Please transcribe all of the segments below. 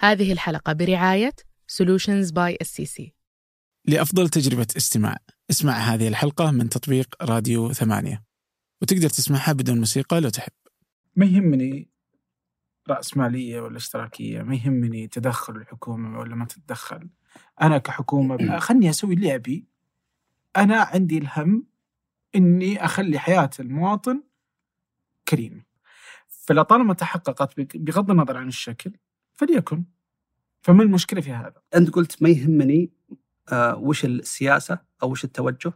هذه الحلقة برعاية Solutions by SCC لأفضل تجربة استماع. اسمع هذه الحلقة من تطبيق راديو ثمانية. وتقدر تسمعها بدون موسيقى لو تحب. ما يهمني رأسمالية ولا اشتراكية. ما يهمني تدخل الحكومة ولا ما تتدخل. أنا كحكومة خلني أسوي اللي أبي أنا عندي الهم إني أخلي حياة المواطن كريمة. فلطالما تحققت بغض النظر عن الشكل فليكن. فما المشكلة في هذا؟ أنت قلت ما يهمني آه وش السياسة أو وش التوجه.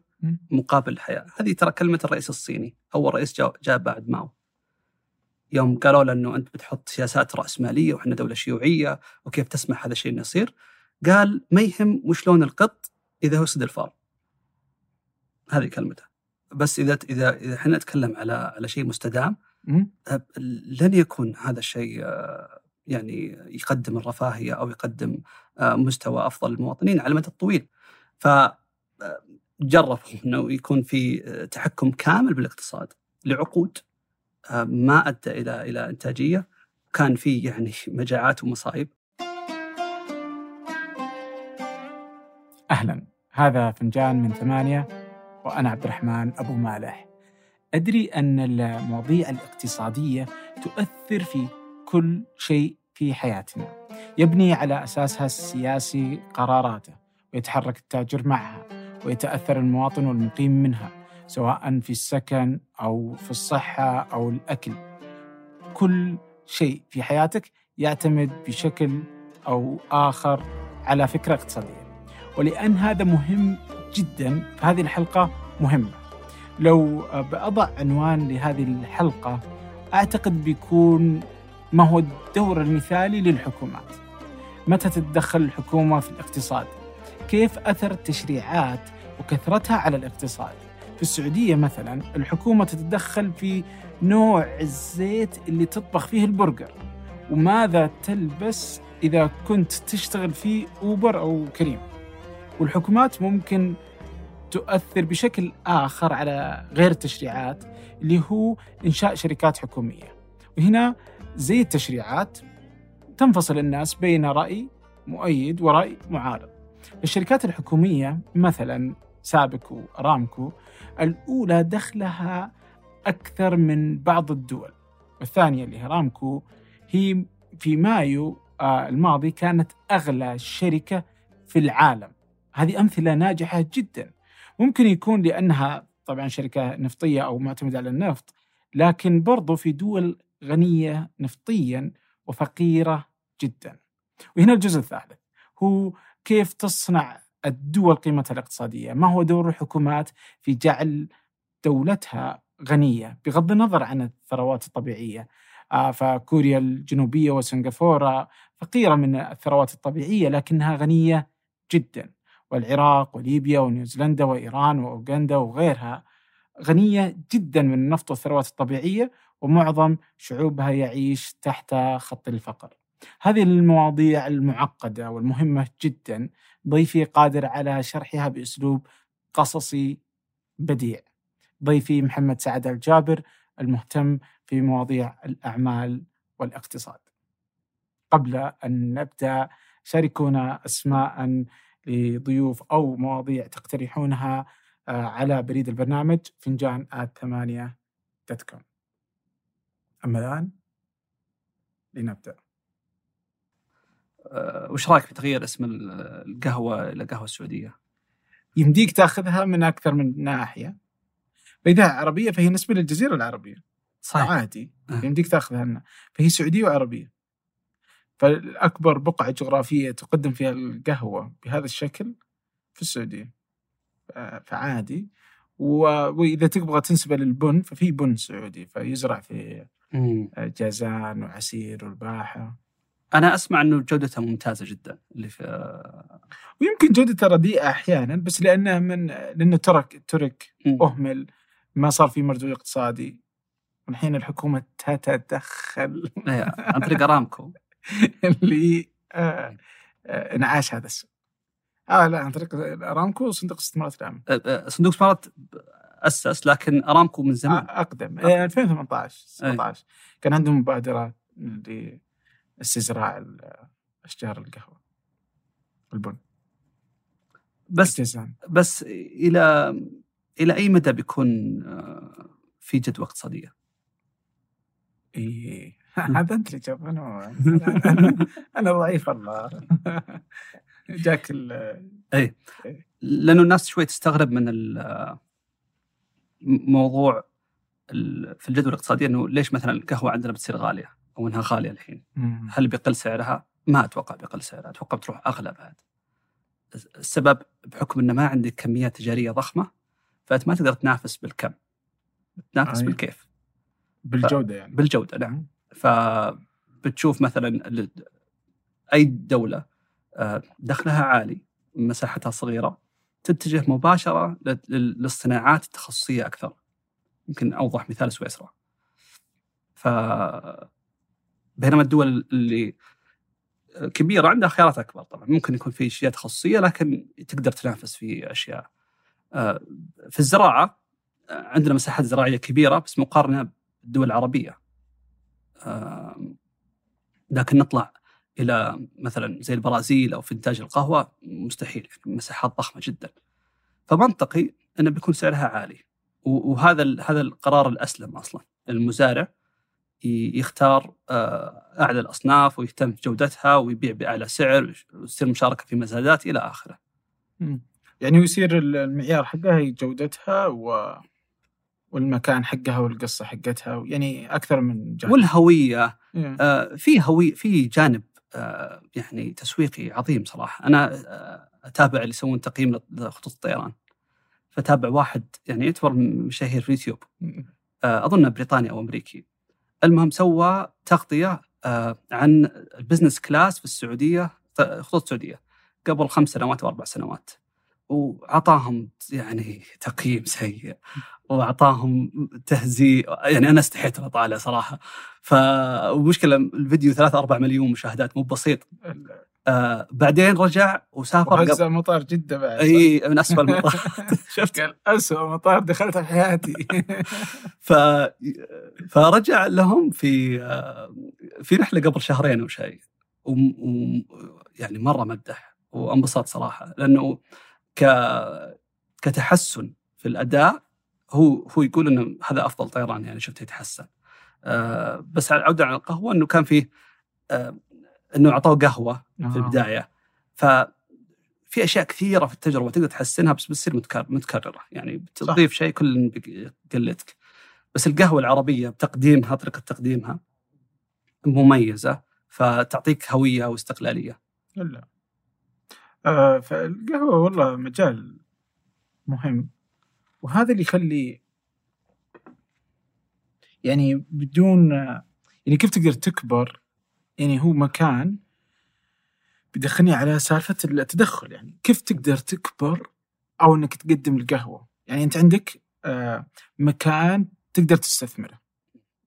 مقابل الحياة. هذه ترى كلمة الرئيس الصيني. أول رئيس جاء, بعد ماو. يوم قالوا له أنه أنت بتحط سياسات رأسمالية وإحنا دولة شيوعية وكيف تسمح هذا الشيء أنه يصير. قال ما يهم وش لون القط إذا هو سد الفار. هذه كلمته. بس إذا إذا إذا إحنا نتكلم على على شيء مستدام. لن يكون هذا الشيء آه، يعني يقدم الرفاهية أو يقدم آه، مستوى أفضل للمواطنين على المدى الطويل ف آه، جربوا أنه يكون في تحكم كامل بالاقتصاد لعقود ما أدى إلى إلى إنتاجية. كان في يعني مجاعات ومصايب. أهلا. هذا فنجان من ثمانية وأنا عبد الرحمن أبو مالح. أدري أن المواضيع الاقتصادية تؤثر في كل شيء في حياتنا. يبني على أساسها السياسي قراراته ويتحرك التاجر معها ويتأثر المواطن والمقيم منها سواء في السكن أو في الصحة أو الأكل. كل شيء في حياتك يعتمد بشكل أو آخر على فكرة اقتصادية. ولأن هذا مهم جدا فهذه الحلقة مهمة. لو بأضع عنوان لهذه الحلقة أعتقد بيكون ما هو الدور المثالي للحكومات. متى تتدخل الحكومة في الاقتصاد؟ كيف أثر التشريعات وكثرتها على الاقتصاد؟ في السعودية مثلا الحكومة تتدخل في نوع الزيت اللي تطبخ فيه البرجر. وماذا تلبس إذا كنت تشتغل في أوبر أو كريم؟ والحكومات ممكن تؤثر بشكل آخر على غير التشريعات اللي هو إنشاء شركات حكومية. وهنا زي التشريعات تنفصل الناس بين رأي مؤيد ورأي معارض. الشركات الحكومية مثلا سابكو رامكو الأولى دخلها أكثر من بعض الدول. والثانية اللي هي رامكو هي في مايو آه، الماضي كانت أغلى شركة في العالم. هذه أمثلة ناجحة جدا. ممكن يكون لأنها طبعا شركة نفطية أو معتمدة على النفط لكن برضو في دول غنية نفطيا وفقيرة جدا. وهنا الجزء الثالث هو كيف تصنع الدول قيمتها الاقتصادية؟ ما هو دور الحكومات في جعل دولتها غنية؟ بغض النظر عن الثروات الطبيعية. آه، فكوريا الجنوبية وسنغافورة فقيرة من الثروات الطبيعية لكنها غنية جدا. والعراق وليبيا ونيوزيلندا وإيران وأوغندا وغيرها غنية جدا من النفط والثروات الطبيعية ومعظم شعوبها يعيش تحت خط الفقر. هذه المواضيع المعقدة والمهمة جدا ضيفي قادر على شرحها بأسلوب قصصي بديع. ضيفي محمد سعد الجابر المهتم في مواضيع الأعمال والاقتصاد. قبل أن نبدأ شاركونا أسماء لضيوف أو مواضيع تقترحونها آه، على بريد البرنامج فنجان at ثمانية dot com. أما الآن؟ لنبدأ. أه وش رأيك في تغيير اسم القهوة إلى قهوة السعودية؟ يمديك تاخذها من أكثر من ناحية. فإذا عربية فهي نسبة للجزيرة العربية. صحيح. عادي. أه. يمديك تاخذها لنا. فهي سعودية وعربية. فالأكبر بقعة جغرافية تقدم فيها القهوة بهذا الشكل في السعودية. فعادي. وإذا تبغى تنسبة للبن ففي بن سعودي فيزرع في جازان وعسير والباحة. أنا أسمع أنه جودتها ممتازة جدا اللي في ويمكن جودتها رديئة أحيانا بس لأنه من لأنه ترك ترك أهمل. ما صار في مردود اقتصادي. والحين الحكومة تتدخل. عن طريق أرامكو. اللي آه آه انعاش هذا السوق آه لا عن طريق أرامكو وصندوق الاستثمارات العامه آه، آه، صندوق الاستثمارات أسس لكن أرامكو من زمان. أقدم. آه. 2018 17 كان عندهم مبادرة لاستزراع أشجار القهوة. البن. بس الجزان. بس إلى إلى أي مدى بيكون آه، في جدوى اقتصاديه؟ إيه. هذا أنت اللي جاب أنا أنا, ضعيف والله جاك ال لأنه الناس شوي تستغرب من ال- موضوع في الجدوى الاقتصادية إنه ليش مثلا القهوة عندنا بتصير غالية أو إنها غالية الحين؟ مم. هل بيقل سعرها؟ ما أتوقع بيقل سعرها، أتوقع بتروح اغلى بعد. السبب بحكم إنه ما عندك كميات تجارية ضخمة فأنت ما تقدر تنافس بالكم. تنافس أي. بالكيف، بالجودة يعني بالجودة نعم. فبتشوف مثلا أي دولة آه، دخلها عالي مساحتها صغيرة تتجه مباشرة لل- لل- للصناعات التخصصية أكثر. يمكن أوضح مثال سويسرا. ف بينما الدول اللي كبيرة عندها خيارات أكبر طبعا ممكن يكون في أشياء تخصصية لكن تقدر تنافس في أشياء. آه، في الزراعة آه، عندنا مساحات زراعية كبيرة بس مقارنة بالدول العربية. آم، لكن نطلع إلى مثلا زي البرازيل أو في إنتاج القهوة مستحيل مساحات ضخمة جدا. فمنطقي إنه بيكون سعرها عالي وهذا هذا القرار الأسلم أصلا المزارع يختار آه، أعلى الأصناف ويهتم في جودتها ويبيع بأعلى سعر ويصير مشاركة في مزادات إلى آخره. يعني يصير المعيار حقها هي جودتها و... والمكان حقها والقصة حقتها يعني أكثر من جانب والهوية إيه. آه، في هو في جانب يعني تسويقي عظيم صراحة. أنا آه، أتابع اللي يسوون تقييم لخطوط الطيران. فتابع واحد يعني يعتبر مشاهير في اليوتيوب. آه، اظنه بريطاني أو أمريكي. المهم سوى تغطية آه، عن ال business class في السعودية خطوط السعودية. قبل خمس سنوات أو أربع سنوات. وأعطاهم يعني تقييم سيء وأعطاهم تهزيء يعني أنا استحيت اطالع صراحة. فالمشكلة الفيديو 3 4 مليون مشاهدات مو بسيط. آه بعدين رجع وسافر وهز قبل. مطار جدة بعد إي من اسفل المطار. شفت؟ قال اسوء مطار دخلته في حياتي. ف فرجع لهم في في رحلة قبل شهرين أو شيء. وم- وم- يعني مرة مدح وانبسط صراحة. لأنه ك كتحسن في الأداء هو هو يقول إنه هذا أفضل طيران يعني شفته يتحسن. آه بس على العوده عن القهوة إنه كان فيه آه إنه أعطوه قهوة في آه. البداية. ف في أشياء كثيرة في التجربة تقدر تحسنها بس بتصير متكرر متكررة. يعني بتضيف شيء كل قلتك بس القهوة العربية بتقديمها طريقة تقديمها مميزة فتعطيك هوية واستقلالية. لا آه فالقهوة والله مجال مهم. وهذا اللي يخلي يعني بدون يعني كيف تقدر تكبر؟ يعني هو مكان بيدخلني على سالفة التدخل. يعني كيف تقدر تكبر أو أنك تقدم القهوة؟ يعني أنت عندك آه مكان تقدر تستثمره.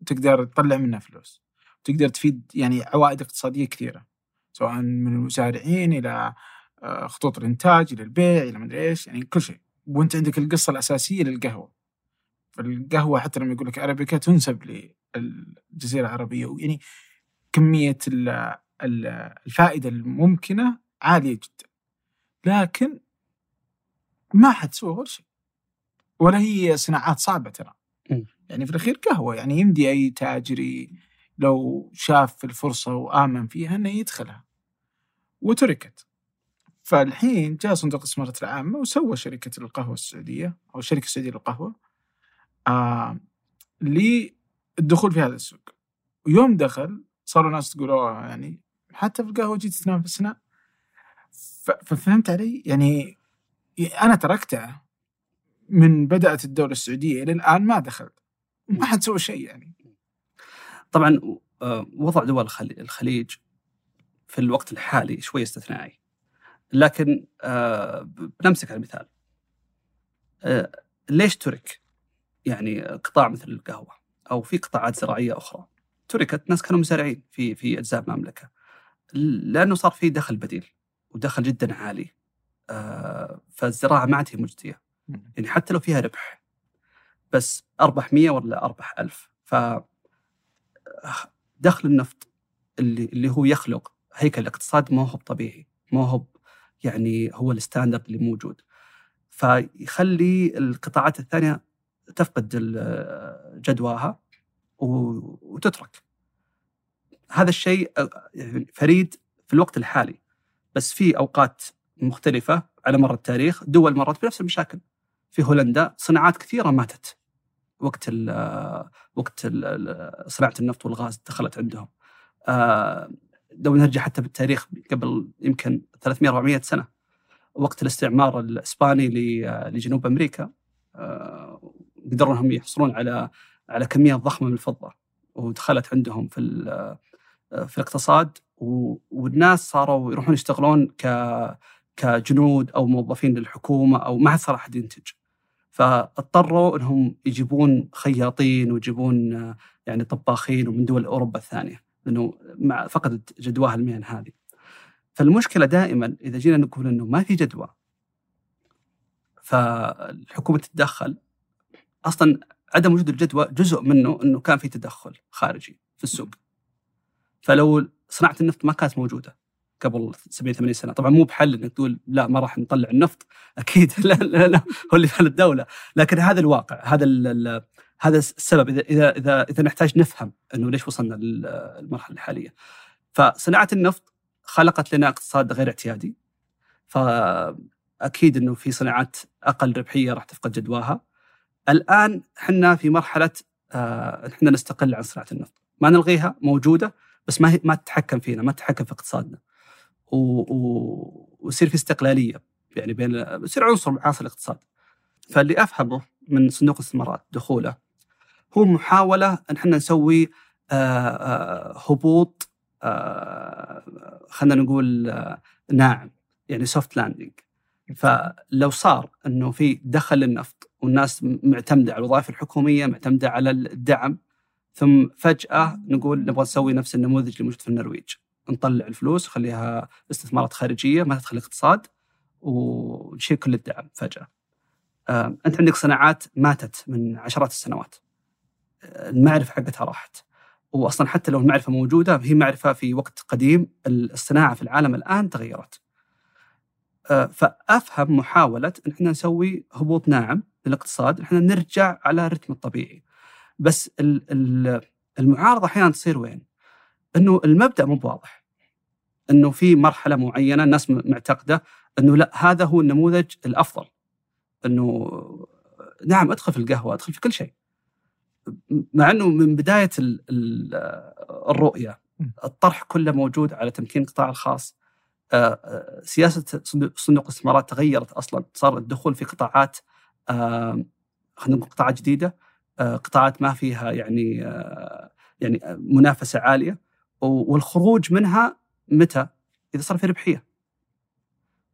تقدر تطلع منه فلوس. تقدر تفيد يعني عوائد اقتصادية كثيرة. سواء من المزارعين إلى خطوط الإنتاج إلى البيع إلى مدري إيش يعني كل شيء. وأنت عندك القصة الأساسية للقهوة. فالقهوة حتى لما يقول لك أرابيكا تنسب للجزيرة العربية يعني كمية ال- ال- الفائدة الممكنة عالية جدا. لكن ما حد سوى ولا شيء. ولا هي صناعات صعبة ترى. يعني في الأخير قهوة يعني يمدي أي تاجري لو شاف الفرصة وآمن فيها أنه يدخلها. وتركت. فالحين جاء صندوق الاستثمارات العامة وسوى شركة القهوة السعودية أو الشركة السعودية للقهوة آه للدخول في هذا السوق. ويوم دخل صاروا ناس تقول "أوه، يعني حتى في القهوة جيت تنافسنا ففهمت علي؟ يعني أنا تركته من بدأت الدولة السعودية إلى الآن ما دخلت. ما حد سوى شيء يعني. طبعا آه، وضع دول الخلي- الخليج في الوقت الحالي شوي استثنائي. لكن آه، بنمسك على المثال. آه، ليش ترك؟ يعني قطاع مثل القهوة أو في قطاعات زراعية أخرى. تركت ناس كانوا مزارعين في في أجزاء المملكة. لأنه صار في دخل بديل ودخل جدا عالي. آه، فالزراعة ما عاد هي مجديه يعني حتى لو فيها ربح بس اربح 100 ولا اربح 1000 ف دخل النفط اللي اللي هو يخلق هيكل الاقتصاد ما هو طبيعي ما هو يعني هو الستاندرد اللي موجود. فيخلي القطاعات الثانية تفقد جدواها وتترك. هذا الشيء يعني فريد في الوقت الحالي بس في أوقات مختلفة على مر التاريخ دول مرت بنفس المشاكل. في هولندا صناعات كثيرة ماتت وقت ال وقت ال صناعة النفط والغاز دخلت عندهم. آه، لو نرجع حتى بالتاريخ قبل يمكن 300 400 سنة وقت الاستعمار الإسباني لجنوب أمريكا آه، قدروا إنهم يحصلون على على كميات ضخمة من الفضة ودخلت عندهم في في الاقتصاد والناس صاروا يروحون يشتغلون ك كجنود أو موظفين للحكومة أو ما حد صار أحد ينتج. فاضطروا إنهم يجيبون خياطين ويجيبون يعني طباخين ومن دول أوروبا الثانية لأنه مع فقدت جدواها المهن هذه. فالمشكلة دائما إذا جينا نقول إنه ما في جدوى فالحكومة تتدخل أصلا عدم وجود الجدوى جزء منه إنه كان في تدخل خارجي في السوق. فلو صناعة النفط ما كانت موجودة قبل 70 80 سنة. طبعا مو بحل إنك تقول لا ما راح نطلع النفط. أكيد لا لا, لا هو اللي فعل الدولة. لكن هذا الواقع هذا هذا السبب. إذا إذا إذا إذا نحتاج نفهم إنه ليش وصلنا للمرحلة الحالية. فصناعة النفط خلقت لنا اقتصاد غير اعتيادي. فأكيد إنه في صناعات أقل ربحية راح تفقد جدواها. الآن إحنا في مرحلة آه، إحنا نستقل عن صناعة النفط. ما نلغيها موجودة بس ما ما تتحكم فينا ما تتحكم في اقتصادنا. ويصير في استقلالية يعني بين يصير عنصر من عناصر الاقتصاد. فاللي أفهمه من صندوق الاستثمارات دخوله هو محاولة أن إحنا نسوي آه، آه، هبوط آه، خلينا نقول ناعم يعني soft landing فلو صار إنه في دخل للنفط والناس معتمدة على الوظائف الحكومية معتمدة على الدعم ثم فجأة نقول نبغى نسوي نفس النموذج اللي موجود في النرويج. نطلع الفلوس نخليها استثمارات خارجية ما تدخل الاقتصاد ونشيل كل الدعم فجأة. أنت عندك صناعات ماتت من عشرات السنوات. المعرفة حقتها راحت. واصلا حتى لو المعرفة موجودة هي معرفة في وقت قديم الصناعة في العالم الآن تغيرت. فأفهم محاولة إن إحنا نسوي هبوط ناعم للاقتصاد، إحنا نرجع على الرتم الطبيعي. بس المعارضة أحيانا تصير وين؟ إنه المبدأ مو واضح إنه في مرحلة معينة الناس معتقدة إنه لا هذا هو النموذج الأفضل. إنه نعم أدخل في القهوة أدخل في كل شيء. مع إنه من بداية الرؤية الطرح كله موجود على تمكين القطاع الخاص. آه، آه، سياسة صندوق الاستثمارات تغيرت أصلا صار الدخول في قطاعات خلينا نقول قطاعات جديدة. آه، قطاعات ما فيها يعني يعني منافسة عالية. والخروج منها متى؟ إذا صار في ربحية.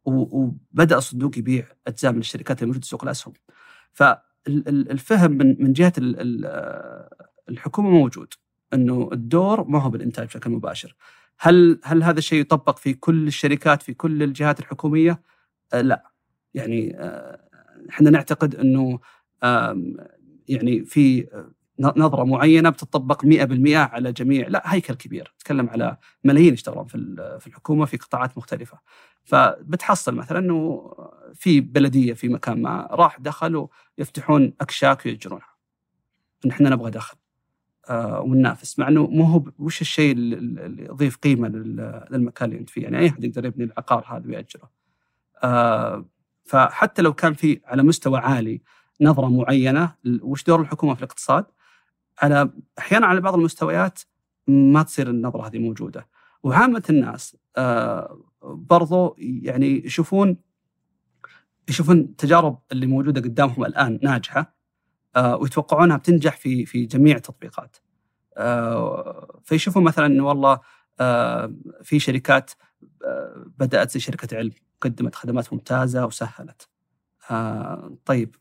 وبدأ الصندوق يبيع أجزاء من الشركات اللي موجودة في سوق الأسهم. فالفهم من من جهة الحكومة موجود إنه الدور ما هو بالإنتاج بشكل مباشر. هل هل هذا الشيء يطبق في كل الشركات في كل الجهات الحكومية؟ آه لا يعني آه، إحنا نعتقد إنه يعني في نظرة معينة بتطبق 100% على جميع لا هيكل كبير. تكلم على ملايين يشتغلون في في الحكومة في قطاعات مختلفة. فبتحصل مثلا إنه في بلدية في مكان ما راح دخلوا يفتحون أكشاك ويأجرونها. ان إحنا نبغى دخل آه وننافس مع إنه مو هو وش الشيء اللي يضيف قيمة للمكان اللي أنت فيه؟ يعني أي أحد يقدر يبني العقار هذا ويأجره. آه فحتى لو كان في على مستوى عالي نظرة معينة وش دور الحكومة في الاقتصاد؟ على أحيانا على بعض المستويات ما تصير النظرة هذه موجودة. وعامة الناس آه، برضو يعني يشوفون يشوفون التجارب اللي موجودة قدامهم الآن ناجحة آه، ويتوقعونها بتنجح في في جميع التطبيقات. آه، فيشوفون مثلا إنه والله في شركات بدأت زي شركة علم قدمت خدمات ممتازة وسهلت. طيب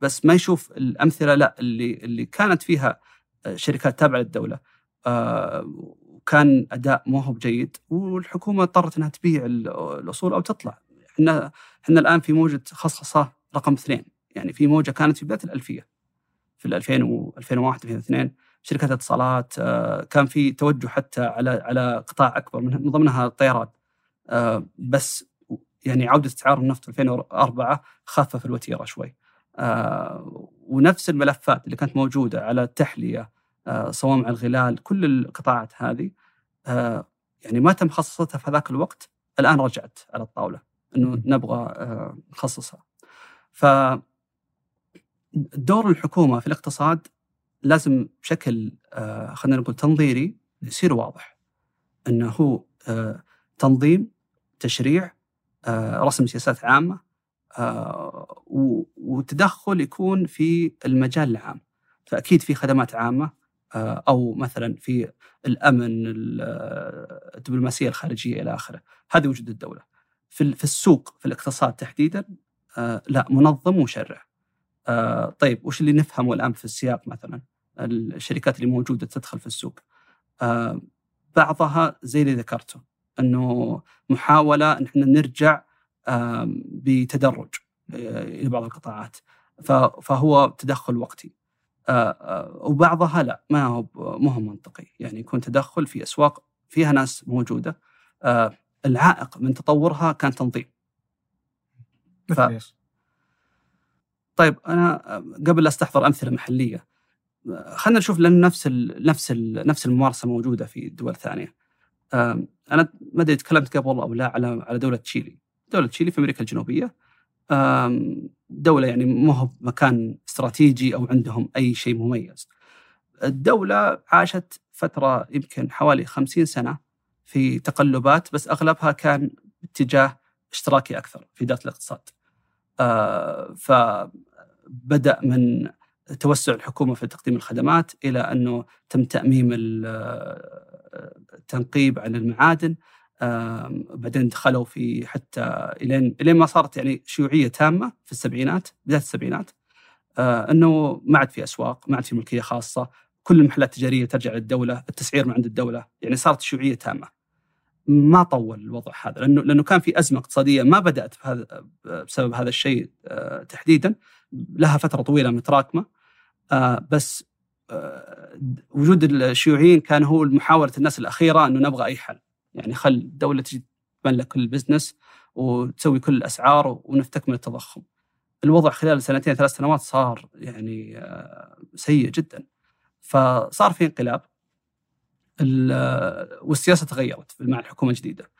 بس ما يشوف الأمثلة لا اللي اللي كانت فيها شركات تابعة للدولة. وكان أداء مو هو بجيد والحكومة اضطرت إنها تبيع الأصول أو تطلع. إحنا إحنا الآن في موجة خصخصة رقم اثنين يعني في موجة كانت في بداية الألفية. في 2000 و 2001 2002 شركات الاتصالات آه، كان في توجه حتى على على قطاع أكبر من ضمنها الطيران. آه، بس يعني عودة اسعار النفط في 2004 خفف الوتيرة شوي. آه، ونفس الملفات اللي كانت موجودة على التحلية صوامع الغلال كل القطاعات هذه. يعني ما تم خصصتها في هذاك الوقت الآن رجعت على الطاولة إنه نبغى نخصصها. ف دور الحكومة في الاقتصاد لازم بشكل آه، خلينا نقول تنظيري يصير واضح. إنه هو آه، تنظيم تشريع آه، رسم سياسات عامة وتدخل يكون في المجال العام. فأكيد في خدمات عامة أو مثلا في الأمن الدبلوماسية الخارجية إلى آخره. هذه وجود الدولة. في السوق في الاقتصاد تحديدا لا منظم ومشرع طيب وش اللي نفهمه الآن في السياق مثلا؟ الشركات اللي موجودة تدخل في السوق. آه، بعضها زي اللي ذكرته إنه محاولة إن إحنا نرجع بتدرج آه، إلى بعض القطاعات. فهو تدخل وقتي. آه، وبعضها لا ما هو مو منطقي يعني يكون تدخل في أسواق فيها ناس موجودة العائق من تطورها كان تنظيم ف... طيب أنا قبل لا أستحضر أمثلة محلية خلينا نشوف لأن نفس ال نفس ال نفس الممارسة موجودة في دول ثانية. أنا ما أدري تكلمت قبل أو لا على على دولة تشيلي. دولة تشيلي في أمريكا الجنوبية دولة يعني ما هو مكان استراتيجي أو عندهم أي شيء مميز. الدولة عاشت فترة يمكن حوالي 50 سنة في تقلبات بس أغلبها كان اتجاه اشتراكي أكثر في ذات الاقتصاد. فبدأ من توسع الحكومة في تقديم الخدمات إلى أنه تم تأميم التنقيب عن المعادن بعدين دخلوا في حتى إلين إلين ما صارت يعني شيوعية تامة في السبعينات بداية السبعينات. آه، إنه ما عاد في أسواق، ما عاد في ملكية خاصة، كل المحلات التجارية ترجع للدولة، التسعير من عند الدولة، يعني صارت شيوعية تامة. ما طول الوضع هذا لأنه لأنه كان في أزمة اقتصادية ما بدأت في هذا بسبب هذا الشيء آه، تحديدا. لها فترة طويلة متراكمة. آه بس وجود الشيوعيين كان هو محاولة الناس الأخيرة أنه نبغى أي حل. يعني خل الدولة تجي تملك كل البزنس وتسوي كل الأسعار ونفتك من التضخم. الوضع خلال سنتين ثلاث سنوات صار يعني آه سيء جدا. فصار في انقلاب. والسياسة تغيرت مع الحكومة الجديدة.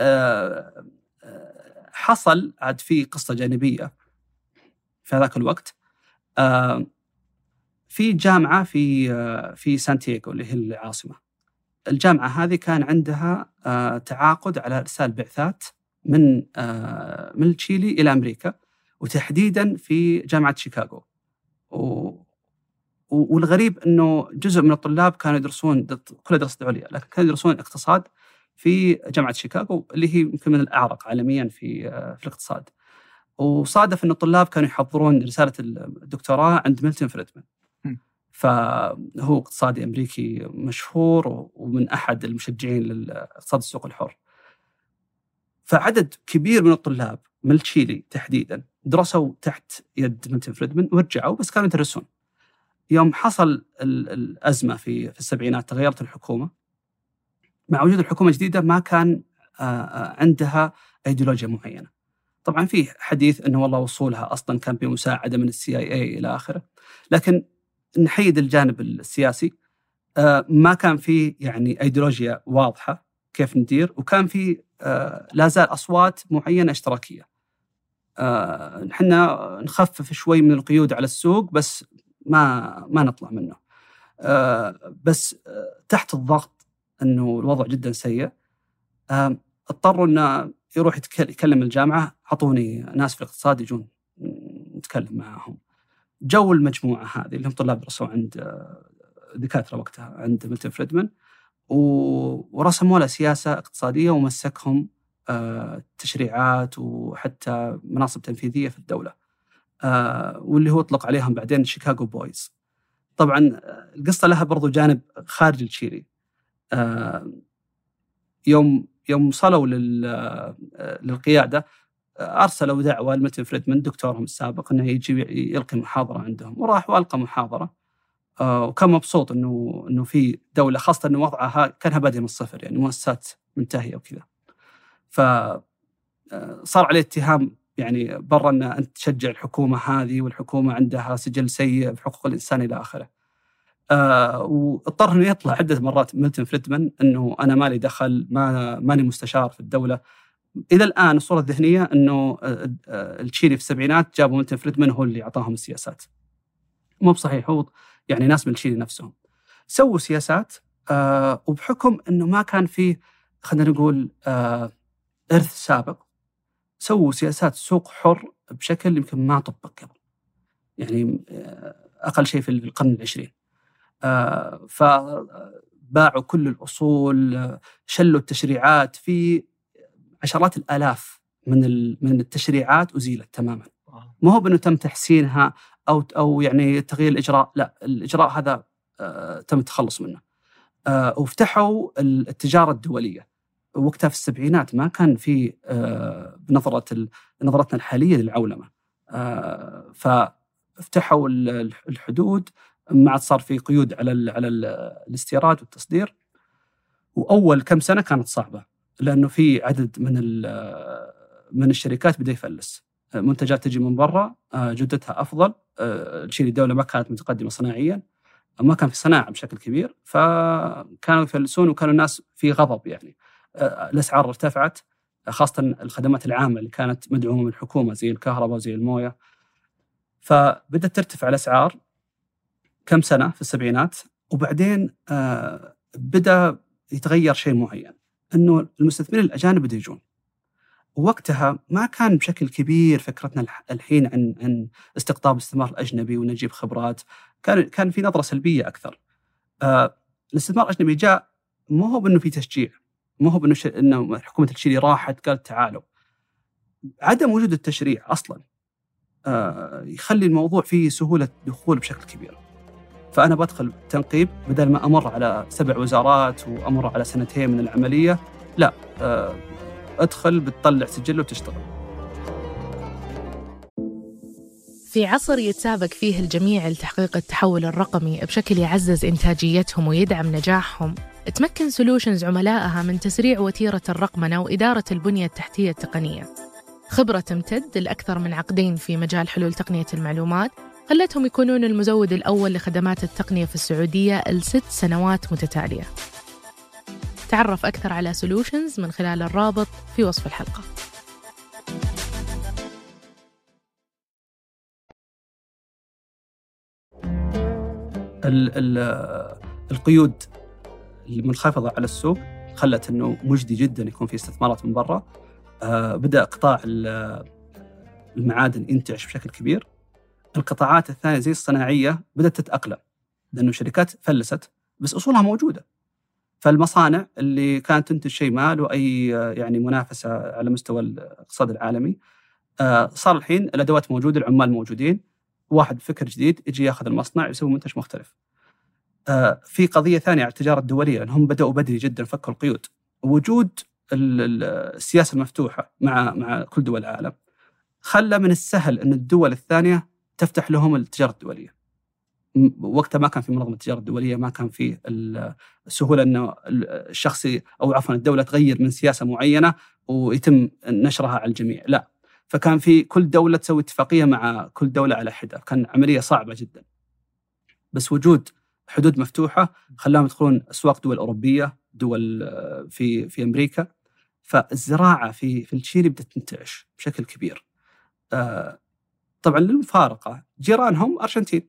آه، آه، حصل عاد في قصة جانبية في هذاك الوقت. آه، في جامعة في في سانتياغو اللي هي العاصمة. الجامعة هذه كان عندها آه، تعاقد على إرسال بعثات من آه، من تشيلي إلى أمريكا وتحديدا في جامعة شيكاغو. والغريب إنه جزء من الطلاب كانوا يدرسون كل دراسة عليا لكن كانوا يدرسون اقتصاد في جامعة شيكاغو اللي هي يمكن من الأعرق عالميا في آه، في الاقتصاد. وصادف إن الطلاب كانوا يحضرون رسالة الدكتوراه عند ميلتون فريدمان. فهو اقتصادي أمريكي مشهور ومن أحد المشجعين لاقتصاد السوق الحر. فعدد كبير من الطلاب من تشيلي تحديدا درسوا تحت يد ميلتون فريدمان ورجعوا بس كانوا يدرسون. يوم حصل الأزمة في في السبعينات تغيرت الحكومة مع وجود الحكومة الجديدة ما كان عندها أيديولوجيا معينة. طبعا في حديث إنه والله وصولها أصلا كان بمساعدة من ال CIA إلى آخره. لكن نحيد الجانب السياسي آه، ما كان في يعني ايديولوجيا واضحة كيف ندير وكان في آه، لا زال أصوات معينة اشتراكية. آه، نخفف شوي من القيود على السوق بس ما ما نطلع منه. بس تحت الضغط إنه الوضع جدا سيء اضطروا إنه يروح يكلم الجامعة أعطوني ناس في الاقتصاد يجون نتكلم معهم. جو المجموعة هذه اللي هم طلاب درسوا عند آه، دكاترة وقتها عند ميلتون فريدمان ورسموا له سياسة اقتصادية ومسكهم آه، تشريعات وحتى مناصب تنفيذية في الدولة. آه، واللي هو اطلق عليهم بعدين شيكاغو بويز. طبعا القصة لها برضو جانب خارج التشيلي. يوم يوم وصلوا للقيادة أرسلوا دعوة لمتن فريدمان دكتورهم السابق إنه يجي يلقي محاضرة عندهم وراح وألقى محاضرة آه، وكان مبسوط إنه إنه في دولة خاصة إنه وضعها كانها بادئه من الصفر يعني مؤسسات منتهية وكذا. ف آه، صار عليه اتهام يعني برا ان أنت تشجع الحكومة هذه والحكومة عندها سجل سيء في حقوق الإنسان إلى آخره. آه واضطر إنه يطلع عدة مرات ميلتون فريدمان إنه أنا مالي دخل ما ماني مستشار في الدولة إلى الآن الصورة الذهنية إنه آه، آه، التشيلي في السبعينات جابوا ميلتون فريدمان هو اللي أعطاهم السياسات. مو بصحيح هو يعني ناس من التشيلي نفسهم. سووا سياسات آه وبحكم إنه ما كان في خلينا نقول آه إرث سابق سووا سياسات سوق حر بشكل يمكن ما طبق قبل. يعني آه أقل شيء في القرن العشرين. آه فباعوا كل الأصول آه، شلوا التشريعات في عشرات الآلاف من من التشريعات أزيلت تماما. ما هو بأنه تم تحسينها أو أو يعني تغيير الإجراء؟ لا الإجراء هذا آه تم التخلص منه. آه وفتحوا التجارة الدولية. وقتها في السبعينات ما كان في آه بنظرة نظرتنا الحالية للعولمة. ففتحوا الحدود. ما عاد صار في قيود على على ال الاستيراد والتصدير. وأول كم سنة كانت صعبة. لأنه في عدد من من الشركات بدأ يفلس. منتجات تجي من برا جودتها أفضل. الشيء الدولة ما كانت متقدمة صناعيا. ما كان في صناعة بشكل كبير فكانوا يفلسون وكانوا الناس في غضب يعني. الأسعار ارتفعت خاصة الخدمات العامة اللي كانت مدعومة من الحكومة زي الكهرباء وزي الموية. فبدأت ترتفع الأسعار كم سنة؟ في السبعينات. وبعدين بدأ يتغير شيء معين. إنه المستثمرين الأجانب بدوا يجون ووقتها ما كان بشكل كبير فكرتنا الحين عن عن استقطاب الاستثمار الأجنبي ونجيب خبرات كان كان في نظرة سلبية أكثر. آه الاستثمار الأجنبي جاء مو هو بإنه في تشجيع مو هو بإنه. إنه حكومة التشيلي راحت قالت تعالوا. عدم وجود التشريع أصلا آه يخلي الموضوع فيه سهولة دخول بشكل كبير. فأنا بدخل تنقيب بدل ما أمر على سبع وزارات وأمر على سنتين من العملية لا آه، أدخل بتطلع سجل وتشتغل. في عصر يتسابق فيه الجميع لتحقيق التحول الرقمي بشكل يعزز إنتاجيتهم ويدعم نجاحهم تمكن سولوشنز عملائها من تسريع وتيرة الرقمنة وإدارة البنية التحتية التقنية. خبرة تمتد لأكثر من عقدين في مجال حلول تقنية المعلومات خلتهم يكونون المزود الأول لخدمات التقنية في السعودية لست سنوات متتالية. تعرف أكثر على سولوشنز من خلال الرابط في وصف الحلقة. ال ال القيود المنخفضة على السوق خلت أنه مجدي جدا يكون في استثمارات من برا. آه بدأ قطاع المعادن ينتعش بشكل كبير. القطاعات الثانية زي الصناعية بدأت تتأقلم لأنه شركات فلست بس أصولها موجودة. فالمصانع اللي كانت تنتج شيء ما له أي يعني منافسة على مستوى الاقتصاد العالمي آه، صار الحين الأدوات موجودة العمال موجودين واحد فكر جديد يجي ياخذ المصنع يسوي منتج مختلف. آه، في قضية ثانية على التجارة الدولية انهم بدأوا بدري جدا فكوا القيود. وجود السياسة المفتوحة مع مع كل دول العالم خلى من السهل إن الدول الثانية تفتح لهم التجارة الدولية. وقتها ما كان في منظمة التجارة الدولية، ما كان في السهوله إنه الشخص أو عفوا الدولة تغير من سياسة معينة ويتم نشرها على الجميع، لا. فكان في كل دولة تسوي اتفاقية مع كل دولة على حدة، كان عملية صعبة جدا. بس وجود حدود مفتوحة خلاهم يدخلون أسواق دول أوروبية، دول في في أمريكا. فالزراعة في في التشيلي بدات تنتعش بشكل كبير. آه، طبعا للمفارقة جيرانهم أرجنتين.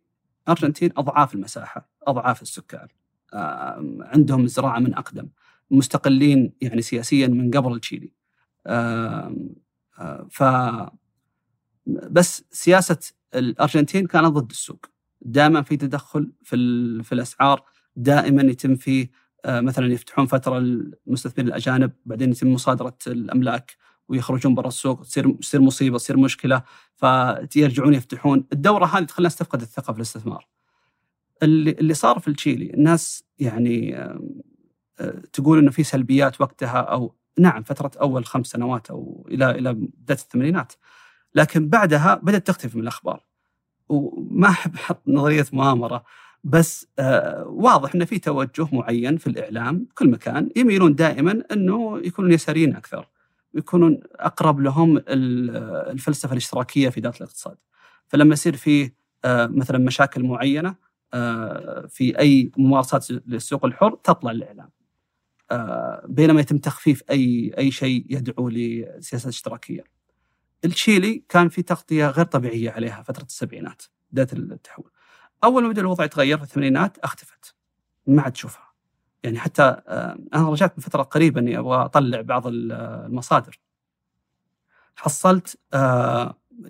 أرجنتين أضعاف المساحة أضعاف السكان. عندهم زراعة من أقدم مستقلين يعني سياسيا من قبل تشيلي. ف بس سياسة الأرجنتين كانت ضد السوق. دائما في تدخل في في الأسعار دائما يتم فيه مثلا يفتحون فترة المستثمرين الأجانب بعدين يتم مصادرة الأملاك. ويخرجون برا السوق تصير تصير مصيبة تصير مشكلة فيرجعون يفتحون. الدورة هذه تخلي الناس تفقد الثقة في الاستثمار. اللي اللي صار في التشيلي الناس يعني تقول إنه في سلبيات وقتها أو نعم فترة أول خمس سنوات أو إلى إلى بدايه الثمانينات لكن بعدها بدأت تختفي من الأخبار. وما أحب أحط نظرية مؤامرة بس آه واضح إنه في توجه معين في الإعلام كل مكان يميلون دائما إنه يكونون يساريين أكثر. يكونون أقرب لهم الفلسفة الاشتراكية في ذات الاقتصاد فلما يصير في آه مثلا مشاكل معينة آه في أي ممارسات للسوق الحر تطلع الإعلام آه بينما يتم تخفيف أي أي شيء يدعو لسياسه اشتراكية. التشيلي كان في تغطية غير طبيعية عليها فترة السبعينات بدايه التحول. أول ما بدأ الوضع يتغير في الثمانينات اختفت ما عاد تشوفها. يعني حتى أنا رجعت من فترة قريبة إني أبغى أطلع بعض المصادر. حصلت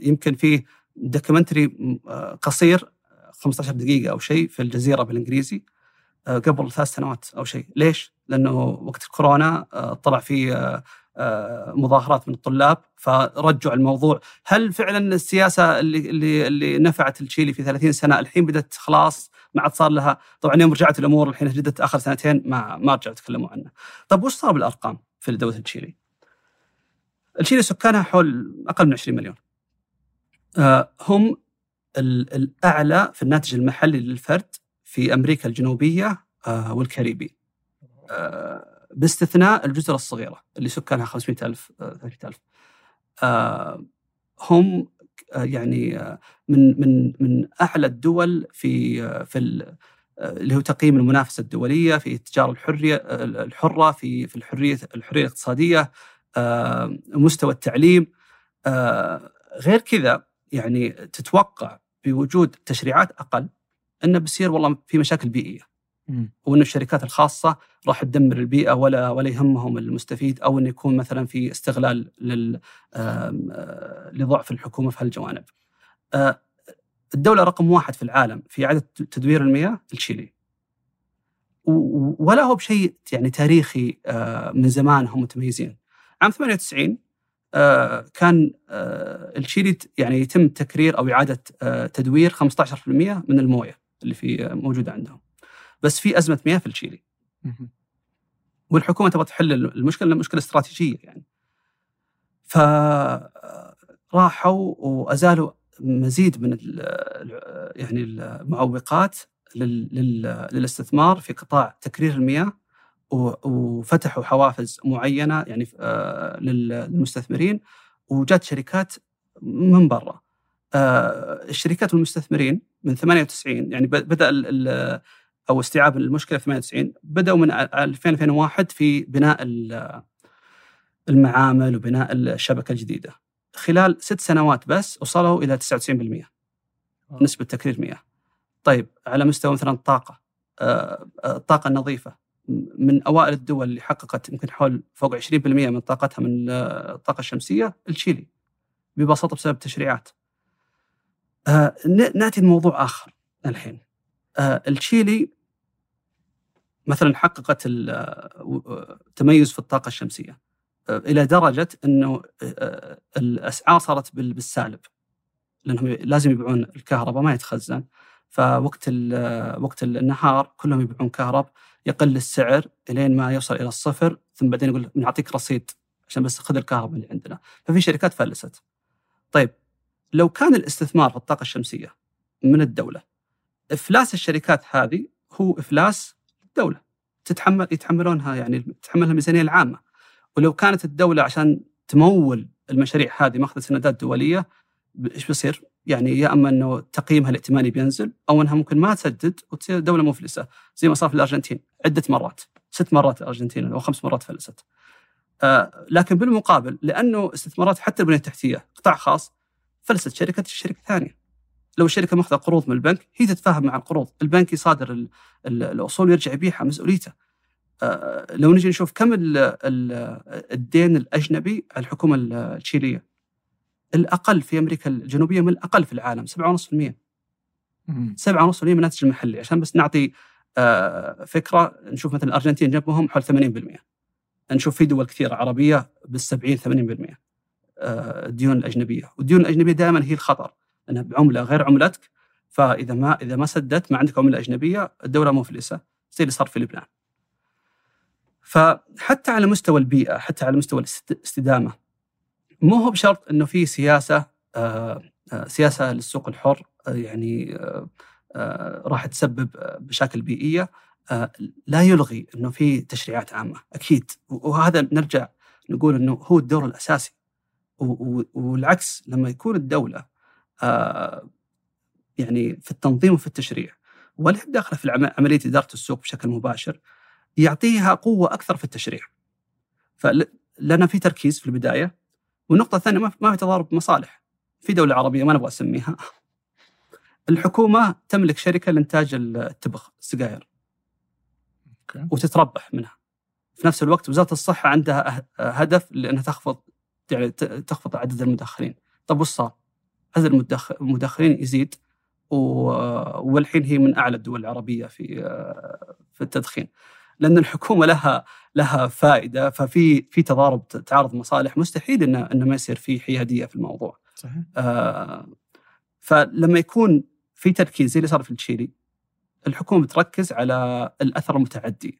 يمكن في دوكيومنتري قصير 15 دقيقة أو شيء في الجزيرة بالإنجليزي قبل ثلاث سنوات أو شيء، ليش؟ لأنه وقت الكورونا طلع في مظاهرات من الطلاب فرجعوا الموضوع هل فعلا السياسة اللي اللي اللي نفعت التشيلي في 30 سنة الحين بدأت خلاص ما عاد صار لها طبعا يوم رجعت الأمور الحين جدت آخر سنتين ما ما رجعوا يتكلموا عنها. طيب وش صار بالأرقام في دولة التشيلي؟ التشيلي سكانها حول أقل من 20 مليون. آه هم الأعلى في الناتج المحلي للفرد في أمريكا الجنوبية آه والكاريبي. آه باستثناء الجزر الصغيرة اللي سكانها 500 ألف 300 ألف. آه هم يعني من من من أعلى الدول في في اللي هو تقييم المنافسة الدولية في التجارة الحرية الحرة في في الحرية الاقتصادية آه مستوى التعليم. آه غير كذا يعني تتوقع بوجود تشريعات أقل أنه بيصير والله في مشاكل بيئية. وإن الشركات الخاصة راح تدمر البيئة ولا ولا يهمهم المستفيد أو إنه يكون مثلا في استغلال لل لضعف الحكومة في هالجوانب. الدولة رقم واحد في العالم في اعاده تدوير المياه التشيلي. ولا هو بشيء يعني تاريخي من زمان هم متميزين. عام 98 كان التشيلي يعني يتم تكرير أو إعادة تدوير 15% من الموية اللي في موجودة عندهم. بس في أزمة مياه في التشيلي. والحكومة تبغى تحل المشكلة مشكلة استراتيجية يعني. فراحوا وأزالوا مزيد من يعني المعوقات للاستثمار في قطاع تكرير المياه وفتحوا حوافز معينة يعني للمستثمرين وجات شركات من برا. الشركات والمستثمرين من 98 يعني بدأ أو استيعاب المشكلة في 98 بدأوا من 2000 2001 في بناء المعامل وبناء الشبكة الجديدة. خلال ست سنوات بس وصلوا إلى 99% نسبة تكرير مياه. طيب على مستوى مثلا الطاقه الطاقة النظيفة من أوائل الدول اللي حققت يمكن حول فوق 20% من طاقتها من الطاقة الشمسية التشيلي ببساطة بسبب التشريعات. نأتي لموضوع آخر الحين. التشيلي مثلا حققت التميز في الطاقة الشمسية إلى درجة إنه الأسعار صارت بالسالب لأنهم لازم يبيعون الكهرباء ما يتخزن. فوقت وقت النهار كلهم يبيعون كهرب يقل السعر إلين ما يوصل إلى الصفر ثم بعدين يقول بنعطيك رصيد عشان بس خذ الكهرباء اللي عندنا. ففي شركات فلست. طيب لو كان الاستثمار في الطاقة الشمسية من الدولة إفلاس الشركات هذه هو إفلاس الدولة تتحمل يتحملونها يعني تتحملها الميزانية العامة ولو كانت الدولة عشان تمول المشاريع هذه ماخذة سندات دوليه إيش بيصير؟ يعني يا أما إنه تقييمها الائتماني بينزل أو إنها ممكن ما تسدد وتصير دوله مفلسة زي ما صار في الأرجنتين عدة مرات ست مرات الأرجنتين أو خمس مرات فلست. آه لكن بالمقابل لأنه استثمارات حتى البنية التحتية قطاع خاص فلست شركة الشركة ثانية. لو الشركة ماخذة قروض من البنك هي تتفاهم مع القروض، البنك يصادر الأصول ويرجع يبيعها مسؤوليته. آه لو نجي نشوف كم ال ال الدين الأجنبي على الحكومة التشيليه الأقل في أمريكا الجنوبية من الأقل في العالم 7.5% 7.5% من الناتج المحلي. عشان بس نعطي آه فكرة نشوف مثلا الأرجنتين جنبهم حول 80% نشوف في دول كثيرة عربية بال 70 80% آه الديون الأجنبية. والديون الأجنبية دائما هي الخطر. لانها بعملة غير عملتك فإذا ما إذا ما سددت ما عندك عملة أجنبية الدولة مفلسه زي اللي صار في لبنان. فحتى على مستوى البيئة حتى على مستوى الاستدامة مو هو بشرط إنه في سياسة آه، آه، سياسة للسوق الحر آه، يعني راح تسبب مشاكل بيئية لا يلغي إنه في تشريعات عامة أكيد وهذا نرجع نقول إنه هو الدور الأساسي والعكس لما يكون الدولة يعني في التنظيم وفي التشريع. ولا داخلة في عملية إدارة السوق بشكل مباشر يعطيها قوة أكثر في التشريع. فلنا في تركيز في البداية. والنقطة الثانية ما في تضارب مصالح. في دولة عربية ما نبغى اسميها الحكومة تملك شركة لإنتاج التبغ السجاير. وتتربح منها. في نفس الوقت وزارة الصحة عندها هدف لأنها تخفض يعني تخفض عدد المدخنين. طب وش صار؟ عدد المدخنين يزيد والحين هي من أعلى الدول العربية في في التدخين لأن الحكومة لها لها فائدة ففي في تضارب تعارض مصالح مستحيل انه انه ما يصير في حيادية في الموضوع. صحيح. آه فلما يكون في تركيز زي اللي صار في التشيلي الحكومة بتركز على الأثر المتعدي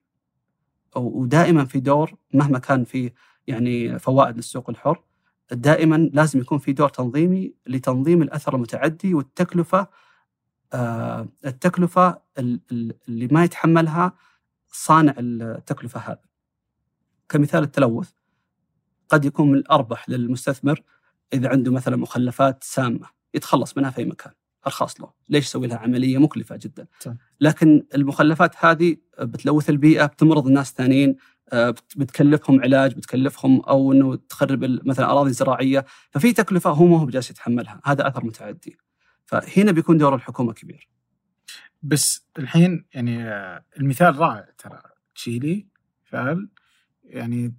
ودائما في دور مهما كان في يعني فوائد للسوق الحر دائما لازم يكون في دور تنظيمي لتنظيم الأثر المتعدي والتكلفة آه التكلفة اللي ما يتحملها صانع التكلفة هذا. كمثال التلوث قد يكون من الاربح للمستثمر إذا عنده مثلا مخلفات سامة يتخلص منها في أي مكان. ارخص له، ليش يسوي لها عملية مكلفة جدا؟ لكن المخلفات هذه بتلوث البيئة، بتمرض الناس ثانيين، بتكلفهم علاج، بتكلفهم أو إنه تخرب مثلا أراضي زراعية، ففي تكلفة هو ما هو بجالس يتحملها، هذا أثر متعدي. فهنا بيكون دور الحكومة كبير. بس الحين يعني آه، المثال رائع ترى. تشيلي فعل يعني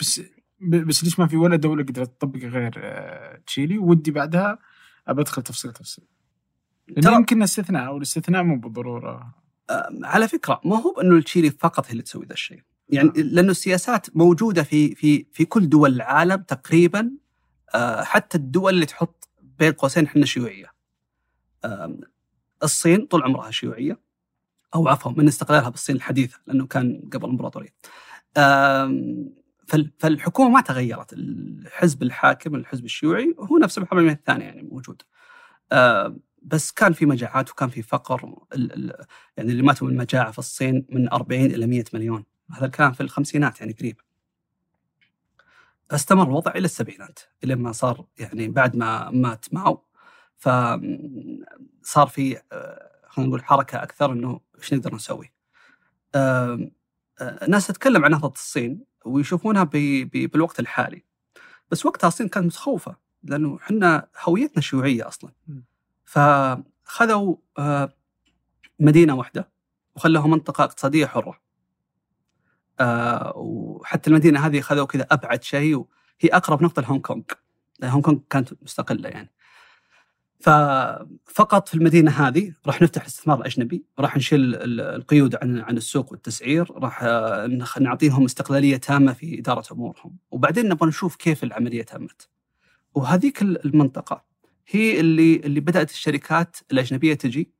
بس بس ليش ما في ولا دولة قدرت تطبق غير آه، تشيلي؟ ودي بعدها أبى أدخل تفصيل تفصيل. لأنه يمكن استثناء والاستثناء مو بالضرورة. على فكرة ما هو انه التشيلي فقط هي اللي تسوي ذا الشيء. يعني آه. لأنه السياسات موجودة في في في كل دول العالم تقريبا آه، حتى الدول اللي تحط بين قوسين إحنا شيوعية. الصين طول عمرها شيوعية أو عفوا من استقلالها بالصين الحديثة لأنه كان قبل الإمبراطورية. فالحكومة ما تغيرت. الحزب الحاكم الحزب الشيوعي هو نفس الحرميه الثانية يعني موجود. بس كان في مجاعات وكان في فقر. يعني اللي ماتوا من المجاعه في الصين من 40 إلى 100 مليون. هذا كان في الخمسينات يعني قريب. استمر الوضع إلى السبعينات إلى ما صار يعني بعد ما مات ماو. فصار في آه، خلينا نقول حركة أكثر إنه إيش نقدر نسوي؟ الناس آه، تتكلم عن نهضة الصين ويشوفونها بالوقت الحالي. بس وقتها الصين كانت متخوفة لأنه إحنا هويتنا شيوعية أصلا. فخذوا آه، مدينة واحدة وخلوها منطقة اقتصادية حرة. وحتى المدينة هذه خذوا كذا أبعد شيء وهي أقرب نقطة لهونغ كونغ هونغ كونغ كانت مستقلة يعني ففقط في المدينة هذه راح نفتح الاستثمار الاجنبي، راح نشيل القيود عن عن السوق والتسعير، راح آه، نعطيهم استقلالية تامة في إدارة أمورهم، وبعدين نبغى نشوف كيف العملية تمت. وهذيك المنطقة هي اللي اللي بدأت الشركات الأجنبية تجي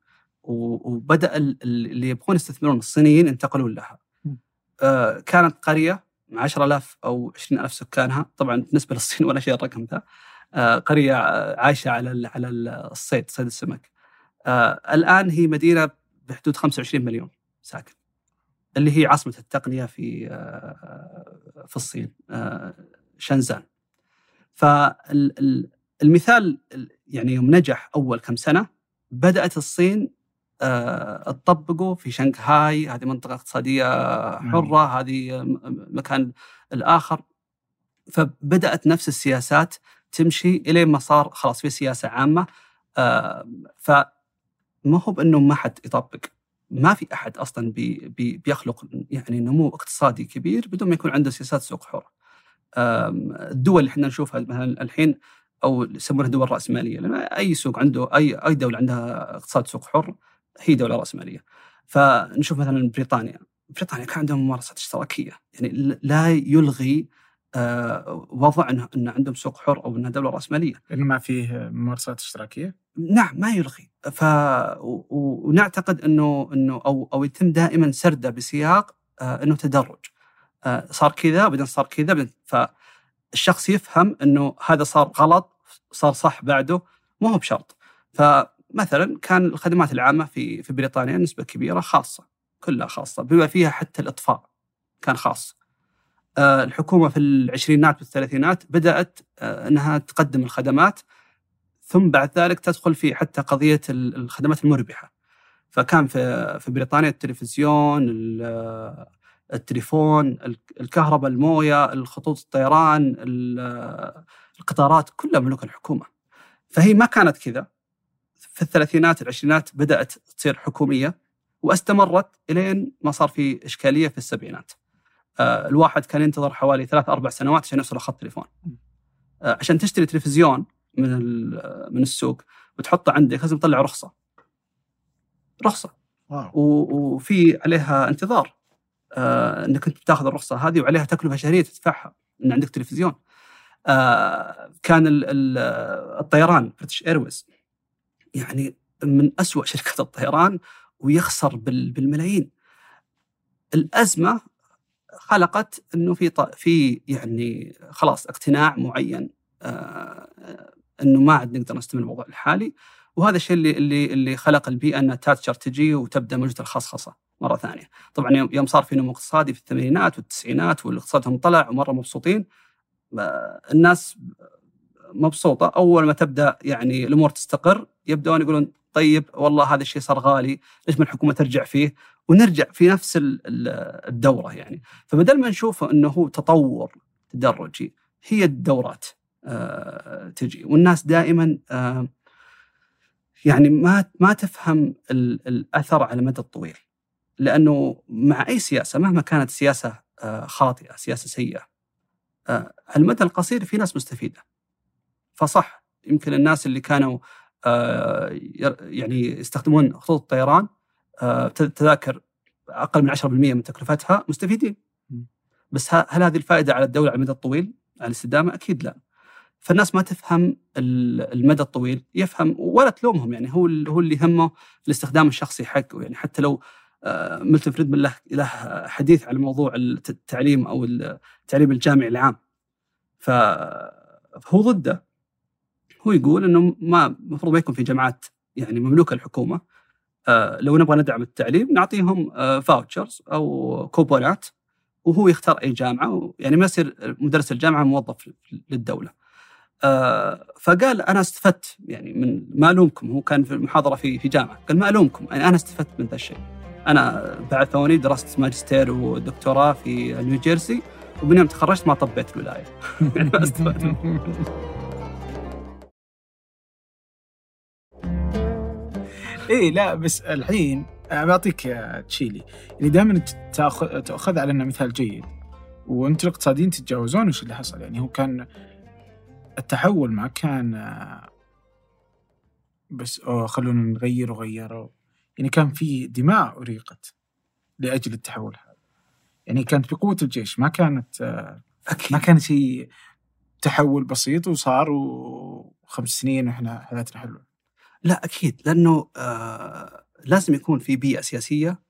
وبدأ اللي يبغون يستثمرون الصينيين ينتقلون لها. آه، كانت قرية 10000 أو 20000 سكانها، طبعا بالنسبة للصين ولا شيء الرقم ذا. آه، قرية عايشة على على الصيد صيد السمك. آه، الآن هي مدينة بحدود 25 مليون ساكن اللي هي عاصمة التقنية في في الصين شنزان فالمثال يعني يوم نجح أول كم سنة بدأت الصين تطبقه في شنغهاي هذه منطقة اقتصادية حرة هذه مكان الآخر. فبدأت نفس السياسات تمشي الين ما صار خلاص في سياسة عامة. آه فما هو بأنه ما حد يطبق. ما في أحد أصلا بي بي بيخلق يعني نمو اقتصادي كبير بدون ما يكون عنده سياسات سوق حر. الدول اللي إحنا نشوفها مثلا الحين أو يسمونها دول رأسمالية لأن أي سوق عنده أي أي دولة عندها اقتصاد سوق حر هي دولة راسماليه. فنشوف مثلا بريطانيا بريطانيا كان عندهم ممارسات اشتراكية يعني لا يلغي آه، وضع انه ان عندهم سوق حر أو إنها دولة راسماليه. لأنه ما فيه ممارسات اشتراكية؟ نعم ما يلغي ف ونعتقد انه إنه أو أو يتم دائما سرده بسياق آه، إنه تدرج. آه، صار كذا بعدين صار كذا بعدين فالشخص يفهم إنه هذا صار غلط صار صح بعده ما هو بشرط. ف مثلا كان الخدمات العامة في في بريطانيا نسبة كبيرة خاصة كلها خاصة بما فيها حتى الإطفاء كان خاص. آه، الحكومة في العشرينات والثلاثينات بدأت آه، إنها تقدم الخدمات ثم بعد ذلك تدخل في حتى قضية ال- الخدمات المربحة. فكان في في بريطانيا التلفزيون ال- التليفون ال- الكهرباء الموية الخطوط الطيران ال- القطارات كلها ملوك الحكومة. فهي ما كانت كذا. في الثلاثينات العشرينات بدأت تصير حكومية واستمرت إلين ما صار في إشكالية في السبعينات. آه، الواحد كان ينتظر حوالي ثلاث أربع سنوات عشان يوصل خط تليفون. آه، عشان تشتري تلفزيون من من السوق وتحطه عندك لازم تطلع رخصة. رخصة. واو. وفي عليها انتظار. آه إنك أنت بتاخذ الرخصة هذه وعليها تكلفة شهرية تدفعها ان عندك تلفزيون. كان ال- ال- الطيران British Airways يعني من أسوأ شركات الطيران ويخسر بال- بالملايين. الأزمة خلقت إنه في في يعني خلاص اقتناع معين آه إنه ما عاد نقدر نستمر الموضوع الحالي. وهذا الشيء اللي اللي اللي خلق البيئة ان تاتشر تجي وتبدأ موجه الخصخصه مرة ثانية. طبعا يوم صار في نمو اقتصادي في الثمانينات والتسعينات والاقتصادهم طلع ومرة مبسوطين. الناس مبسوطة. أول ما تبدأ يعني الأمور تستقر يبدون يقولون طيب والله هذا الشيء صار غالي ليش ما الحكومة ترجع فيه؟ ونرجع في نفس ال- ال- الدورة يعني. فبدل ما نشوفه إنه هو تطور تدرجي هي الدورات آه، تجي. والناس دائما آه، يعني ما ما تفهم ال- الأثر على المدى الطويل. لأنه مع أي سياسة مهما كانت سياسة آه، خاطئة سياسة سيئة على المدى القصير في ناس مستفيدة. فصح. يمكن الناس اللي كانوا آه، يعني يستخدمون خطوط الطيران آه، تذاكر أقل من 10% من تكلفتها مستفيدين. بس هل هذه الفائدة على الدولة على المدى الطويل؟ على الاستدامة؟ أكيد لا. فالناس ما تفهم ال- المدى الطويل. يفهم ولا تلومهم يعني هو هو اللي يهمه الاستخدام الشخصي حقه. يعني حتى لو آه، ميلتون فريدمان له له حديث على موضوع الت- التعليم أو التعليم الجامعي العام. فهو ضده. هو يقول إنه ما المفروض ما يكون في جامعات يعني مملوكة الحكومة آه، لو نبغى ندعم التعليم نعطيهم vouchers أو كوبونات وهو يختار أي جامعة يعني ما يصير مدرس الجامعة موظف للدولة. آه، فقال أنا استفدت يعني من ما ألومكم هو كان في المحاضرة في في جامعة قال ما ألومكم يعني أنا استفدت من ذا الشيء. أنا بعثوني درست ماجستير ودكتوراه في نيوجيرسي ومن يوم تخرجت ما طبيت الولاية. يعني ما استفدت. إيه لا بس الحين أنا بعطيك يا تشيلي. يعني دائما تاخذ تأخذ على إنه مثال جيد وأنتم الإقتصاديين تتجاوزون وش اللي حصل؟ يعني هو كان التحول ما كان آه، بس خلونا نغير وغيروا يعني كان في دماء أريقت لأجل التحول هذا. يعني كانت بقوة الجيش ما كانت آه، ما كان شيء تحول بسيط وصار وخمس سنين وإحنا حياتنا حلوة. لا أكيد لأنه آه لازم يكون في بيئة سياسية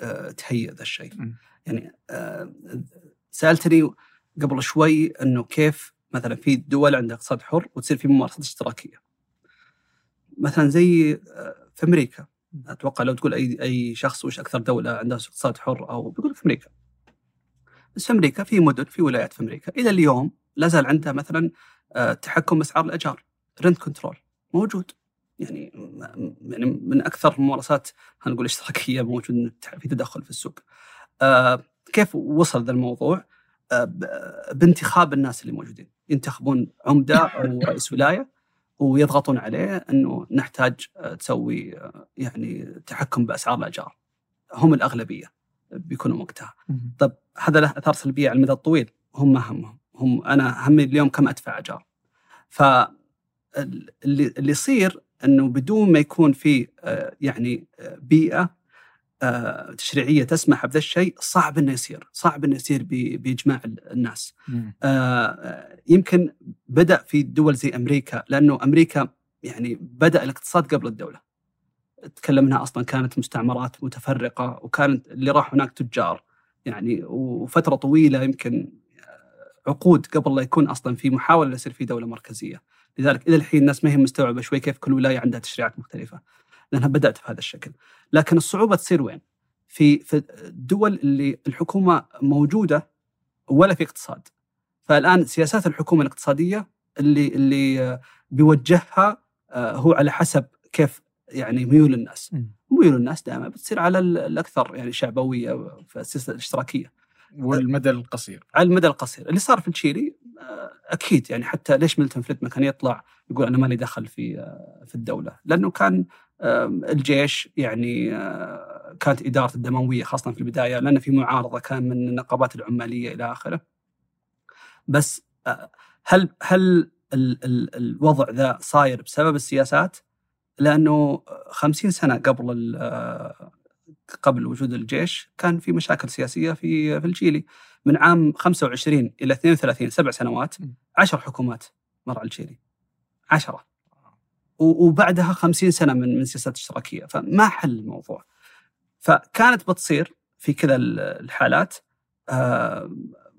آه تهيئ ذا الشيء. يعني آه سألتني قبل شوي إنه كيف مثلا في دول عندها اقتصاد حر وتصير في ممارسات اشتراكية. مثلا زي آه في أمريكا. أتوقع لو تقول أي أي شخص وش أكثر دولة عندها اقتصاد حر أو بيقول في أمريكا. بس في أمريكا في مدن في ولايات في أمريكا. إلى اليوم لا زال عندها مثلا آه تحكم بأسعار الايجار rent control موجود. يعني يعني من أكثر الممارسات خلينا نقول اشتراكيه موجود في تدخل في السوق. آه كيف وصل ذا الموضوع؟ آه بانتخاب الناس اللي موجودين، ينتخبون عمده أو رئيس ولايه ويضغطون عليه انه نحتاج تسوي يعني تحكم باسعار الايجار. هم الاغلبيه بيكونوا وقتها. طب هذا له اثار سلبيه على المدى الطويل، هم ما همهم، هم أنا همي اليوم كم ادفع ايجار. ف اللي اللي يصير أنه بدون ما يكون في يعني بيئة تشريعية تسمح بذا الشيء صعب إنه يصير، صعب إنه يصير بإجماع الناس. يمكن بدأ في دول زي أمريكا لأنه أمريكا يعني بدأ الاقتصاد قبل الدولة. تكلمنا أصلا كانت مستعمرات متفرقة وكانت اللي راح هناك تجار يعني وفترة طويلة يمكن عقود قبل لا يكون أصلا في محاولة يصير في دولة مركزية. لذلك إلى الحين الناس ما هي مستوعبة شوي كيف كل ولاية عندها تشريعات مختلفة لأنها بدأت بهذا الشكل. لكن الصعوبة تصير وين؟ في في الدول اللي الحكومة موجودة ولا في اقتصاد. فالآن سياسات الحكومة الاقتصادية اللي اللي بيوجهها آه، هو على حسب كيف يعني ميول الناس. ميول الناس دائما بتصير على ال- الأكثر يعني شعبوية في السياسة الاشتراكية. والمدى القصير. على المدى القصير. اللي صار في تشيلي آه، أكيد يعني حتى ليش ميلتون فريدمان كان يطلع يقول أنا مالي دخل في آه، في الدولة؟ لأنه كان الجيش يعني آه، كانت إدارة الدموية خاصة في البداية لأن في معارضة كان من النقابات العمالية إلى آخره. بس هل هل ال- ال- الوضع ذا صاير بسبب السياسات؟ لأنه 50 سنة قبل قبل وجود الجيش كان في مشاكل سياسية في في التشيلي من عام 25 إلى 32 سبع سنوات. عشر حكومات مر على التشيلي عشرة وبعدها 50 سنة من من سياسات اشتراكيه فما حل الموضوع. فكانت بتصير في كذا ال- الحالات آه،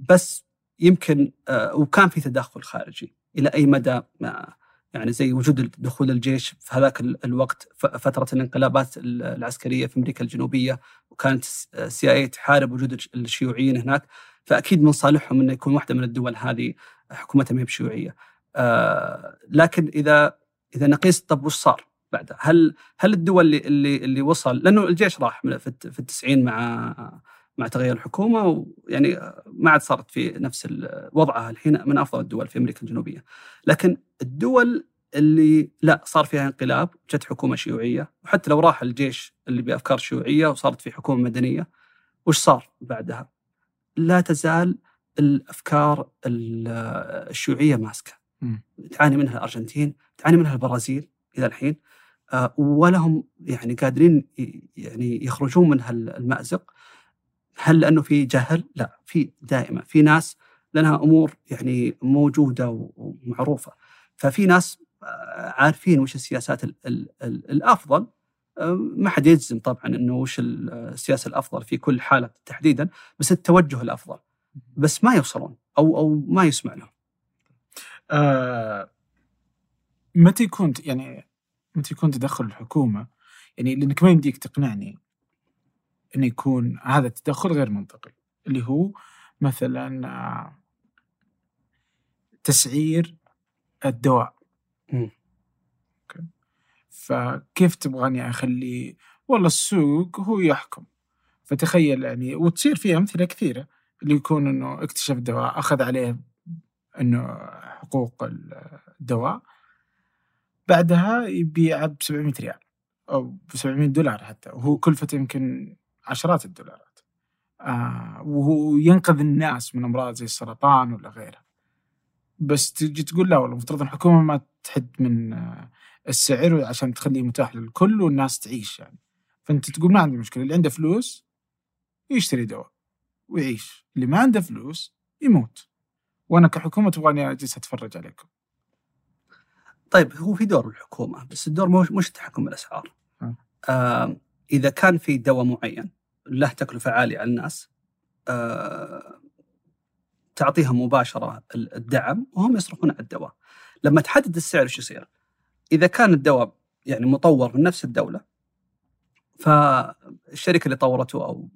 بس يمكن آه، وكان في تدخل خارجي إلى أي مدى ما يعني زي وجود دخول الجيش في هذاك ال- الوقت فترة الانقلابات ال- العسكرية في أمريكا الجنوبية وكانت السي آي تحارب وجود الش- الشيوعيين هناك فأكيد من صالحهم إنه يكون واحدة من الدول هذه حكومتها ما هي بشيوعية. آه، لكن إذا إذا نقيس طب وش صار بعدها؟ هل هل الدول اللي اللي, اللي وصل لأنه الجيش راح في التسعين مع مع تغير الحكومة ويعني ما عاد صارت في نفس وضعها الحين من أفضل الدول في أمريكا الجنوبية. لكن الدول اللي لا صار فيها انقلاب جت حكومة شيوعية وحتى لو راح الجيش اللي بأفكار شيوعية وصارت في حكومة مدنية وش صار بعدها؟ لا تزال الأفكار ال- الشيوعية ماسكة. مم. تعاني منها الأرجنتين، تعاني منها البرازيل إلى الحين آه، ولا هم يعني قادرين يعني يخرجون من هالمأزق هل لأنه في جهل؟ لا في دائما. في ناس لأنها أمور يعني موجودة ومعروفة. ففي ناس آه، عارفين وش السياسات ال ال ال الأفضل. آه، ما حد يجزم طبعا إنه وش ال- السياسة الأفضل في كل حالة تحديدا بس التوجه الأفضل. بس ما يوصلون أو أو ما يسمع لهم. آه متى يكون يعني متى يكون تدخل الحكومة؟ يعني لأنك ما يمديك تقنعني. انه يكون هذا التدخل غير منطقي اللي هو مثلا آه، تسعير الدواء. فكيف تبغاني أخلي؟ والله السوق هو يحكم. فتخيل يعني وتصير فيها أمثلة كثيرة اللي يكون إنه اكتشف دواء أخذ عليه إنه حقوق الدواء بعدها يبيعه ب 700 ريال أو ب 700 دولار حتى. وهو كلفته يمكن عشرات الدولارات. آه وهو ينقذ الناس من أمراض زي السرطان ولا غيرها بس تجي تقول لا والله المفترض الحكومة ما تحد من آه السعر عشان تخليه متاح للكل والناس تعيش يعني. فأنت تقول ما عندي مشكلة اللي عنده فلوس يشتري دواء ويعيش اللي ما عنده فلوس يموت. وأنا كحكومة تبغاني أجلس أتفرج عليكم. طيب هو في دور الحكومة بس الدور مش مش التحكم بالأسعار. آه. إذا كان في دواء معين له تكلفة عالية على الناس آه تعطيها مباشرة ال- الدعم وهم يصرفون على الدواء. لما تحدد السعر إيش يصير؟ إذا كان الدواء يعني مطور من نفس الدولة فالشركة اللي طورته أو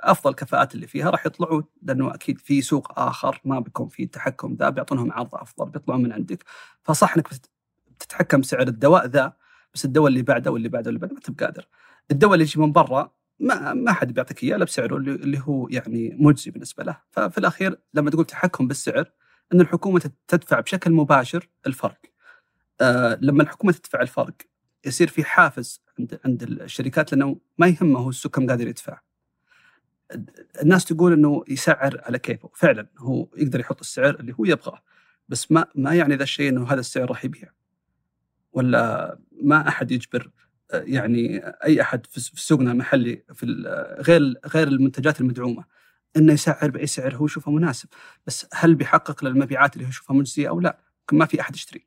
أفضل كفاءات اللي فيها راح يطلعوا لأنه أكيد في سوق آخر ما بيكون في تحكم ذا بيعطونهم عرض أفضل بيطلعون من عندك فصح إنك بت- بتتحكم سعر الدواء ذا بس الدواء اللي بعده واللي بعده واللي بعده ما أنت بقادر. الدواء اللي يجي من برا ما ما حد بيعطيك إياه إلا بسعره اللي, هو يعني مجزي بالنسبة له، ففي الأخير لما تقول تحكم بالسعر إن الحكومة تدفع بشكل مباشر الفرق. آه لما الحكومة تدفع الفرق يصير في حافز عند عند الشركات لأنه ما يهمه هو السوق كم قادر يدفع. الناس تقول إنه يسعر على كيفه، فعلا هو يقدر يحط السعر اللي هو يبغاه، بس ما ما يعني ذا الشيء إنه هذا السعر راح يبيع. ولا ما أحد يجبر يعني أي أحد في سوقنا المحلي في غير غير المنتجات المدعومة إنه يسعر بأي سعر هو يشوفه مناسب، بس هل بيحقق للمبيعات اللي هو يشوفها مجزية أو لا؟ ما في أحد يشتري.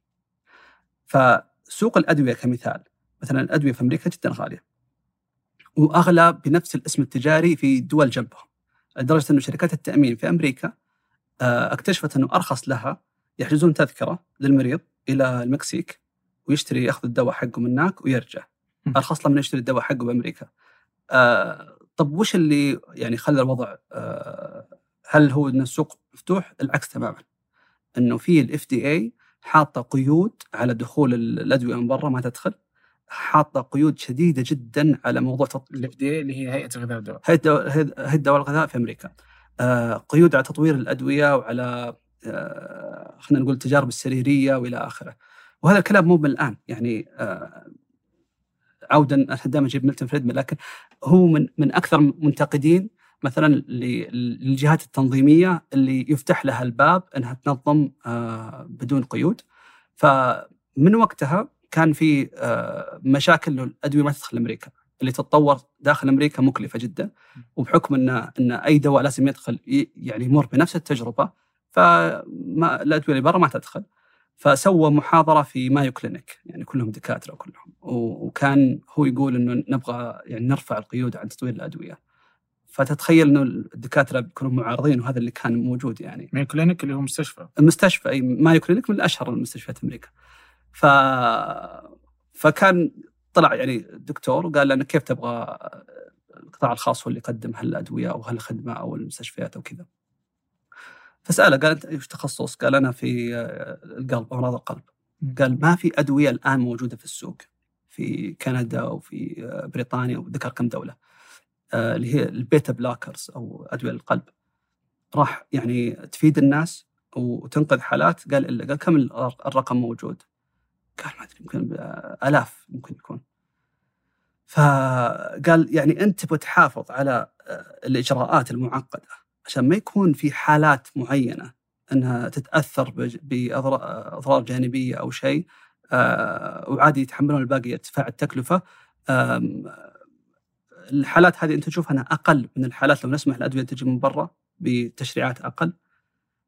فسوق الأدوية كمثال مثلا الأدوية في أمريكا جدا غالية. وأغلى بنفس الاسم التجاري في دول جنبهم. لدرجة إنه شركات التأمين في أمريكا آه، اكتشفت إنه أرخص لها يحجزون تذكرة للمريض إلى المكسيك ويشتري يأخذ الدواء حقه من هناك ويرجع. ارخص له من يشتري الدواء حقه بأمريكا. آه طب وش اللي يعني خلى الوضع آه هل هو إن السوق مفتوح؟ العكس تماما. إنه في ال FDA حاطة قيود على دخول الأدوية من برا ما تدخل حاطة قيود شديدة جدا على موضوع. الاف دي اللي هي هيئة الغذاء والدواء. هيئة الدواء والغذاء في أمريكا. آه، قيود على تطوير الأدوية وعلى آه، خلينا نقول التجارب السريرية وإلى آخره. وهذا الكلام مو من الآن. يعني آه، عودا دائما أجيب ميلتون فريدمان لكن هو من من أكثر منتقدين مثلا للجهات التنظيمية اللي يفتح لها الباب إنها تنظم آه، بدون قيود. فمن وقتها كان في آه، مشاكل انه الادويه ما تدخل أمريكا. اللي تتطور داخل أمريكا مكلفة جدا وبحكم إن إن أي دواء لازم يدخل يعني يمر بنفس التجربة فما الأدوية اللي برا ما تدخل. فسوى محاضرة في مايو كلينيك يعني كلهم دكاترة كلهم. وكان هو يقول إنه نبغى يعني نرفع القيود عن تطوير الأدوية. فتتخيل إنه الدكاترة بيكونوا معارضين وهذا اللي كان موجود يعني. مين كلينيك اللي هو مستشفى. المستشفى أي مايو كلينيك من اشهر المستشفيات أمريكا. ف فكان طلع يعني دكتور وقال لنا كيف تبغى القطاع الخاص هو اللي يقدم هالأدوية أو هالخدمة أو المستشفيات أو كذا. فسأله قال أنت إيش تخصص؟ قال أنا في آه، القلب أمراض القلب. قال ما في أدوية الآن موجودة في السوق في كندا وفي آه، بريطانيا وذكر كم دولة آه، اللي هي ال beta blockers أو أدوية القلب راح يعني تفيد الناس وتنقذ حالات. قال إلا. قال كم الرقم موجود؟ قال ما أدري يمكن آلاف ممكن يكون. فقال يعني أنت تبغى تحافظ على الإجراءات المعقدة. عشان ما يكون في حالات معينة إنها تتأثر باضرار جانبية أو شيء آه، وعادي يتحملون الباقي ارتفاع التكلفة الحالات هذه أنت تشوفها إنها أقل من الحالات لو نسمح الادويه تجي من برا بتشريعات أقل.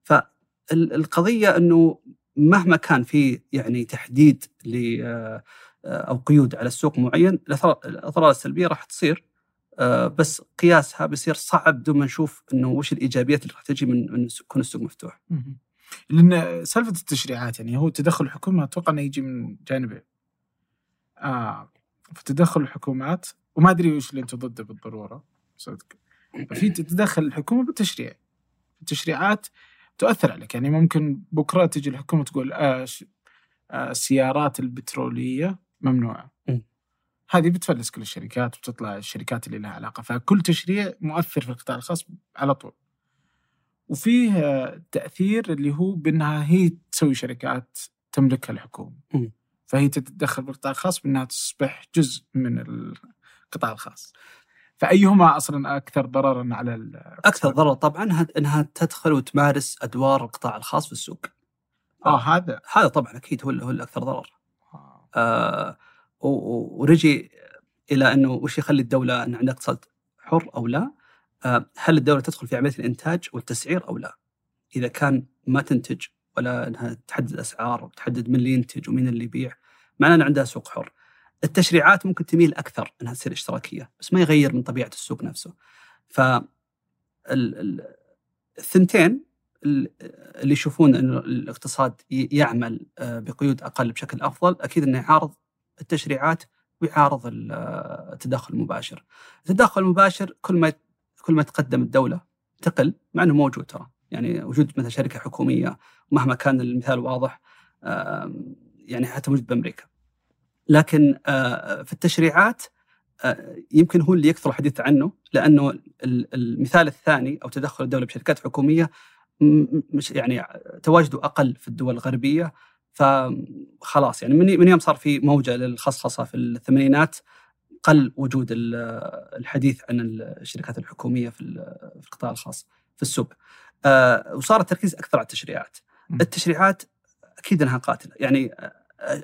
فالقضيه إنه مهما كان في يعني تحديد ل آه، أو قيود على السوق معين الأضرار السلبية راح تصير. بس قياسها بيصير صعب بدون ما نشوف إنه وش الإيجابيات اللي راح تجي من من يكون السوق مفتوح. لأن سالفة التشريعات يعني هو تدخل الحكومة أتوقع إنه يجي من جانبين. آه فتدخل الحكومات وما أدري وش اللي أنت ضده بالضرورة صدق. في تتدخل الحكومة بالتشريع. التشريعات تؤثر عليك يعني ممكن بكرة تجي الحكومة تقول آه آه السيارات البترولية ممنوعة. م. هذه بتفلس كل الشركات وتطلع الشركات اللي لها علاقة فكل تشريع مؤثر في القطاع الخاص على طول. وفيه آه، تأثير اللي هو بأنها هي تسوي شركات تملكها الحكومة م. فهي تتدخل بالقطاع الخاص بأنها تصبح جزء من القطاع الخاص فأيهما أصلا أكثر ضررا على ال- أكثر ضرر طبعا إنها تدخل وتمارس أدوار القطاع الخاص في السوق. آه هذا هذا طبعا أكيد هو هو الأكثر ضرر. آه. ورجي إلى إنه وش يخلي الدولة إن عندها اقتصاد حر أو لا؟ آه هل الدولة تدخل في عملية الإنتاج والتسعير أو لا؟ إذا كان ما تنتج ولا إنها تحدد أسعار وتحدد من اللي ينتج ومين اللي يبيع معناه إن عندها سوق حر. التشريعات ممكن تميل أكثر إنها تصير إشتراكية بس ما يغير من طبيعة السوق نفسه. ف ال- ال- الثنتين ال- اللي يشوفون إنه الاقتصاد يعمل آه، بقيود أقل بشكل أفضل أكيد إنه يعارض التشريعات ويعارض ال- التدخل المباشر. التدخل المباشر كل ما كل ما تقدم الدولة تقل مع إنه موجود ترى يعني وجود مثلا شركة حكومية مهما كان المثال واضح يعني حتى موجود بأمريكا. لكن في التشريعات يمكن هو اللي يكثر الحديث عنه لأنه ال- المثال الثاني أو تدخل الدولة بشركات حكومية مش يعني تواجده أقل في الدول الغربية فخلاص يعني من من يوم صار في موجة للخصخصة في الثمانينات قل وجود ال- الحديث عن الشركات الحكومية في ال- في القطاع الخاص في السوق. آه، وصار التركيز أكثر على التشريعات. التشريعات أكيد إنها قاتلة. يعني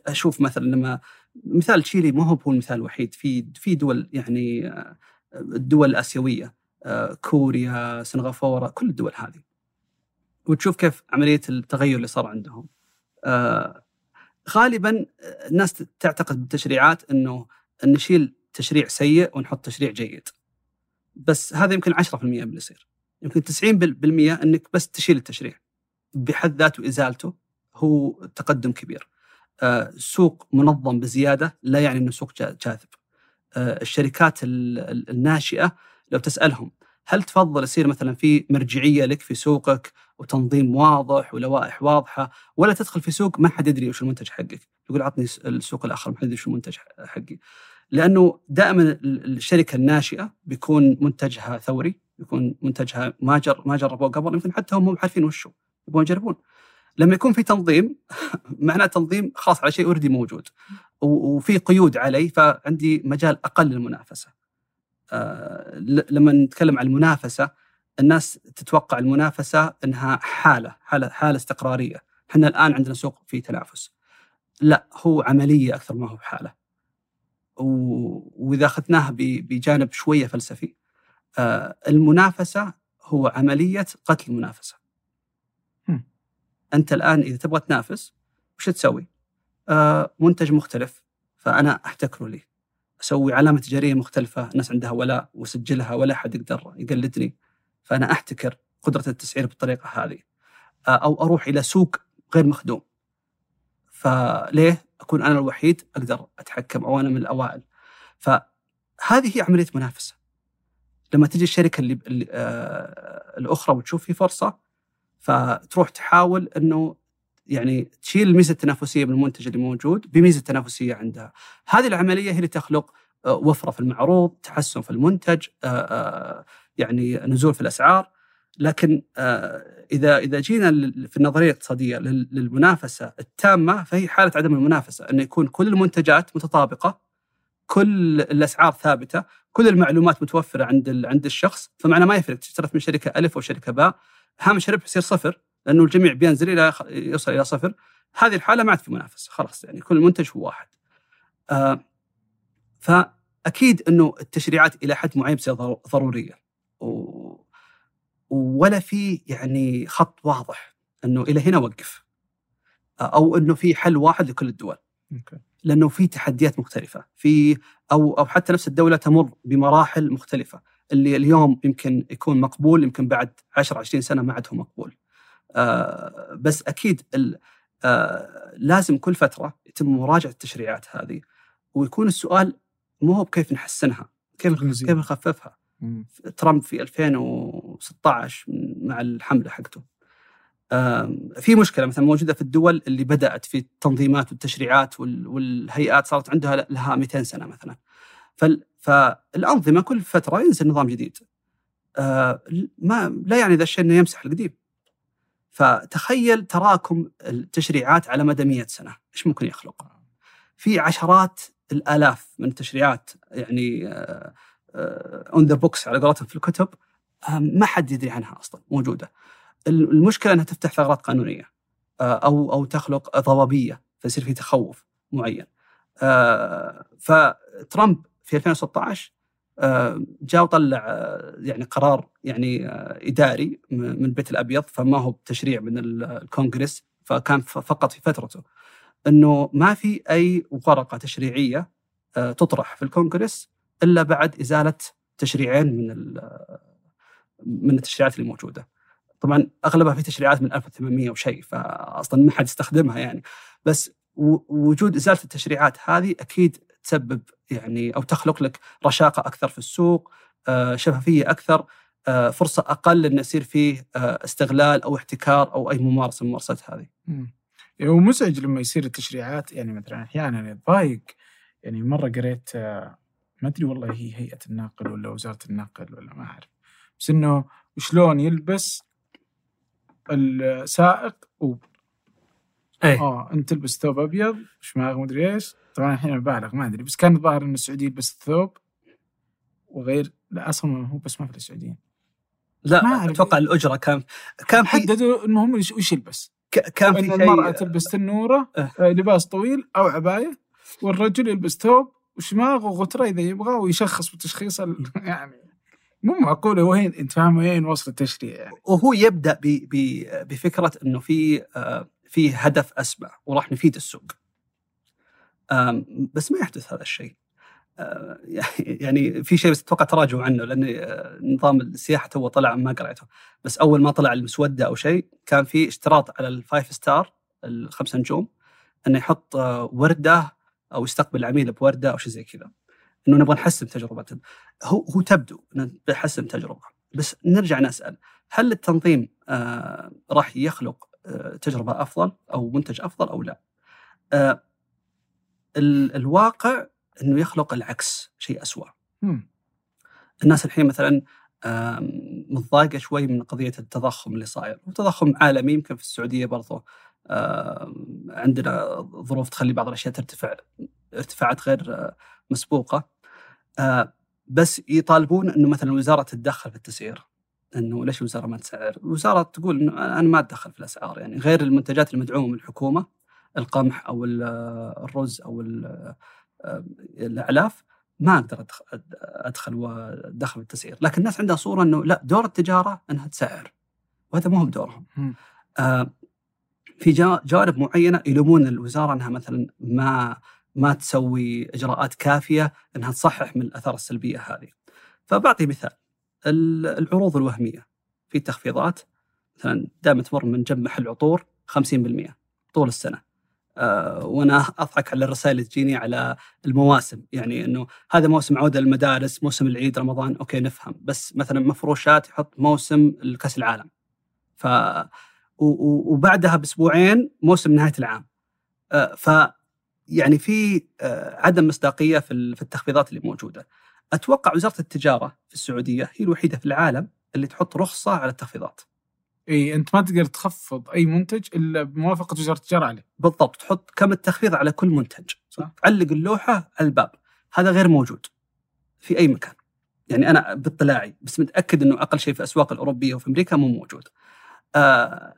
أشوف مثلا لما مثال تشيلي ما هو هو المثال الوحيد في في دول يعني آه، الدول الآسيوية آه، كوريا سنغافورة كل الدول هذه. وتشوف كيف عملية التغير اللي صار عندهم. غالبا الناس تعتقد بالتشريعات إنه إن نشيل تشريع سيء ونحط تشريع جيد بس هذا يمكن 10% من اللي يصير يمكن 90% إنك بس تشيل التشريع بحد ذاته إزالته هو تقدم كبير. آه، سوق منظم بزيادة لا يعني إنه سوق جا- جاذب. آه، الشركات ال- ال- الناشئة لو تسألهم هل تفضل يصير مثلا في مرجعية لك في سوقك وتنظيم واضح ولوائح واضحة ولا تدخل في سوق ما حد يدري وش المنتج حقك؟ يقول عطني السوق الآخر ما حد يدري وش المنتج حقي. لأنه دائما ال- الشركة الناشئة بيكون منتجها ثوري، بيكون منتجها ما جر ما جربوه قبل يمكن حتى هم مو عارفين وشو يبغون يجربون. لما يكون في تنظيم معناه تنظيم خاص على شيء already موجود وفي قيود عليه فعندي مجال أقل للمنافسة. آه، لما نتكلم عن المنافسة الناس تتوقع المنافسة إنها حالة حالة حالة استقرارية، إحنا الآن عندنا سوق فيه تنافس. لا هو عملية أكثر ما هو حالة. وإذا اخذناها بجانب شوية فلسفي آه، المنافسة هو عملية قتل المنافسة. أنت الآن إذا تبغى تنافس وش تسوي؟ آه، منتج مختلف فأنا أحتكره لي. أسوي علامة تجارية مختلفة الناس عندها ولاء وسجلها ولا أحد يقدر يقلدني. فأنا أحتكر قدرة التسعير بالطريقة هذه. آه، أو أروح إلى سوق غير مخدوم. فليه؟ أكون أنا الوحيد أقدر أتحكم أو أنا من الأوائل. فهذه هي عملية منافسة. لما تجي الشركة اللي, اللي آه الأخرى وتشوف في فرصة فتروح تحاول إنه يعني تشيل الميزة التنافسية من المنتج اللي موجود بميزة تنافسية عندها. هذه العملية هي اللي تخلق آه، وفرة في المعروض، تحسن في المنتج، آه، يعني نزول في الأسعار، لكن آه، إذا إذا جينا في النظرية الاقتصادية لل- للمنافسة التامة فهي حالة عدم المنافسة، إنه يكون كل المنتجات متطابقة، كل الأسعار ثابتة، كل المعلومات متوفرة عند عند الشخص، فمعنى ما يفرق تشتريت من شركة ألف أو شركة باء، هامش الربح يصير صفر لأنه الجميع بينزل إلى يوصل إلى صفر، هذه الحالة ما عاد في منافسة، خلاص يعني كل منتج هو واحد. آه فأكيد إنه التشريعات إلى حد معين بتصير ضر- ضرورية. و... ولا في يعني خط واضح إنه إلى هنا وقف. أو إنه في حل واحد لكل الدول. أوكي لأنه في تحديات مختلفة في أو أو حتى نفس الدولة تمر بمراحل مختلفة اللي اليوم يمكن يكون مقبول يمكن بعد 10 20 سنة ما عاد هو مقبول آه بس أكيد ال- آه لازم كل فترة يتم مراجعة التشريعات هذه ويكون السؤال مو هو بكيف نحسنها كيف. كيف نخففها. ترامب في 2016 مع الحملة حقته. في مشكلة مثلا موجودة في الدول اللي بدأت في التنظيمات والتشريعات وال- والهيئات صارت عندها لها 200 سنة مثلا. فال- فالأنظمة كل فترة ينزل نظام جديد. آه، ما لا يعني ذا الشيء إنه يمسح القديم. فتخيل تراكم التشريعات على مدى 100 سنة. إيش ممكن يخلق؟ في عشرات الآلاف من التشريعات يعني on the books على قولتهم في الكتب ما حد يدري عنها أصلا موجودة. المشكلة إنها تفتح ثغرات قانونية آه، أو أو تخلق ضبابيه فيصير في تخوف معين. آه، فترامب في 2016 آه، جاء وطلع يعني قرار يعني إداري من البيت الأبيض فما هو بتشريع من ال- الكونغرس فكان فقط في فترته إنه ما في أي ورقة تشريعية تطرح في الكونغرس إلا بعد إزالة تشريعين من من التشريعات اللي موجودة. طبعا أغلبها في تشريعات من 1800 وشيء فاصلا ما حد يستخدمها يعني بس وجود إزالة التشريعات هذه أكيد تسبب يعني أو تخلق لك رشاقة أكثر في السوق، آه، شفافية أكثر، آه، فرصة أقل انه يصير فيه آه، استغلال أو احتكار أو أي ممارسة من الممارسات هذه. مم. يعني هو مزعج لما يصير التشريعات يعني مثلا أحيانا يتضايق يعني مرة قريت آه، ما أدري والله هي هيئة الناقل ولا وزارة النقل ولا ما أعرف. بس إنه شلون يلبس السائق اوبر إيه. آه أنت تلبس ثوب أبيض شماغ مدري إيش. طبعا الحين ببالغ ما أدري. بس كان الظاهر ان السعودي يلبس الثوب وغير لا أصلا هو بس ما في السعوديين ما لا. أتوقع الأجرة كان كان حددوا انهم وش يلبس. كان في المرأة تلبس تنورة أه. آه، لباس طويل أو عباية والرجل يلبس ثوب وشماغ وغترة إذا يبغى ويشخص بتشخيص ال... يعني مو معقول وين أنت فاهم وين وصل التشريع يعني وهو يبدأ ب- ب- بفكرة إنه في آه، في هدف أسمى وراح نفيد السوق. بس ما يحدث هذا الشيء. آه، يعني في شيء بس أتوقع تراجعوا عنه لأن آه، نظام السياحة تو طلع ما قريته بس أول ما طلع المسودة أو شيء كان في اشتراط على ال five star الخمس نجوم إنه يحط وردة أو يستقبل العميل بوردة أو شيء زي كذا. إنه نبغى نحسن تجربته هو هو تبدو إنه بيحسن تجربة. بس نرجع نسأل. هل التنظيم آه راح يخلق آه تجربة أفضل أو منتج أفضل أو لا؟ آه الواقع إنه يخلق العكس شيء اسوء. الناس الحين مثلا متضايقة شوي من قضية التضخم اللي صاير، وتضخم عالمي يمكن في السعودية برضو. عندنا ظروف تخلي بعض الأشياء ترتفع ارتفاعات غير آه، مسبوقة آه، بس يطالبون إنه مثلا الوزاره تتدخل في التسعير إنه ليش الوزاره ما تسعر؟ الوزاره تقول إنه أنا ما أتدخل في الأسعار يعني غير المنتجات المدعومة من الحكومة القمح أو الرز أو الأعلاف ما أقدر أدخل وأدخل في التسعير، لكن الناس عندها صورة إنه لا دور التجارة إنها تسعر وهذا مو بدورهم. آه في جوانب معينة يلومون الوزارة أنها مثلا ما ما تسوي إجراءات كافية أنها تصحح من الأثار السلبية هذه. فبعطي مثال. العروض الوهمية في تخفيضات مثلا دائما تمر من جنب محل عطور 50% طول السنة. أه وأنا أضحك على الرسائل اللي تجيني على المواسم. يعني إنه هذا موسم عودة للمدارس موسم العيد رمضان. أوكي نفهم. بس مثلا مفروشات يحط موسم الكاس العالم. ف وبعدها بأسبوعين موسم نهاية العام. ف يعني في عدم مصداقية في في التخفيضات اللي موجودة. أتوقع وزارة التجارة في السعودية هي الوحيدة في العالم اللي تحط رخصة على التخفيضات. إي أنت ما تقدر تخفض أي منتج إلا بموافقة وزارة التجارة عليه. بالضبط تحط كم التخفيض على كل منتج. صح. تعلق اللوحة على الباب. هذا غير موجود في أي مكان. يعني أنا باطلاعي بس متأكد إنه أقل شيء في الاسواق الأوروبية وفي أمريكا مو موجود. آه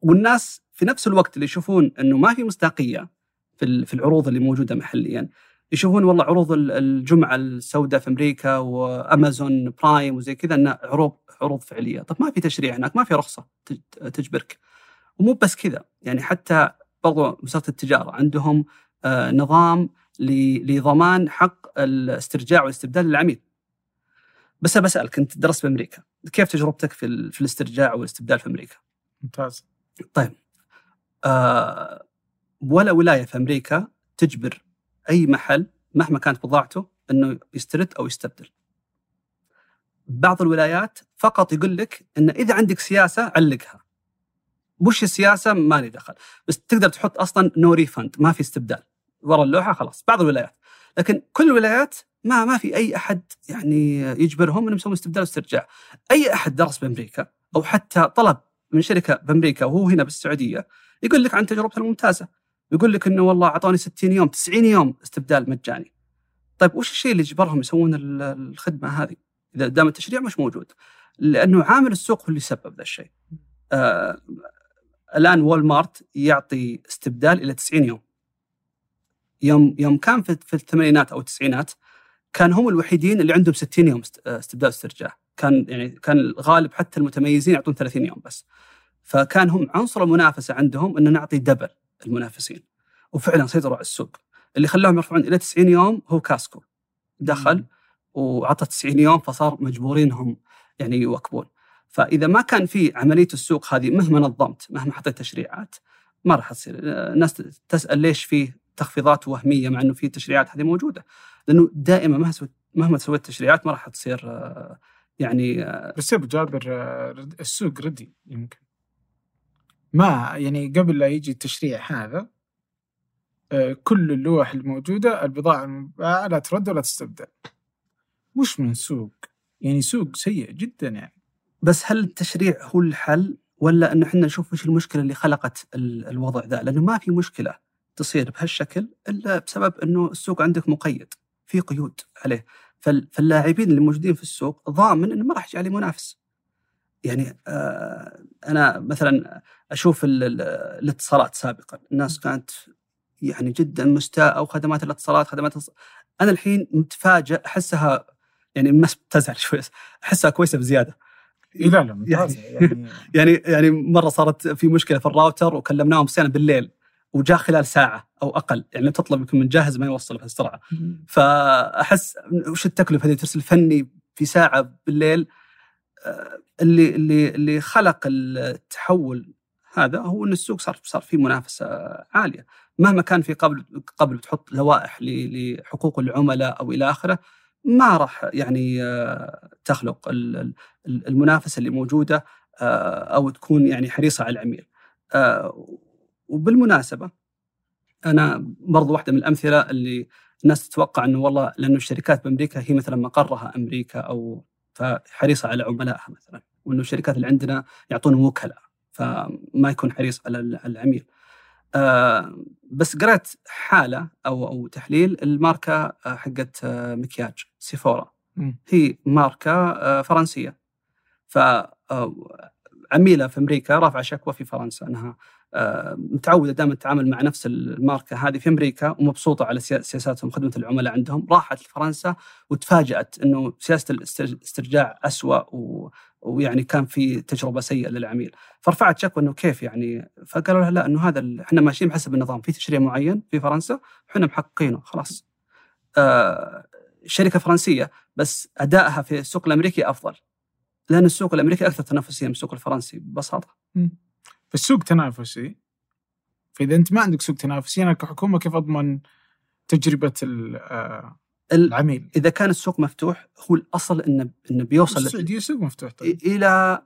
والناس في نفس الوقت اللي يشوفون إنه ما في مصداقية في العروض اللي موجودة محليا يشوفون والله عروض الجمعة السوداء في أمريكا وأمازون برايم وزي كذا إنها عروض عروض فعلية، طب ما في تشريع هناك ما في رخصة تجبرك. ومو بس كذا يعني حتى برضو وزارة التجارة عندهم آه، نظام لضمان حق الاسترجاع والاستبدال للعميل. بس بسالك أنت درست في أمريكا، كيف تجربتك في الاسترجاع والاستبدال في أمريكا؟ ممتاز. طيب آه ولا ولاية في أمريكا تجبر أي محل مهما كانت بضاعته إنه يسترد أو يستبدل. بعض الولايات فقط يقول لك ان إذا عندك سياسة علقها. وش السياسة ما لي دخل، بس تقدر تحط أصلا نو ريفند ما في استبدال. ورا اللوحة خلاص بعض الولايات. لكن كل الولايات ما ما في أي أحد يعني يجبرهم إنهم يسوون استبدال واسترجاع. أي أحد درس بأمريكا أو حتى طلب من شركة بأمريكا وهو هنا بالسعودية. يقول لك عن تجربته الممتازة. يقول لك إنه والله اعطوني 60 يوم 90 يوم استبدال مجاني. طيب وش الشيء اللي جبرهم يسوون الخدمة هذه؟ إذا دام التشريع مش موجود لأنه عامل السوق هو اللي سبب ذا الشيء. آه الآن وول مارت يعطي استبدال إلى 90 يوم. يوم يوم كان في, في الثمانينات أو التسعينات كان هم الوحيدين اللي عندهم 60 يوم استبدال استرجاع كان يعني كان الغالب حتى المتميزين يعطون 30 يوم بس. فكان هم عنصر المنافسة عندهم ان نعطي double المنافسين. وفعلا سيطروا على السوق. اللي خلاهم يرفعون إلى 90 يوم هو كوسكو. دخل وعطى 90 يوم فصار مجبورين هم يعني يواكبون. فإذا ما كان في عملية السوق هذه مهما نظمت مهما حطيت تشريعات ما راح تصير. الناس تسأل ليش في تخفيضات وهمية مع إنه في تشريعات هذه موجودة. لأنه دائما مهما مهما سويت تشريعات ما راح تصير يعني بس يا أبو جابر السوق ردي يمكن. ما يعني قبل لا يجي التشريع هذا كل اللوح الموجودة البضاعة المباعة لا ترد ولا تستبدل. وش من سوق. يعني سوق سيء جدا يعني. بس هل التشريع هو الحل ولا إنه إحنا نشوف وش المشكلة اللي خلقت الوضع ذا؟ لأنه ما في مشكلة تصير بهالشكل إلا بسبب إنه السوق عندك مقيد في قيود عليه. فاللاعبين اللي موجودين في السوق ضامن إنه ما راح يجي عليه منافس. يعني آه أنا مثلا أشوف الاتصالات سابقا. الناس كانت يعني جدا مستاءة وخدمات الاتصالات خدمات أنا الحين متفاجئ أحسها يعني ما تزعل شوي أحسها كويسة بزيادة. لا لا يعني, يعني يعني يعني مرة صارت في مشكلة في الراوتر وكلمناهم صيانه بالليل وجاء خلال ساعة أو أقل يعني تطلب يكون من جاهز ما يوصل بهالسرعه فأحس وش التكلفة هذه ترسل فني في ساعة بالليل اللي اللي اللي خلق التحول هذا هو إن السوق صار صار في منافسة عالية مهما كان في قبل قبل تحط لوائح لحقوق العملاء أو إلى آخره ما راح يعني آه، تخلق المنافسة اللي موجودة آه، أو تكون يعني حريصة على العميل. وبالمناسبة أنا برضو واحدة من الأمثلة اللي الناس تتوقع إنه والله لأنه الشركات بأمريكا هي مثلا مقرها أمريكا أو فحريصه على عملائها مثلا وإنه الشركات اللي عندنا يعطون وكلاء فما يكون حريص على العميل. آه بس قرأت حالة أو أو تحليل الماركة آه، حقت آه مكياج سيفورا. هي ماركة فرنسية. ف عميلة في أمريكا رافعة شكوى في فرنسا أنها متعودة دائما تتعامل مع نفس الماركة هذه في أمريكا ومبسوطة على سياساتهم خدمة العملاء عندهم. راحت لفرنسا وتفاجأت إنه سياسة الاسترجاع اسوء و... ويعني كان في تجربة سيئة للعميل. فرفعت شكوى إنه كيف يعني؟ فقالوا لها لا إنه هذا إحنا ماشيين بحسب النظام. في تشريع معين في فرنسا إحنا محققينه خلاص. آه شركة فرنسية بس أدائها في السوق الأمريكي أفضل. لأن السوق الأمريكي أكثر تنافسية من السوق الفرنسي ببساطة. فالسوق تنافسي. فإذا أنت ما عندك سوق تنافسي أنا كحكومة كيف أضمن تجربة آه، العميل؟ إذا كان السوق مفتوح هو الأصل إنه إنه بيوصل السعوديه سوق مفتوح طيب. إلى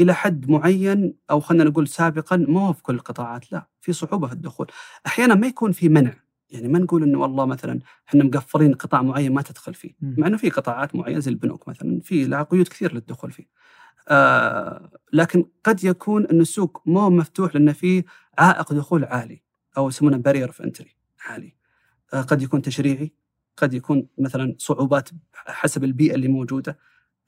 إلى حد معين أو خلينا نقول سابقا مو في كل القطاعات لا في صعوبة في الدخول. أحيانا ما يكون في منع يعني ما نقول إنه والله مثلا إحنا مقفلين قطاع معين ما تدخل فيه. مع إنه في قطاعات معينة زي البنوك مثلا في لها قيود كثير للدخول فيه. لكن قد يكون أن السوق مو مفتوح لأن فيه عائق دخول عالي أو يسمونه barrier of entry عالي. آه قد يكون تشريعي قد يكون مثلا صعوبات حسب البيئة اللي موجودة.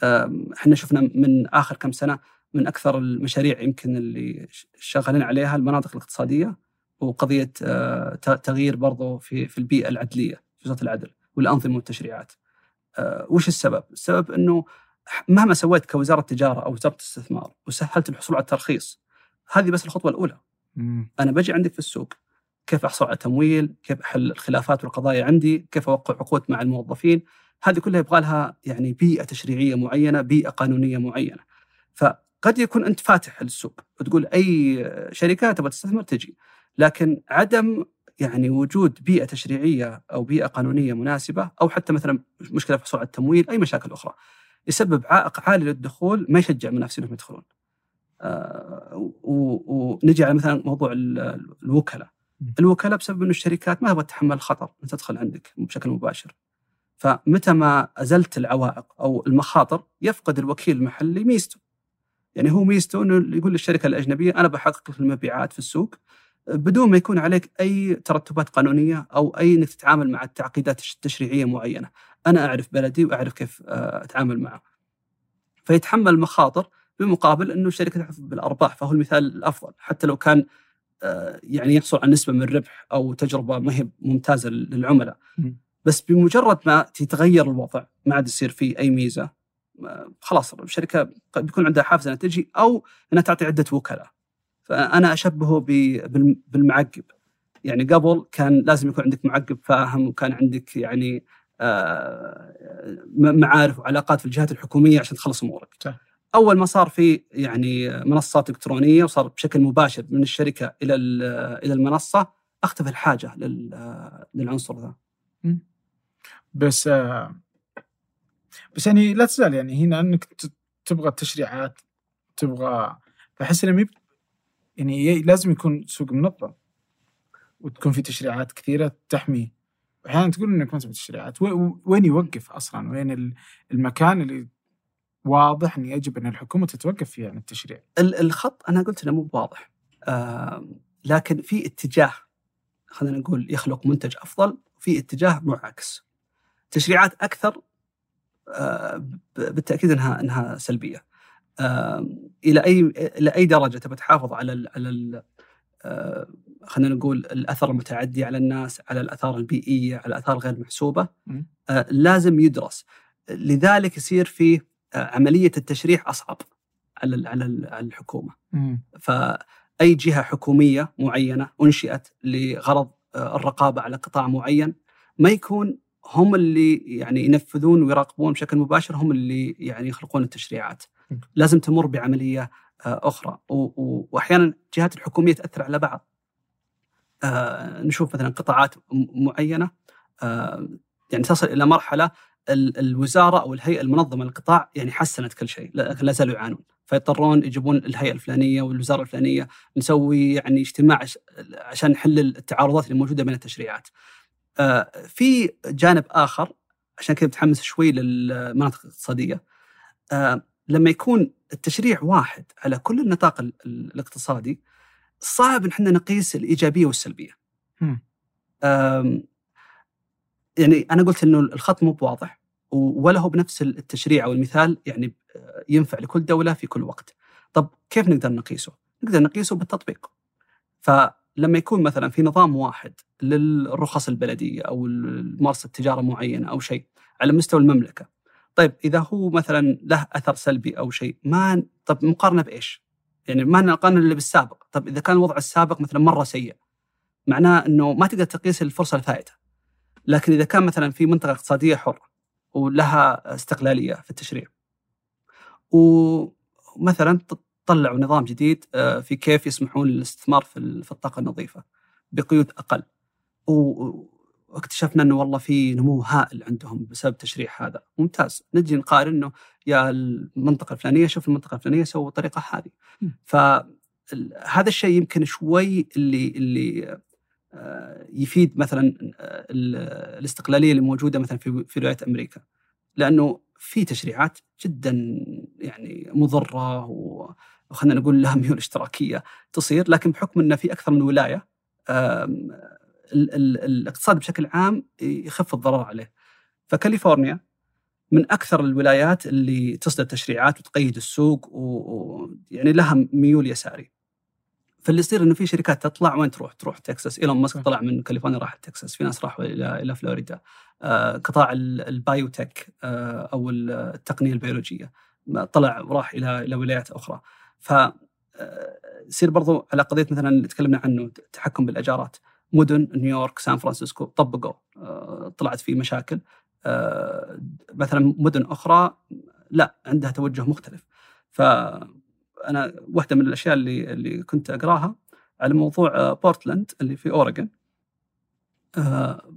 آه إحنا شفنا من آخر كم سنة من أكثر المشاريع يمكن اللي شغالين عليها المناطق الاقتصادية وقضية آه تغيير برضو في في البيئة العدلية وزارة العدل والأنظمة والتشريعات. آه وش السبب؟ السبب أنه مهما سويت كوزارة تجارة أو وزارة استثمار وسهلت الحصول على الترخيص هذه بس الخطوة الأولى. مم. أنا بجي عندك في السوق كيف أحصل على تمويل، كيف أحل الخلافات والقضايا عندي، كيف أوقع عقود مع الموظفين، هذه كلها يبغى لها يعني بيئة تشريعية معينة، بيئة قانونية معينة. فقد يكون أنت فاتح للسوق وتقول أي شركة تبغى تستثمر تجي، لكن عدم يعني وجود بيئة تشريعية أو بيئة قانونية مناسبة أو حتى مثلا مشكلة في حصول على التمويل أي مشاكل أخرى. يسبب عائق عالي للدخول ما يشجع المنافسين إنهم يدخلون. آه ونجي على مثلا موضوع الوكلاء. الوكلاء بسبب إنه الشركات ما تبغى تتحمل الخطر ان تدخل عندك بشكل مباشر. فمتى ما أزلت العوائق أو المخاطر يفقد الوكيل المحلي ميزته. يعني هو ميزته إنه يقول للشركة الأجنبية أنا بحقق لك المبيعات في السوق بدون ما يكون عليك أي ترتبات قانونية أو أي إنك تتعامل مع التعقيدات التشريعية معينة. أنا أعرف بلدي وأعرف كيف آه، أتعامل معه. فيتحمل مخاطر بمقابل إنه الشركة تحصل بالأرباح فهو المثال الأفضل حتى لو كان آه، يعني يحصل على نسبة من الربح أو تجربة ما هي ممتازة للعملاء. بس بمجرد ما تتغير الوضع ما عاد يصير فيه أي ميزة خلاص الشركة بيكون عندها حافز إنها تجي أو إنها تعطي عدة وكلاء. فأنا أشبهه بالمعقب. يعني قبل كان لازم يكون عندك معقب فاهم وكان عندك يعني آه، معارف وعلاقات في الجهات الحكومية عشان تخلص أمورك. أول ما صار في يعني منصات إلكترونية وصار بشكل مباشر من الشركة إلى إلى المنصة أختفى الحاجة للعنصر ذا. بس آه، بس يعني لا تزال يعني هنا إنك تبغى التشريعات تبغى فاحس إنه يعني لازم يكون سوق منظم. وتكون في تشريعات كثيرة تحمي. أحيانا تقول إنك ما تبي تشتريات وين يوقف أصلا؟ وين المكان اللي واضح ان يجب إن الحكومة تتوقف فيه عن التشريع؟ الخط أنا قلت إنه مو واضح آه لكن في اتجاه خلينا نقول يخلق منتج أفضل في اتجاه معاكس. تشريعات أكثر آه بالتأكيد انها إنها سلبية. إلى أي إلى أي درجة تبى تحافظ على ال على ال آه، خلينا نقول الأثر المتعدي على الناس على الأثار البيئية على الأثار غير محسوبة آه، لازم يدرس. لذلك يصير في آه، عملية التشريح أصعب على على الحكومة. ف اي جهة حكومية معينة أنشئت لغرض آه، الرقابة على قطاع معين ما يكون هم اللي يعني ينفذون ويراقبون بشكل مباشر هم اللي يعني يخلقون التشريعات. لازم تمر بعملية آه، أخرى واحيانا الجهات الحكومية تأثر على بعض. آه، نشوف مثلا قطاعات معينة يعني تصل إلى مرحلة الوزارة أو الهيئة المنظمة للقطاع يعني حسنت كل شيء لكن لا زالوا يعانون فيضطرون يجيبون الهيئة الفلانية والوزارة الفلانية نسوي يعني اجتماع عشان نحل التعارضات اللي موجودة بين التشريعات. آه، في جانب آخر عشان كذا متحمس شوي للمناطق الاقتصادية آه، لما يكون التشريع واحد على كل النطاق الاقتصادي صعب إن إحنا نقيس الإيجابية والسلبية. يعني أنا قلت إنه الخط مو بواضح ولا هو بنفس التشريع أو المثال يعني ينفع لكل دولة في كل وقت. طب كيف نقدر نقيسه؟ نقدر نقيسه بالتطبيق. فلما يكون مثلا في نظام واحد للرخص البلدية أو ممارسة تجارة معينة أو شيء على مستوى المملكة. طيب إذا هو مثلا له أثر سلبي أو شيء ما طب مقارنة بإيش؟ يعني ما نقارن إلا بالسابق، طب إذا كان الوضع السابق مثلا مرة سيء معناه إنه ما تقدر تقيس الفرصة الفائتة. لكن إذا كان مثلا في منطقة اقتصادية حره ولها استقلالية في التشريع ومثلا طلعوا نظام جديد آه، في كيف يسمحون للاستثمار في الطاقة النظيفة بقيود أقل واكتشفنا إنه والله في نمو هائل عندهم بسبب تشريع هذا. ممتاز. نجي نقارن إنه يا المنطقة الفلانية شوف المنطقة الفلانية سووا الطريقة هذه. فهذا الشيء يمكن شوي اللي اللي آه، يفيد مثلا آه، الاستقلالية اللي موجودة مثلا في في ولايات أمريكا. لأنه في تشريعات جدا يعني مضرة وخلينا نقول لها ميول اشتراكية تصير لكن بحكم إنه في أكثر من ولاية الاقتصاد بشكل عام يخف الضرر عليه. فكاليفورنيا من أكثر الولايات اللي تصدر تشريعات وتقيد السوق ويعني لها ميول يساري. فاللي يصير إنه في شركات تطلع وين تروح؟ تروح تكساس، إيلون ماسك طلع من كاليفورنيا راح تكساس، في ناس راحوا إلى إلى فلوريدا. آه قطاع ال biotech آه أو التقنية البيولوجية. طلع وراح إلى إلى ولايات أخرى. ف آه، يصير برضو على قضية مثلا اللي تكلمنا عنه التحكم بالإيجارات. مدن نيويورك سان فرانسيسكو طبقوا آه طلعت في مشاكل آه مثلا مدن أخرى لا عندها توجه مختلف ف أنا واحدة من الأشياء اللي اللي كنت أقراها على موضوع بورتلاند اللي في اوريجن آه،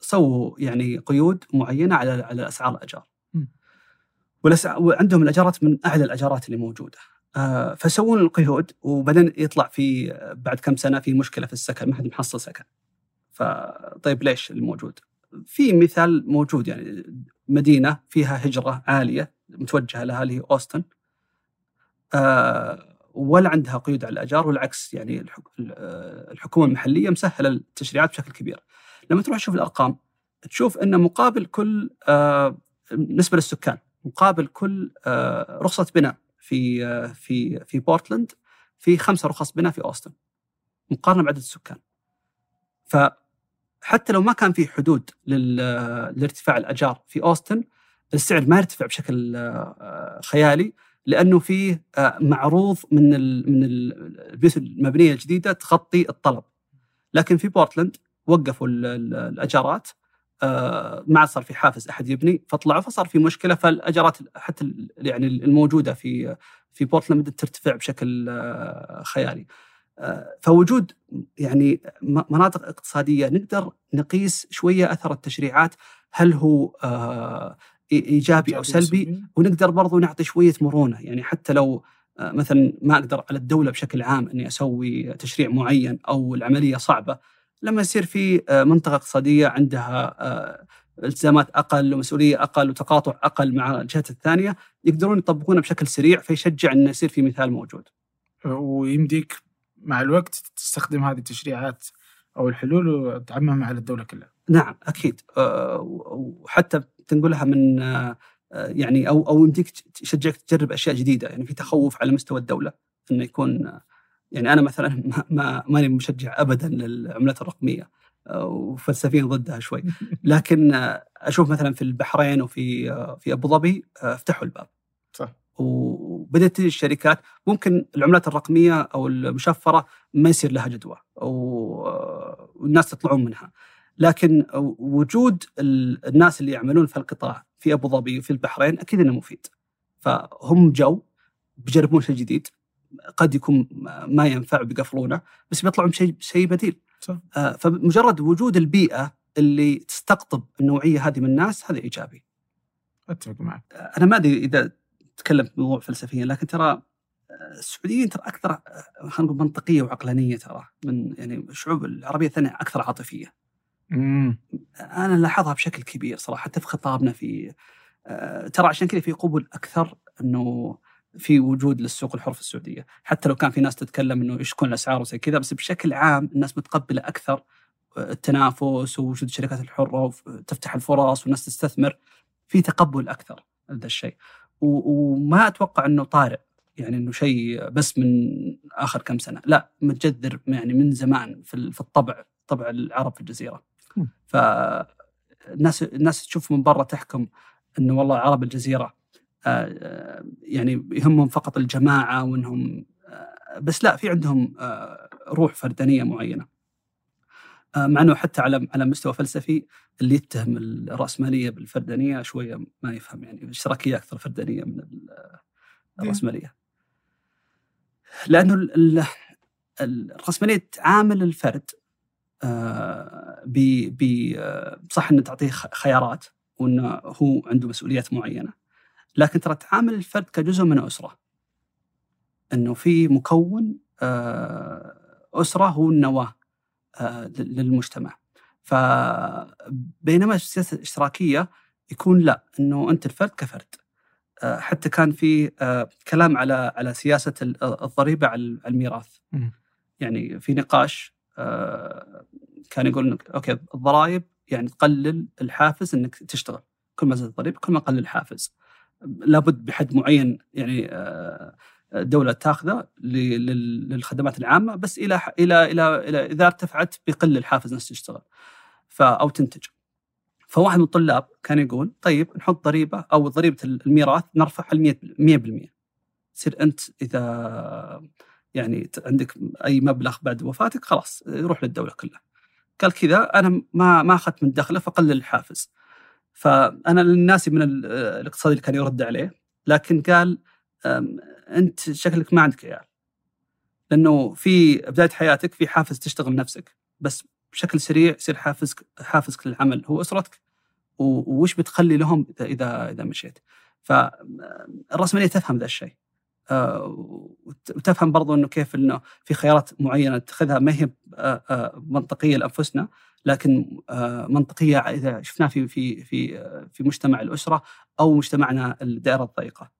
سووا يعني قيود معينة على على أسعار الأجار. وعندهم الأجارات من أعلى الأجارات اللي موجودة. آه، فسوون القيود وبعدين يطلع في بعد كم سنة في مشكلة في السكن ما حد محصل سكن. فطيب ليش الموجود؟ في مثال موجود يعني مدينة فيها هجرة عالية متوجهة لها اللي هي أوستن آه، ولا عندها قيود على الأجار والعكس يعني آه، الحكومة المحلية مسهلة التشريعات بشكل كبير. لما تروح تشوف الأرقام تشوف إن مقابل كل آه، بالنسبة للسكان مقابل كل رخصة بناء في في في بورتلاند في خمسة رخص بناء في اوستن مقارنة بعدد السكان. فحتى لو ما كان في حدود لارتفاع الأجار في اوستن السعر ما يرتفع بشكل خيالي لأنه فيه آه، معروض من من البيوت المبنية الجديدة تغطي الطلب لكن في بورتلاند وقفوا الأجارات آه، ما عاد صار في حافز أحد يبني فطلعوا فصار في مشكلة فالاجارات حتى يعني الموجودة في في بورتلاند بدات ترتفع بشكل آه، خيالي. فوجود يعني مناطق اقتصادية نقدر نقيس شوية أثر التشريعات هل هو إيجابي أو سلبي. ونقدر برضو نعطي شوية مرونة. يعني حتى لو آه، مثلا ما أقدر على الدولة بشكل عام إني أسوي تشريع معين أو العملية صعبة لما يصير في آه، منطقة اقتصادية عندها آه، التزامات أقل ومسؤولية أقل وتقاطع أقل مع الجهات الثانية يقدرون يطبقونها بشكل سريع فيشجع انه يصير في مثال موجود. ويمديك مع الوقت تستخدم هذه التشريعات أو الحلول وتعممها على الدولة كلها. نعم أكيد وحتى تنقلها من آه، يعني أو أو يمديك تشجعك تجرب أشياء جديدة يعني في تخوف على مستوى الدولة إنه يكون آه، يعني أنا مثلا ما ماني مشجع ابدا للعملات الرقمية آه، وفلسفيا ضدها شوي. لكن أشوف مثلا في البحرين وفي في أبو ظبي فتحوا الباب. صح. وبدأ بدات تجي الشركات. ممكن العملات الرقمية أو المشفرة ما يصير لها جدوى والناس تطلعون منها. لكن وجود الناس اللي يعملون في القطاع في أبو ظبي وفي البحرين أكيد إنه مفيد. فهم جو بيجربون شيء جديد. قد يكون ما ينفع بيقفلونه بس بيطلعون بشيء شيء بديل صح. آه، فمجرد وجود البيئة اللي تستقطب النوعية هذه من الناس هذا إيجابي أتفق معك أنا ما أدري إذا تكلم في موضوع فلسفيا لكن ترى آه، السعوديين ترى أكثر آه، خلينا نقول منطقية وعقلانية ترى من يعني الشعوب العربية الثانية أكثر عاطفية. امم أنا لاحظها بشكل كبير صراحة حتى في خطابنا في آه، ترى عشان كذا في قبول أكثر إنه في وجود للسوق الحر في السعودية، حتى لو كان في ناس تتكلم إنه إيش تكون الأسعار وزي كذا بس بشكل عام الناس متقبلة أكثر التنافس ووجود الشركات الحرة وتفتح الفرص والناس تستثمر في تقبل أكثر هذا الشيء. وما أتوقع إنه طارئ يعني إنه شيء بس من آخر كم سنة. لا متجذر يعني من زمان في في الطبع طبع العرب في الجزيرة. فالناس الناس تشوف من برا تحكم إنه والله عرب الجزيرة آه، يعني يهمهم فقط الجماعة وإنهم آه، بس لا في عندهم آه، روح فردانية معينة. مع إنه حتى على على مستوى فلسفي اللي يتهم الرأسمالية بالفردانية شوية ما يفهم يعني الاشتراكيه أكثر فردانية من الرأسمالية. لأنه الرأسمالية تعامل الفرد ب صح إنه تعطيه خيارات وإنه هو عنده مسؤوليات معينة. لكن ترى تعامل الفرد كجزء من أسرة. إنه في مكون أسرة هو النواة للمجتمع. فبينما السياسة الاشتراكية يكون لا إنه أنت الفرد كفرد. حتى كان في كلام على على سياسة الضريبة على الميراث. يعني في نقاش كان يقول أوكي الضرائب يعني تقلل الحافز إنك تشتغل. كل ما زادت الضريبة كل ما قل الحافز. لابد بحد معين يعني الدولة تاخذه للخدمات العامة بس إلى إلى إلى, إلى إذا ارتفعت بيقل الحافز انك تشتغل أو تنتج. فواحد من الطلاب كان يقول طيب نحط ضريبة أو ضريبة الميراث نرفعها ل 100% يصير أنت إذا يعني عندك أي مبلغ بعد وفاتك خلاص يروح للدولة كلها. قال كذا أنا ما ما أخذت من دخله فقلل الحافز. فأنا الناس من الاقتصادي اللي كان يرد عليه لكن قال أنت شكلك ما عندك عيال. لأنه في بداية حياتك في حافز تشتغل نفسك بس بشكل سريع يصير حافزك حافزك للعمل هو أسرتك. وش بتخلي لهم اذا اذا مشيت. فالراسماليه تفهم ذا الشيء. وتفهم برضو إنه كيف إنه في خيارات معينة تتخذها ما هي منطقية لأنفسنا. لكن منطقية إذا شفناها في في في في مجتمع الأسرة أو مجتمعنا الدائرة الضيقة.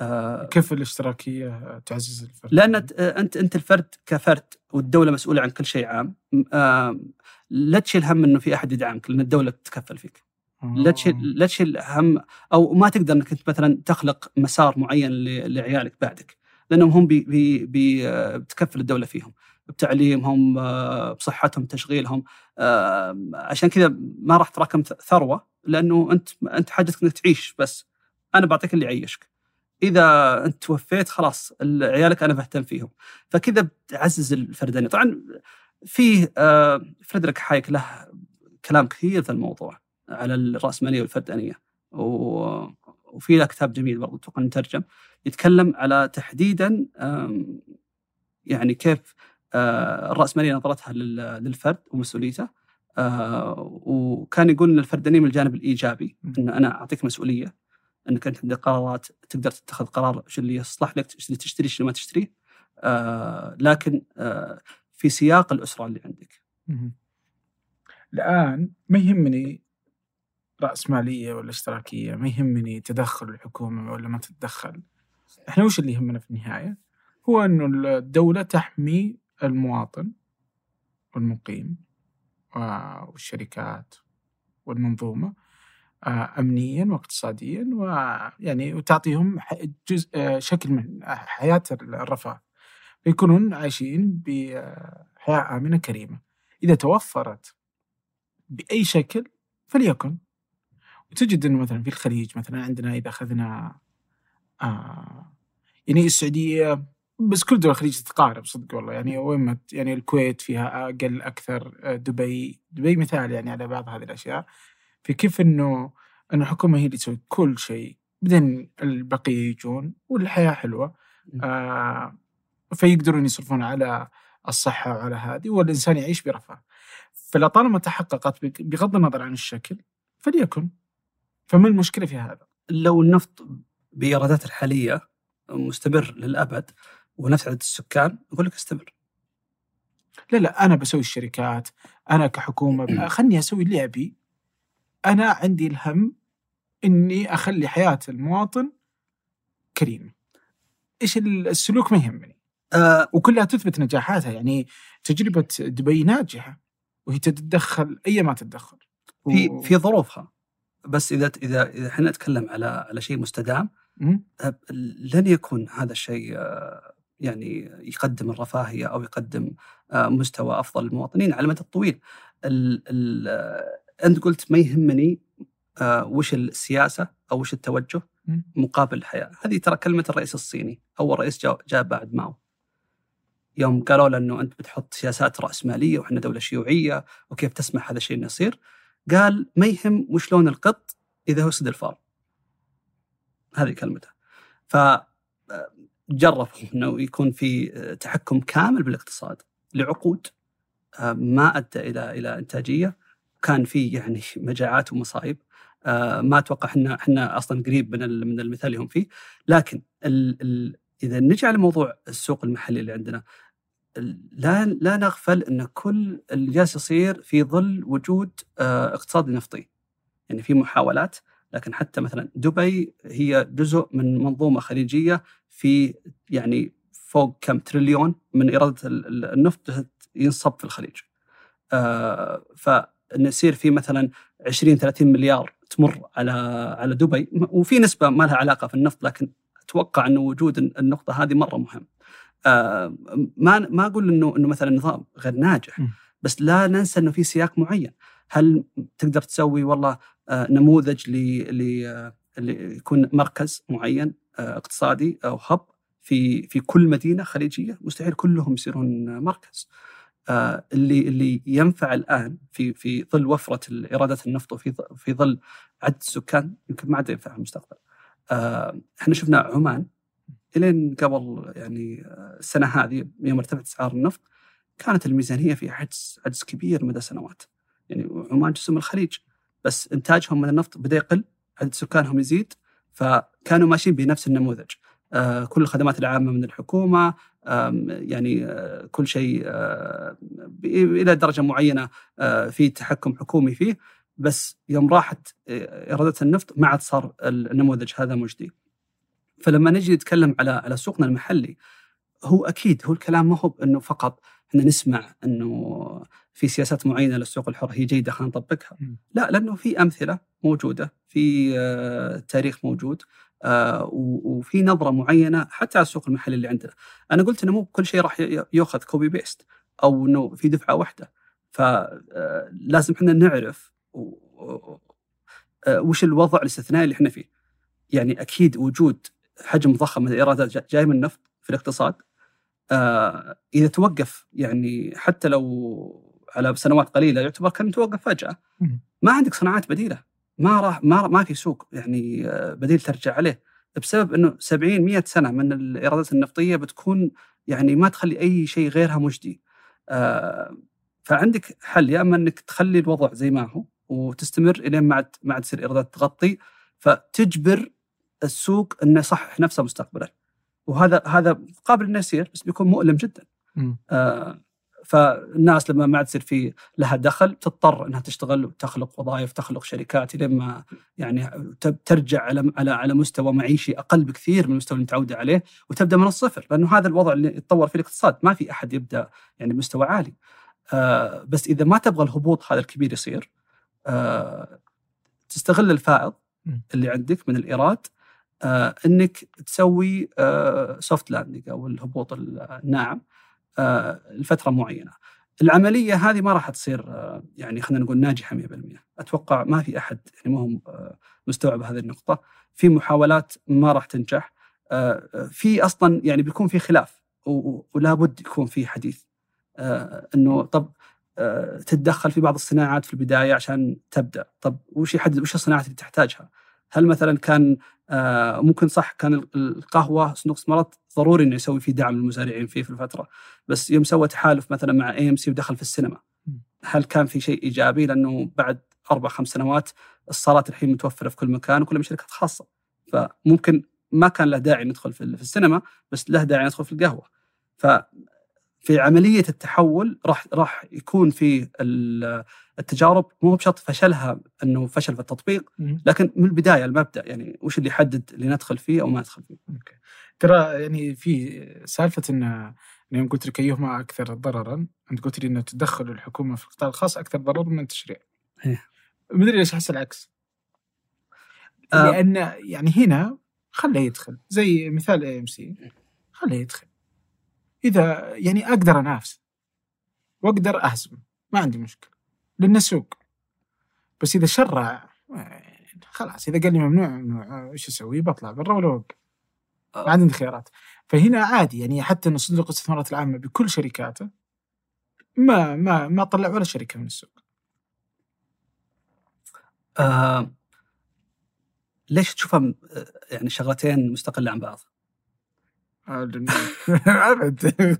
آه كيف الاشتراكية تعزز الفرد؟ لأن أنت أنت الفرد كفرد والدولة مسؤولة عن كل شيء عام آه لا تشيل هم إنه في أحد يدعمك لأن الدولة تتكفل فيك. آه. لا تشيل لا تشيل هم أو ما تقدر إنك أنت مثلا تخلق مسار معين لعيالك بعدك لأنهم هم بي بي بتكفل الدولة فيهم بتعليمهم آه، بصحتهم تشغيلهم آه، عشان كذا ما راح تراكم ثروة لأنه أنت أنت حاجتك إنك تعيش بس. أنا بعطيك اللي يعيشك. إذا أنت توفيت خلاص عيالك أنا بهتم فيهم. فكذا بتعزز الفردانية. طبعا في آه، فريدريك هايك له كلام كثير في الموضوع على الرأسمالية والفردانية. وفي له كتاب جميل برضو أتوقع مترجم يتكلم على تحديدا يعني كيف آه، الراسماليه نظرتها للفرد ومسؤوليته آه، وكان يقول إن الفردانيه من الجانب الإيجابي إن أنا أعطيك مسؤولية إنك أنت عندك قرارات تقدر تتخذ قرار إيش اللي يصلح لك إيش اللي تشتري إيش اللي ما تشتريه آه لكن في سياق الأسرة اللي عندك. الآن ما يهمني راسماليه ولا اشتراكية، ما يهمني تدخل الحكومة ولا ما تتدخل. إحنا وش اللي يهمنا في النهاية؟ هو إنه الدولة تحمي المواطن والمقيم والشركات والمنظومة آه، امنيا واقتصاديا ويعني وتعطيهم جزء آه، شكل من حياة الرفاه. يكونون عايشين بحياه آمنة كريمة. إذا توفرت بأي شكل فليكن. وتجد إنه مثلا في الخليج مثلا عندنا إذا أخذنا آه يعني السعودية بس كل دول الخليج تتقارب صدق والله. يعني وين ما يعني الكويت فيها أقل أكثر آه، دبي. دبي مثال يعني على بعض هذه الأشياء. في كيف إنه إنه الحكومة هي اللي تسوي كل شيء. بعدين البقية يجون والحياة حلوة. آه فيقدرون يصرفون على الصحة وعلى هذه والإنسان يعيش برفاه. فلطالما تحققت بغ- بغض النظر عن الشكل فليكن. فما المشكلة في هذا؟ لو النفط بايراداته الحالية مستمر للأبد ونفس عدد السكان أقول لك استمر. لا لا أنا بسوي الشركات أنا كحكومة خلني أسوي اللي ابي أنا عندي الهم إني أخلي حياة المواطن كريمة. إيش ال- السلوك ما يهمني. آه. وكلها تثبت نجاحاتها يعني تجربة دبي ناجحة وهي تتدخل أي ما تتدخل. في و- في ظروفها. بس إذا إذا إذا إحنا نتكلم على على شيء مستدام لن يكون هذا الشيء آه، يعني يقدم الرفاهية أو يقدم آه، مستوى أفضل للمواطنين على المدى الطويل. ال ال آه، أنت قلت ما يهمني آه، وش السياسة أو وش التوجه. مقابل الحياة، هذه ترى كلمة الرئيس الصيني، أول رئيس جاء, بعد ماو. يوم قالوا له إنه أنت بتحط سياسات راسماليه وإحنا دولة شيوعية وكيف تسمح هذا الشيء إنه يصير؟ قال ما يهم وش لون القط إذا وسد الفار. هذه كلمته. ف جربوا إنه يكون في تحكم كامل بالاقتصاد لعقود آه، ما أدى إلى إلى إنتاجية. كان في يعني مجاعات ومصايب آه، ما أتوقع إحنا إحنا أصلا قريب من من المثال اللي هم فيه. لكن ال ال إذا نجي على موضوع السوق المحلي اللي عندنا لا لا نغفل إن كل اللي جالس يصير في ظل وجود آه، اقتصاد نفطي. يعني في محاولات لكن حتى مثلا دبي هي جزء من منظومة خليجية في يعني فوق كم تريليون من ايرادات ال- ال- النفط ينصب في الخليج. آه فانه يصير في مثلا 20 30 مليار تمر على على دبي وفي نسبة ما لها علاقة في النفط لكن أتوقع انه وجود النقطة هذه مرة مهم. آه ما ما أقول انه إنه مثلا النظام غير ناجح. بس لا ننسى إنه في سياق معين. هل تقدر تسوي والله نموذج ل ل- يكون مركز معين آه، اقتصادي أو هب في في كل مدينة خليجية مستحيل كلهم يصيرون مركز آه، اللي اللي ينفع الآن في في ظل وفرة ايرادات النفط وفي في ظل عدد السكان يمكن ما عاد ينفع في المستقبل. آه، إحنا شفنا عمان إلين قبل يعني آه، السنة هذه يوم ارتفعت أسعار النفط كانت الميزانية فيها عجز عجز كبير مدى سنوات. يعني عمان جزء من الخليج بس إنتاجهم من النفط بدأ يقل عدد سكانهم يزيد فكانوا ماشيين بنفس النموذج آه، كل الخدمات العامة من الحكومة يعني آه، كل شيء آه، إلى درجة معينة في تحكم حكومي فيه بس يوم راحت ايرادات النفط ما عاد صار النموذج هذا مجدي. فلما نجي نتكلم على على سوقنا المحلي هو أكيد هو الكلام ما هو انه فقط إحنا نسمع إنه في سياسات معينة للسوق الحر هي جيدة خلينا نطبقها. لا لأنه في أمثلة موجودة في آه، تاريخ موجود آه، وفي نظرة معينة حتى على السوق المحلي اللي عندنا. أنا قلت إنه مو كل شيء راح يأخذ copy paste أو إنه في دفعة واحدة. فلازم إحنا نعرف آه، وش الوضع الاستثنائي اللي إحنا فيه. يعني أكيد وجود حجم ضخم من الايرادات جا- جاي من النفط في الاقتصاد آه، إذا توقف يعني حتى لو على سنوات قليلة يعتبر كان توقف فجأة. ما عندك صناعات بديلة. ما راح ما ما في سوق يعني آه، بديل ترجع عليه. بسبب إنه 70 100 سنة من الإيرادات النفطية بتكون يعني ما تخلي أي شيء غيرها مجدي. آه، فعندك حل يا إما إنك تخلي الوضع زي ما هو وتستمر إلين ما عاد ما عاد تصير إيرادات تغطي فتجبر السوق إنه يصحح نفسه مستقبلا. وهذا هذا قابل إنه يصير بس بيكون مؤلم جدا. آه، فالناس لما ما عاد يصير في لها دخل تضطر إنها تشتغل وتخلق وظائف تخلق شركات لما يعني تب- ترجع على على على مستوى معيشي أقل بكثير من المستوى اللي متعوده عليه وتبدأ من الصفر لأنه هذا الوضع اللي يتطور فيه الاقتصاد ما في أحد يبدأ يعني بمستوى عالي آه، بس إذا ما تبغى الهبوط هذا الكبير يصير آه، تستغل الفائض. اللي عندك من الإيراد آه، إنك تسوي soft landing أو الهبوط الناعم آه، لفترة معينة. العملية هذه ما راح تصير آه، يعني خلينا نقول ناجحة 100%، أتوقع ما في أحد يعني ما هو آه، مستوعب هذه النقطة، في محاولات ما راح تنجح. آه، في أصلا يعني بيكون في خلاف ولا بد يكون في حديث آه، إنه طب آه، تتدخل في بعض الصناعات في البداية عشان تبدأ. طب وش يحدد وش الصناعات اللي تحتاجها؟ هل مثلا كان آه، ممكن صح كان ال- القهوة صندوق استثمارات ضروري إنه يسوي فيه دعم للمزارعين فيه في الفترة. بس يوم سوى تحالف مثلا مع AMC ودخل في السينما هل كان في شيء إيجابي؟ لأنه بعد أربع خمس سنوات الصالات الحين متوفرة في كل مكان وكلها من شركات خاصة. فممكن ما كان له داعي ندخل في في السينما بس له داعي ندخل في القهوة. ف في عملية التحول راح راح يكون في ال- التجارب مو بشرط فشلها إنه فشل في التطبيق لكن من البداية المبدأ يعني وش اللي يحدد اللي ندخل فيه أو ما ندخل فيه okay ترى يعني في سالفة إن يوم قلت لك ايهما أكثر ضررا أنت قلت لي إنه تدخل الحكومة في القطاع الخاص أكثر ضررا من التشريع. إيه. مدري ليش أحس العكس. آه. لأن يعني هنا خله يدخل زي مثال AMC خله يدخل. إذا يعني أقدر أنافس وأقدر أهزم ما عندي مشكلة لأنه سوق. بس إذا شرع خلاص إذا قال لي ممنوع ممنوع إيش أسوي؟ بطلع برا ولا أوقف. ما عندي خيارات فهنا عادي يعني حتى ان صندوق الاستثمارات العامة بكل شركاته ما ما ما طلع ولا شركة من السوق آه ليش تشوفها آه، يعني شغلتين مستقلة عن بعض؟ آه، ابد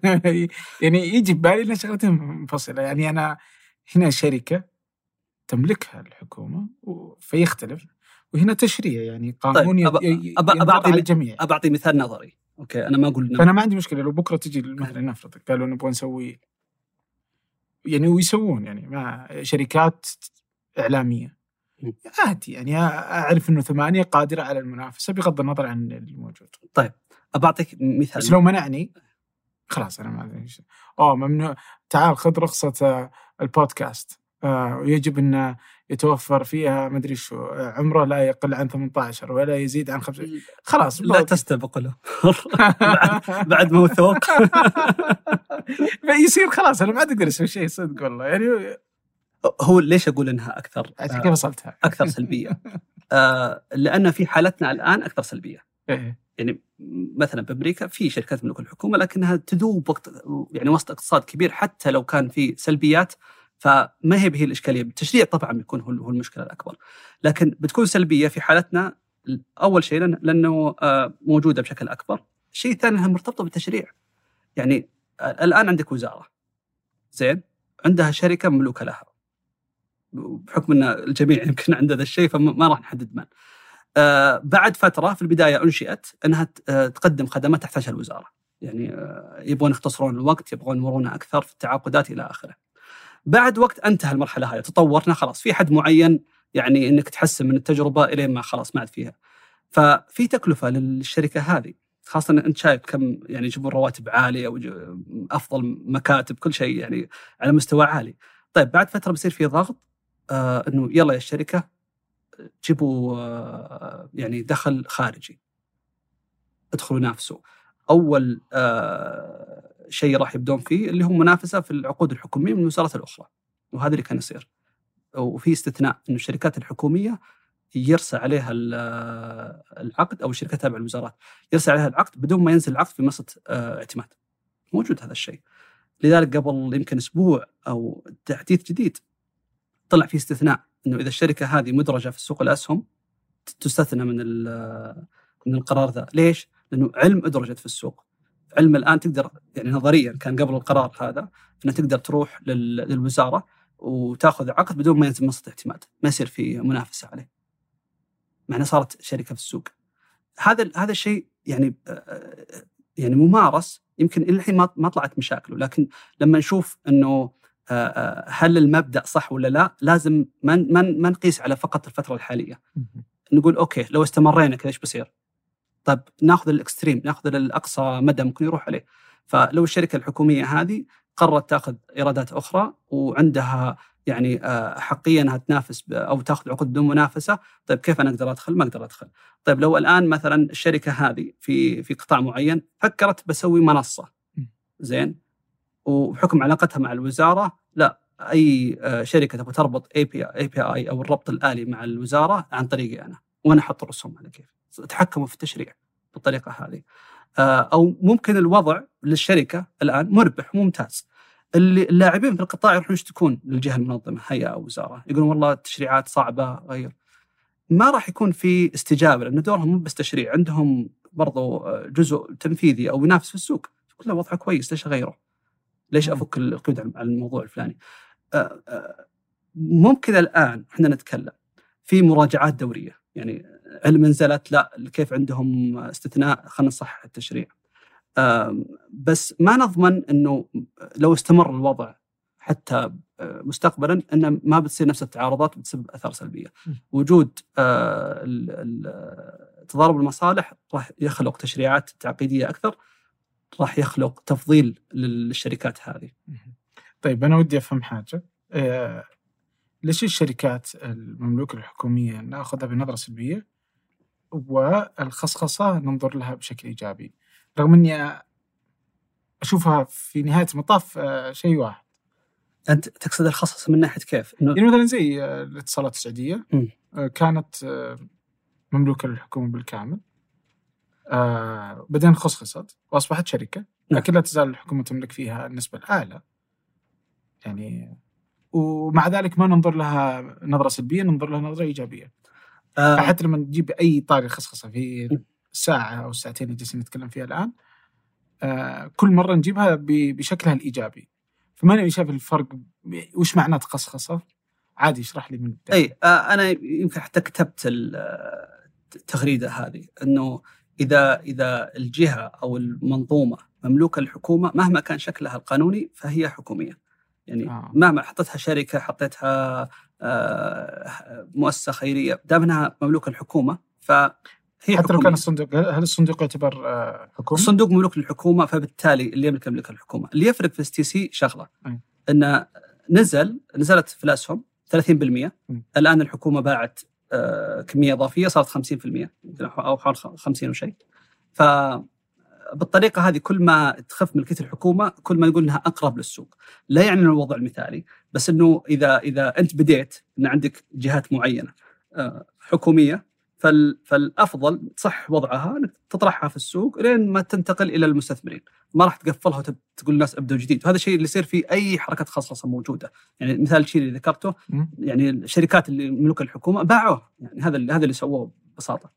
يعني يجي ببالي ان شغلتين منفصلة. يعني أنا هنا شركة تملكها الحكومة و- فيختلف. وهنا تشريع يعني قانون طيب، أب- ي- ي- أب- ينطبق أبعطي- على الجميع. ابى اعطي مثال نظري. okay أنا ما أقول إنه- فأنا ما عندي مشكلة. لو بكرة تجي مثلا نفرض قالوا نبغى نسوي يعني ويسوون يعني ما شركات إعلامية. م. عادي يعني أعرف إنه ثمانية قادرة على المنافسة بغض النظر عن الموجود. ابى اعطيك مثال. بس لو منعني خلاص أنا ما شيء أوه ممنوع. تعال خذ رخصة آه، البودكاست. آه، ويجب أن يتوفر فيها مدري شو. آه، عمره لا يقل عن 18 ولا يزيد عن 5 خلاص لا تستبق له بعد, بعد موثوق يصير خلاص أنا ما أقدر أسوي شيء صدق والله. يعني هو ليش أقول إنها أكثر آه، كيف وصلتها؟ أكثر سلبية؟ آه لأن في حالتنا الآن أكثر سلبية. إيه. يعني مثلا بامريكا في شركات تملك الحكومة لكنها تذوب وقت يعني وسط اقتصاد كبير حتى لو كان في سلبيات فما هي به الإشكالية، التشريع طبعا بيكون هو المشكلة الأكبر. لكن بتكون سلبية في حالتنا أول شيء لأنه آه، موجودة بشكل أكبر، الشيء الثاني انها مرتبطة بالتشريع. يعني آه، الآن عندك وزارة زين عندها شركة مملوكة لها. بحكم إن الجميع يمكن عنده ذا الشيء فما راح نحدد من. آه، بعد فترة في البداية أنشئت أنها آه، تقدم خدمات تحتاجها الوزارة. يعني آه، يبغون يختصرون الوقت، يبغون مرونه أكثر في التعاقدات إلى آخره. بعد وقت انتهى المرحلة هذه تطورنا خلاص في حد معين يعني إنك تحسن من التجربة إلين ما خلاص ما عاد فيها. ففي تكلفة للشركة هذه خاصة إن أنت شايف كم يعني يجيبون رواتب عالية وافضل مكاتب كل شيء يعني على مستوى عالي. طيب بعد فترة بيصير في ضغط آه إنه يلا يا الشركة جيبوا آه يعني دخل خارجي. ادخلوا نافسوا. أول آه شيء راح يبدون فيه اللي هو منافسة في العقود الحكومية من الوزارات الأخرى. وهذا اللي كان يصير. وفي استثناء إنه الشركات الحكومية يرسى عليها ال- العقد أو الشركات تابعة للوزارات يرسى عليها العقد بدون ما ينزل العقد في منصة آه، اعتماد. موجود هذا الشيء. لذلك قبل يمكن أسبوع أو تحديث جديد طلع في استثناء إنه إذا الشركة هذه مدرجة في سوق الأسهم تستثنى من من القرار ذا، ليش؟ لأنه علم أدرجت في السوق. علم الآن تقدر يعني نظريا كان قبل القرار هذا إنه تقدر تروح لل- للوزارة وتأخذ عقد بدون ما ينزل منصه اعتماد، ما يصير في منافسة عليه. مع انها صارت شركة في السوق. هذا هذا الشيء يعني يعني ممارس يمكن إلى الحين ما طلعت مشاكله، لكن لما نشوف إنه هل المبدأ صح ولا لا؟ لازم ما ما نقيس على فقط الفترة الحالية. نقول okay لو استمرينا كذا إيش بيصير؟ طيب ناخذ ال extreme ناخذ الأقصى مدى ممكن يروح عليه. فلو الشركة الحكومية هذه قررت تأخذ إيرادات أخرى وعندها يعني آه، أحقية أنها تنافس أو تأخذ عقود بدون منافسة، طيب كيف أنا أقدر أدخل؟ ما أقدر أدخل. طيب لو الآن مثلا الشركة هذه في في قطاع معين فكرت بسوي منصة زين وبحكم علاقتها مع الوزارة لا أي آه، شركة تبغى تربط API API أو الربط الآلي مع الوزارة عن طريقي أنا وأنا أحط الرسوم على كيف تحكموا في التشريع بالطريقة هذه. آه، أو ممكن الوضع للشركة الآن مربح ممتاز. اللي اللاعبين في القطاع يروحون يشتكون للجهة المنظمة هيئة أو وزارة يقولون والله التشريعات صعبة غير. ما راح يكون في استجابة لأن دورهم مو بس تشريع عندهم برضو آه، جزء تنفيذي أو ينافس في السوق. يقول له وضعه كويس ليش أغيره؟ ليش. أفك القيود على الموضوع الفلاني؟ ممكن الآن إحنا نتكلم في مراجعات دورية يعني علم نزلت لا كيف عندهم استثناء خلينا نصحح التشريع بس ما نضمن إنه لو استمر الوضع حتى مستقبلا إنه ما بتصير نفس التعارضات بتسبب أثار سلبية. وجود تضارب المصالح راح يخلق تشريعات تعقيدية أكثر راح يخلق تفضيل للشركات هذه. طيب أنا ودي أفهم حاجة آه، ليش الشركات المملوكة الحكومية نأخذها بنظرة سلبية والخصخصة ننظر لها بشكل إيجابي رغم أني أشوفها في نهاية المطاف آه، شيء واحد أنت تقصد الخصص من ناحية كيف؟ إنه يعني مثلا زي الاتصالات السعودية. آه، كانت آه، مملوكة للحكومة بالكامل آه، بعدين خصخصت وأصبحت شركة. نعم. لكن لا تزال الحكومة تملك فيها النسبة الأعلى. يعني ومع ذلك ما ننظر لها نظرة سلبية ننظر لها نظرة إيجابية. آه، حتى لما نجيب أي طاري خصخصة في الساعة أو الساعتين اللي جالسين نتكلم فيها الآن آه، كل مرة نجيبها بشكلها الإيجابي. فماني شايف الفرق وش معنى خصخصه عادي اشرح لي من البداية. اي آه، أنا يمكن حتى كتبت ال- آه، التغريده هذه إنه إذا إذا الجهة أو المنظومة مملوكة للحكومه مهما كان شكلها القانوني فهي حكومية. يعني آه. مهما حطيتها شركة حطيتها آه، مؤسسة خيرية دام أنها مملوكة للحكومه فهي حتى لو. كان الصندوق هل الصندوق يعتبر آه، حكومي؟ الصندوق مملوك للحكومة فبالتالي اللي يملك يملك الحكومة، اللي يفرق في STC شغلة أي. انه نزل نزلت في الاسهم 30% م. الآن الحكومة باعت كمية إضافية صارت 50% يمكن أو حول 50 وشيء. ف بالطريقة هذه كل ما تخف ملكية الحكومة كل ما نقول إنها أقرب للسوق، لا يعني إنه الوضع المثالي، بس إنه إذا إذا أنت بديت إن عندك جهات معينة آه، حكومية فالأفضل تصح وضعها إنك تطرحها في السوق لين ما تنتقل إلى المستثمرين، ما راح تقفلها وتقول الناس أبدوا جديد، وهذا الشيء اللي يصير في أي حركه خصخصه موجودة، يعني مثال الشيء اللي ذكرته. يعني الشركات اللي ملوك الحكومة باعوه، يعني هذا اللي هذا اللي سووه ببساطة.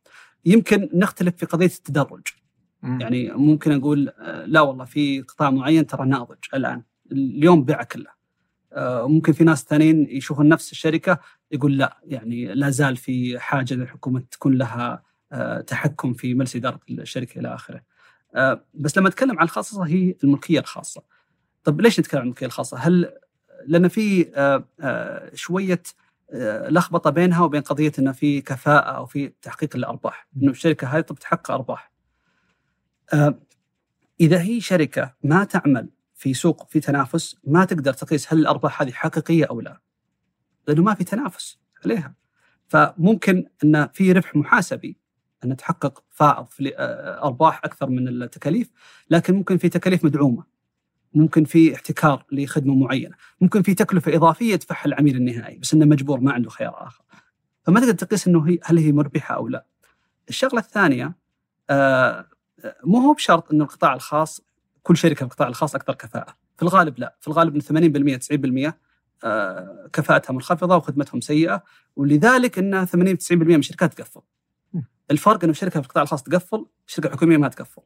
يمكن نختلف في قضية التدرج،. يعني ممكن أقول آه، لا والله في قطاع معين ترى ناضج الآن. اليوم بيعه كله. ممكن في ناس ثانيين يشوفون نفس الشركة يقول لا يعني لا زال في حاجة للحكومة تكون لها آه، تحكم في مجلس إدارة الشركة إلى آخره. آه، بس لما أتكلم عن الخاصة هي الملكية الخاصة. طب ليش نتكلم عن الملكية الخاصة؟ هل لأن في آه، آه، شوية آه، لخبطة بينها وبين قضية إنه في كفاءة أو في تحقيق الأرباح، إنه الشركة هذه طب تحقق أرباح. آه، إذا هي شركة ما تعمل في سوق في تنافس ما تقدر تقيس هل الأرباح هذه حقيقية أو لا. لأنه ما في تنافس عليها. فممكن أن في ربح محاسبي أن تحقق فائض في آه، أرباح أكثر من التكاليف، لكن ممكن في تكاليف مدعومة. ممكن في احتكار لخدمة معينة، ممكن في تكلفة إضافية يدفعها العميل النهائي بس إنه مجبور ما عنده خيار آخر. فما تقدر تقيس إنه هي هل هي مربحة أو لا. الشغلة الثانية آه، مو هو بشرط إنه القطاع الخاص كل شركة في القطاع الخاص أكثر كفاءة، في الغالب لا، في الغالب إن 80% 90% آه، كفاءتها منخفضه وخدمتهم سيئة ولذلك إن 80 90% من الشركات تقفل. الفرق إنه شركة في القطاع الخاص تقفل، الشركة الحكوميه ما تقفل.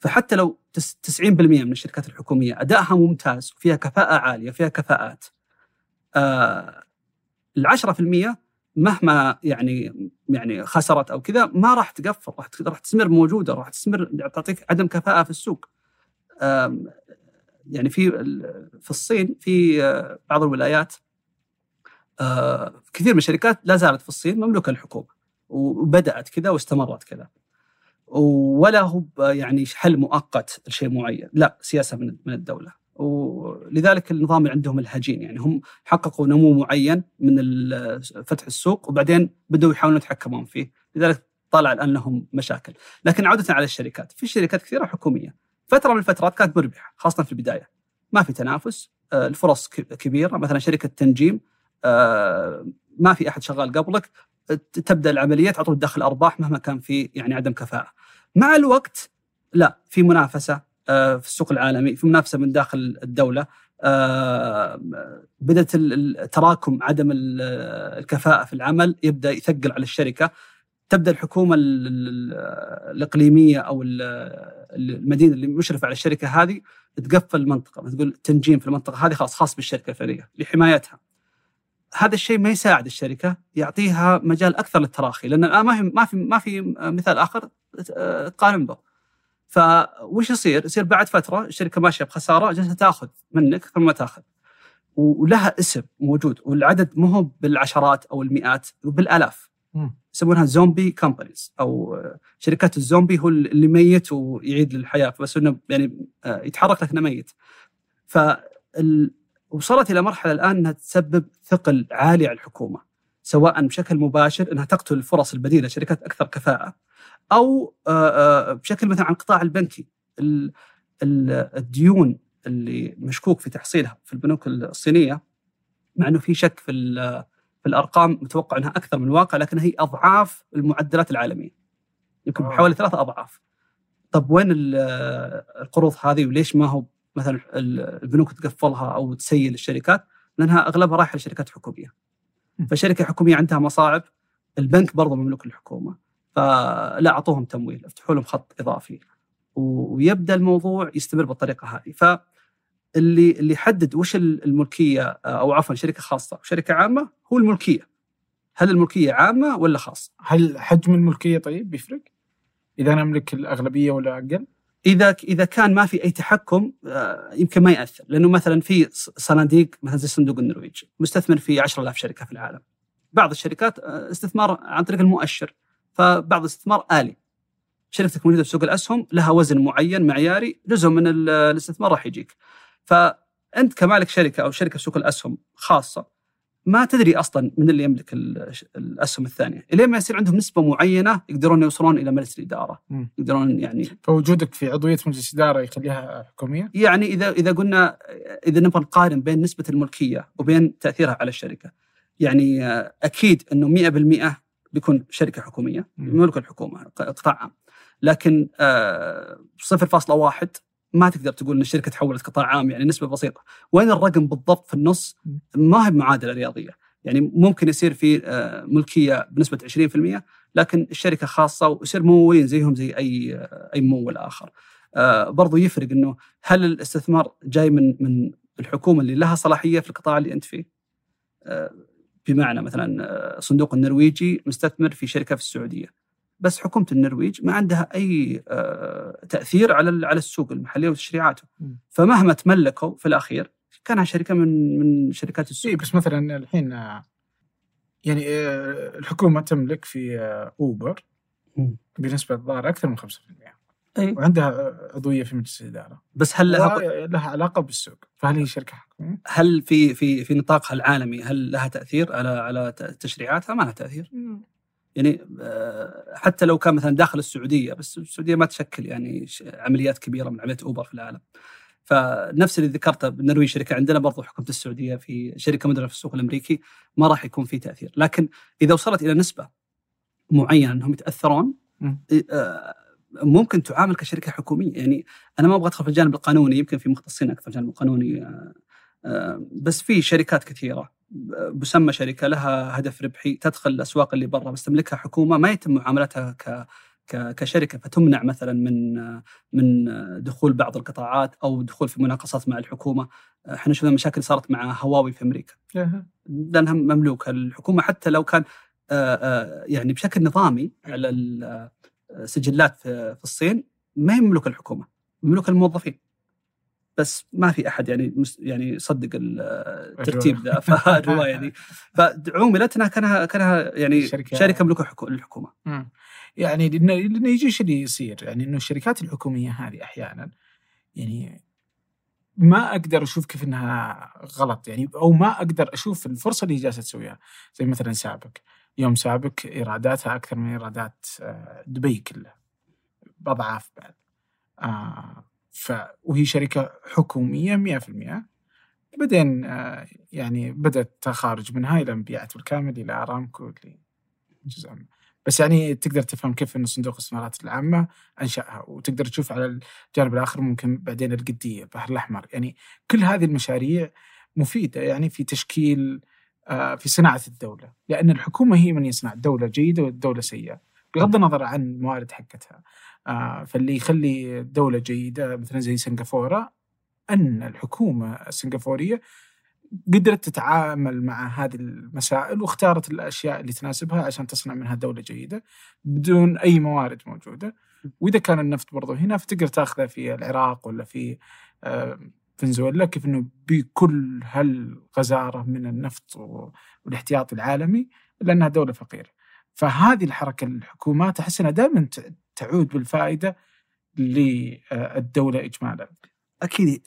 فحتى لو تس- 90% من الشركات الحكومية أدائها ممتاز وفيها كفاءة عالية فيها كفاءات آه ال 10% مهما يعني يعني خسرت أو كذا ما راح تقفل راح راح تستمر موجودة راح تستمر تعطيك عدم كفاءة في السوق. يعني في في الصين في بعض الولايات كثير من الشركات لا زالت في الصين مملوكة للحكومة وبدأت كذا واستمرت كذا. ولا هو يعني حل مؤقت لشيء معين، لا سياسة من من الدولة. ولذلك النظام عندهم الهجين يعني هم حققوا نمو معين من فتح السوق وبعدين بدأوا يحاولون يتحكمون فيه، لذلك طالع الآن لهم مشاكل، لكن عودة على الشركات، في شركات كثيرة حكومية، فترة من الفترات كانت مربحة خاصة في البداية. ما في تنافس، آه، الفرص كبيرة، مثلا شركة تنجيم آه، ما في أحد شغال قبلك تبدأ العمليات على طول تدخل أرباح مهما كان في يعني عدم كفاءة. مع الوقت لا في منافسة آه، في السوق العالمي في منافسة من داخل الدولة بدأت تراكم عدم ال- الكفاءة في العمل يبدأ يثقل على الشركة تبدأ الحكومة ال- ال- الإقليمية أو ال- المدينة اللي مشرفة على الشركة هذه تقفل المنطقة تقول تنجيم في المنطقة هذه خلاص خاص بالشركة الفلانيه لحمايتها هذا الشيء ما يساعد الشركة يعطيها مجال أكثر للتراخي لأن الآن ما في ما في ما في مثال آخر آه، تقارن به فوش يصير؟ يصير بعد فترة الشركة ماشية بخسارة جالسة تأخذ منك ثم تأخذ ولها اسم موجود والعدد مو هو بالعشرات أو المئات بالآلاف. يسمونها zombie companies أو آه، شركات الزومبي هو اللي ميت ويعيد للحياه بس إنه يعني آه، يتحرك لكنه ميت. ف وصلت إلى مرحلة الآن إنها تسبب ثقل عالي على الحكومة سواء بشكل مباشر إنها تقتل الفرص البديلة شركات أكثر كفاءة أو آه، بشكل مثلا عن القطاع البنكي ال- ال- الديون اللي مشكوك في تحصيلها في البنوك الصينية مع إنه في شك في ال- في الأرقام متوقع إنها أكثر من الواقع لكن هي أضعاف المعدلات العالمية. يمكن آه. بحوالي ثلاثة أضعاف. طب وين ال- القروض هذه؟ وليش ما هو مثلا ال- البنوك تقفلها أو تسيل الشركات؟ لأنها أغلبها رايحة لشركات حكومية. فشركة حكومية عندها مصاعب. البنك برضه مملوك للحكومة. فلا أعطوهم تمويل افتحوا لهم خط إضافي. ويبدأ الموضوع يستمر بالطريقة هذه. ف اللي اللي يحدد وش ال- الملكية أو عفوا شركة خاصة. وشركه عامة هو الملكية. هل الملكية عامة ولا خاصة؟ هل حجم الملكية طيب بيفرق؟ إذا أنا أملك الأغلبية ولا أقل؟ إذا إذا كان ما في أي تحكم آه، يمكن ما يأثر. لأنه مثلا في صناديق مثلا زي صندوق النرويج مستثمر في 10000 شركة في العالم. بعض الشركات آه، استثمار عن طريق المؤشر. فبعض الاستثمار آلي. شركتك موجودة في سوق الأسهم لها وزن معين معياري جزء من ال- الاستثمار راح يجيك. فأنت كمالك شركة أو شركة سوق الأسهم خاصة ما تدري أصلا من اللي يملك ال- الأسهم الثانية إلين ما يصير عندهم نسبة معينة يقدرون يوصلون إلى مجلس الإدارة مم. يقدرون يعني فوجودك في عضوية مجلس إدارة يخليها حكومية؟ يعني إذا إذا قلنا إذا نبغى نقارن بين نسبة الملكية وبين تأثيرها على الشركة يعني آه، أكيد إنه 100% بيكون شركة حكومية. ملك الحكومة قطاع عام لكن آه، 0.1 ما تقدر تقول إن الشركة تحولت قطاع عام يعني نسبة بسيطة وين الرقم بالضبط في النص. ما هي معادلة رياضية يعني ممكن يصير في آه، ملكية بنسبة 20% لكن الشركة خاصة ويصير ممولين زيهم زي أي آه، أي ممول آخر آه، برضو يفرق إنه هل الاستثمار جاي من من الحكومة اللي لها صلاحية في القطاع اللي أنت فيه؟ بمعنى مثلا صندوق النرويجي مستثمر في شركة في السعودية بس حكومة النرويج ما عندها أي آه، تأثير على على السوق المحلي وتشريعاته. فمهما تملكوا في الأخير كانها شركة من من شركات السوق اي بس مثلا الحين آه، يعني آه، الحكومة تملك في أوبر. بنسبة ضار أكثر من 5% أي. وعندها عضويه في مجلس الإدارة بس هل لها لها علاقة بالسوق فهل هي شركة حكومية؟ هل في في في نطاقها العالمي هل لها تأثير على على تشريعاتها؟ ما لها تأثير. يعني آه، حتى لو كان مثلا داخل السعودية بس السعودية ما تشكل يعني عمليات كبيرة من عمليات أوبر في العالم. فنفس اللي ذكرته بالنرويج شركة عندنا برضو حكومة السعودية في شركة مدرة في السوق الأمريكي ما راح يكون في تأثير، لكن إذا وصلت إلى نسبة معينة أنهم يتأثرون. آه، ممكن تعامل كشركة حكومية يعني أنا ما أبغى أدخل في الجانب القانوني يمكن في مختصين أكثر في الجانب القانوني آه، بس في شركات كثيرة. بسمى شركة لها هدف ربحي تدخل الأسواق اللي برا بس تملكها حكومة ما يتم معاملتها ك كشركة فتمنع مثلا من من دخول بعض القطاعات أو دخول في مناقصات مع الحكومة. إحنا شفنا مشاكل صارت مع هواوي في أمريكا. لأنها مملوكة الحكومة حتى لو كان آه، آه، يعني بشكل نظامي على السجلات في الصين ما هي مملوكة الحكومة مملوكة الموظفين. بس ما في أحد يعني يعني يصدق ال- الترتيب ذا فالروايه دي فعوملت انها كانها كانها يعني شركة- شركة, شركة مملوكه الحكو- للحكومه مم. يعني لأن يجي شيء اللي يصير يعني إنه الشركات الحكومية هذه أحيانا يعني ما أقدر أشوف كيف إنها غلط يعني أو ما أقدر أشوف الفرصة اللي جالسة تسويها. زي مثلا سابق. يوم سابق إيراداتها أكثر من إيرادات آه، دبي كلها. باضعاف بعد. آه ف وهي شركة حكومية 100% بعدين آه يعني بدأت تخارج منها إلى مبيعات بالكامل إلى أرامكو اللي جزء. بس يعني تقدر تفهم كيف إن صندوق الاستثمارات العامة أنشأها وتقدر تشوف على الجانب الآخر ممكن بعدين القدية البحر الأحمر. يعني كل هذه المشاريع مفيدة يعني في تشكيل آه، في صناعة الدولة لأن الحكومة هي من يصنع الدولة جيدة والدولة سيئة. بغض النظر عن الموارد حقتها آه، فاللي يخلي الدولة جيدة مثلا زي سنغافورة أن الحكومة السنغافورية قدرت تتعامل مع هذه المسائل واختارت الأشياء اللي تناسبها عشان تصنع منها دولة جيدة بدون أي موارد موجودة وإذا كان النفط برضو هنا فتقدر تأخذه في العراق ولا في آه، فنزويلا كيف إنه بكل هالغزارة من النفط والاحتياط العالمي لأنها دولة فقيرة. فهذه الحركة الحكومات أحس إنها دائما تعود بالفائدة للدوله اجمالا. أكيد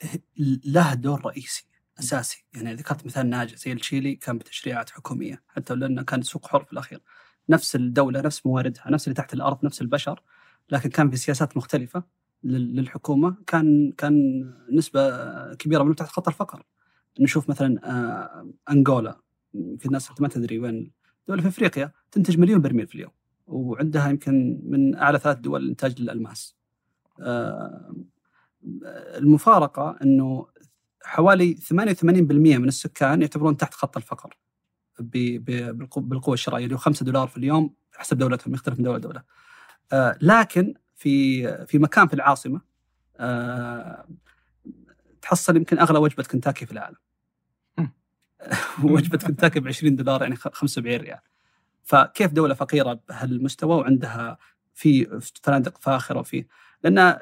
لها دور رئيسي أساسي. يعني ذكرت مثال ناجح زي التشيلي كان بتشريعات حكومية حتى لأنه كان سوق حر في الأخير. نفس الدولة نفس مواردها نفس اللي تحت الأرض نفس البشر لكن كان في سياسات مختلفة للحكومة. كان كان نسبة كبيرة منهم تحت خط الفقر. نشوف مثلا آه، أنغولا. يمكن الناس ما تدري وين دولة في أفريقيا تنتج مليون برميل في اليوم وعندها يمكن من أعلى ثلاث دول انتاج للالماس آه، المفارقة إنه حوالي 88% من السكان يعتبرون تحت خط الفقر بالقوة الشرائية اللي هو 5 دولار في اليوم حسب دولتهم يختلف من دولة لدولة. آه لكن في في مكان في العاصمة آه تحصل يمكن أغلى وجبة كنتاكي في العالم. وجبة كنتاكي ب 20 دولار يعني 75 ريال. فكيف دولة فقيرة بهالمستوى وعندها في فنادق فاخرة وفي لأن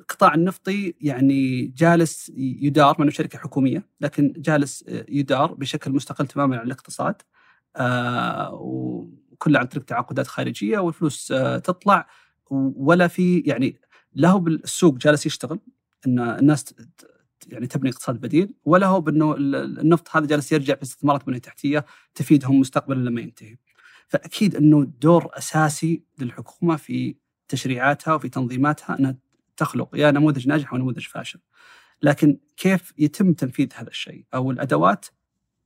القطاع النفطي يعني جالس يدار من شركة حكومية لكن جالس يدار بشكل مستقل تماما عن الاقتصاد آه وكله عن طريق تعاقدات خارجية والفلوس آه تطلع ولا في يعني له بالسوق جالس يشتغل إن الناس يعني تبني اقتصاد بديل ولا هو بانه النفط هذا جالس يرجع في استثمارات بنيه تحتية تفيدهم مستقبلا لما ينتهي. فأكيد إنه دور أساسي للحكومة في تشريعاتها وفي تنظيماتها إنها تخلق يا نموذج ناجح أو نموذج فاشل. لكن كيف يتم تنفيذ هذا الشيء أو الأدوات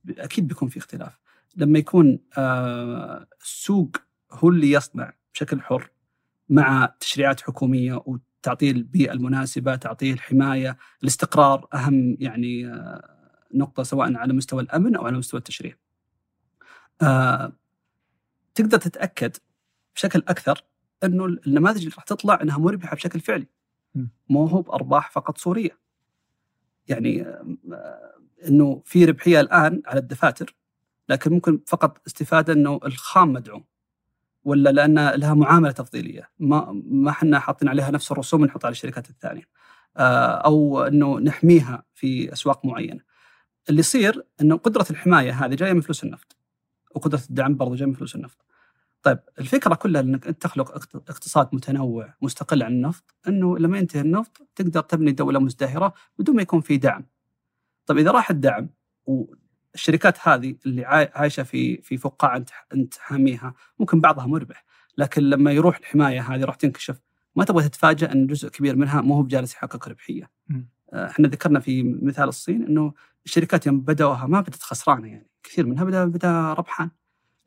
أكيد بيكون في اختلاف. لما يكون آه، السوق هو اللي يصنع بشكل حر مع تشريعات حكومية وتعطيه البيئة المناسبة، تعطيه الحماية، الاستقرار أهم يعني آه، نقطة سواء على مستوى الأمن أو على مستوى التشريع. آه، تقدر تتأكد بشكل أكثر إنه النماذج اللي راح تطلع إنها مربحة بشكل فعلي. مو هو بأرباح فقط صورية. يعني آه، إنه في ربحية الآن على الدفاتر لكن ممكن فقط استفادة إنه الخام مدعوم. ولا لأن لها معاملة تفضيلية؟ ما ما إحنا حاطين عليها نفس الرسوم نحط على الشركات الثانية. آه، أو إنه نحميها في أسواق معينة. اللي يصير إنه قدرة الحماية هذه جاية من فلوس النفط وقدرة الدعم برضه جاية من فلوس النفط. طيب الفكرة كلها إنك انت تخلق اقتصاد متنوع مستقل عن النفط إنه لما ينتهي النفط تقدر تبني دولة مزدهرة بدون ما يكون في دعم. طيب إذا راح الدعم والشركات هذه اللي عايشة في في فقاعة انت حاميها ممكن بعضها مربح لكن لما يروح الحماية هذه راح تنكشف. ما تبغى تتفاجأ إن جزء كبير منها مو هو بجالس يحقق ربحية. آه، إحنا ذكرنا في مثال الصين إنه الشركات يوم بدأوها ما بدأت خسرانة يعني كثير منها بدا بدأ ربحان.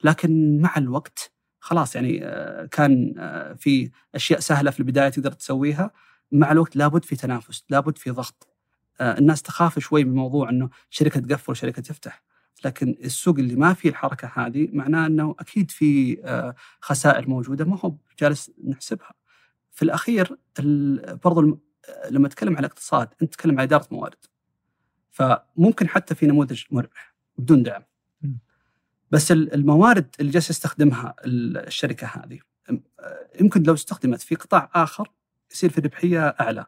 لكن مع الوقت خلاص يعني آه، كان آه، في أشياء سهلة في البداية تقدر تسويها مع الوقت لابد في تنافس لابد في ضغط. الناس تخاف شوي من موضوع إنه شركة تقفل وشركة تفتح. لكن السوق اللي ما فيه الحركة هذه معناه إنه أكيد في خسائر موجودة ما هو جالس نحسبها. في الأخير برضو لما تتكلم عن الاقتصاد أنت تتكلم عن إدارة موارد. فممكن حتى في نموذج مربح بدون دعم. بس الموارد اللي جالس يستخدمها الشركة هذه يمكن لو استخدمت في قطاع آخر يصير في ربحية أعلى.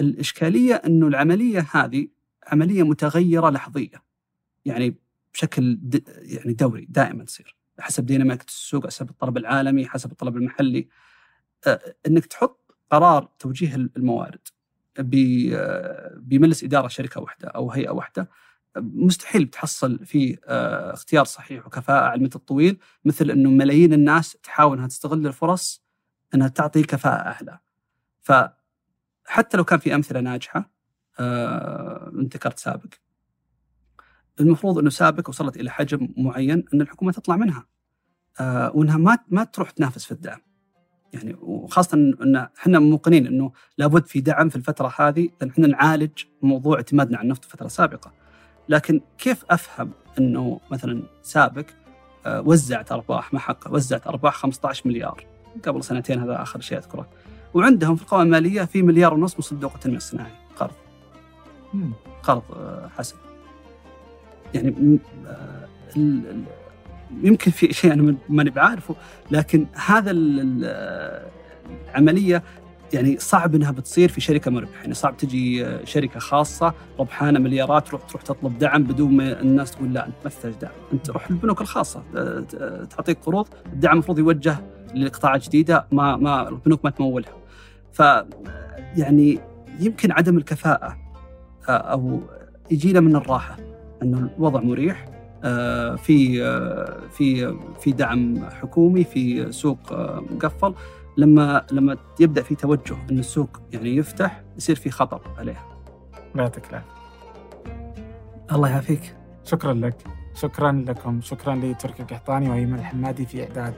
الإشكالية إنه العملية هذه عملية متغيرة لحظية. يعني بشكل يعني دوري دائما تصير حسب ديناميكيه السوق حسب الطلب العالمي حسب الطلب المحلي. إنك تحط قرار توجيه الموارد بمجلس إدارة شركة واحدة أو هيئة واحدة مستحيل تحصل فيه آه، اختيار صحيح وكفاءة على المدى الطويل مثل أنه ملايين الناس تحاول أنها تستغل الفرص أنها تعطي كفاءة أعلى. فحتى لو كان في أمثلة ناجحة آه، ذكرت سابق المفروض أنه سابق وصلت إلى حجم معين أن الحكومة تطلع منها آه، وإنها ما ما تروح تنافس في الدعم. يعني وخاصة إن إحنا موقنين إنه لابد في دعم في الفترة هذه لأن إحنا نعالج موضوع اعتمادنا على النفط في الفترة السابقه. لكن كيف أفهم إنه مثلا سابق آه، وزعت أرباح ما حقق وزعت أرباح 15 مليار قبل سنتين هذا آخر شيء أذكره. وعندهم في القوائم المالية في مليار ونص مصندوق التنمية الصناعي قرض. قرض آه، حسن. يعني آه، يمكن في شيء أنا ماني بعارفه لكن هذا ال- ال- العملية يعني صعب إنها بتصير في شركة مربحة، يعني صعب تجي آه، شركة خاصة ربحانة مليارات تروح تروح تطلب دعم بدون ما الناس تقول لا أنت ما تحتاج دعم، أنت روح البنوك الخاصة آه، آه، تعطيك قروض، الدعم المفروض يوجه لقطاعات جديدة ما ما البنوك ما تمولها. ف يعني يمكن عدم الكفاءة آه، أو يجينا من الراحة إنه الوضع مريح آه، في آه، في في دعم حكومي في سوق مقفل. لما لما يبدأ في توجه إن السوق يعني يفتح يصير في خطر عليها. الله يعطيك العافية. الله يعافيك. شكرا لك. شكرا لكم. شكرا لتركي القحطاني وأيمن الحمادي في إعداد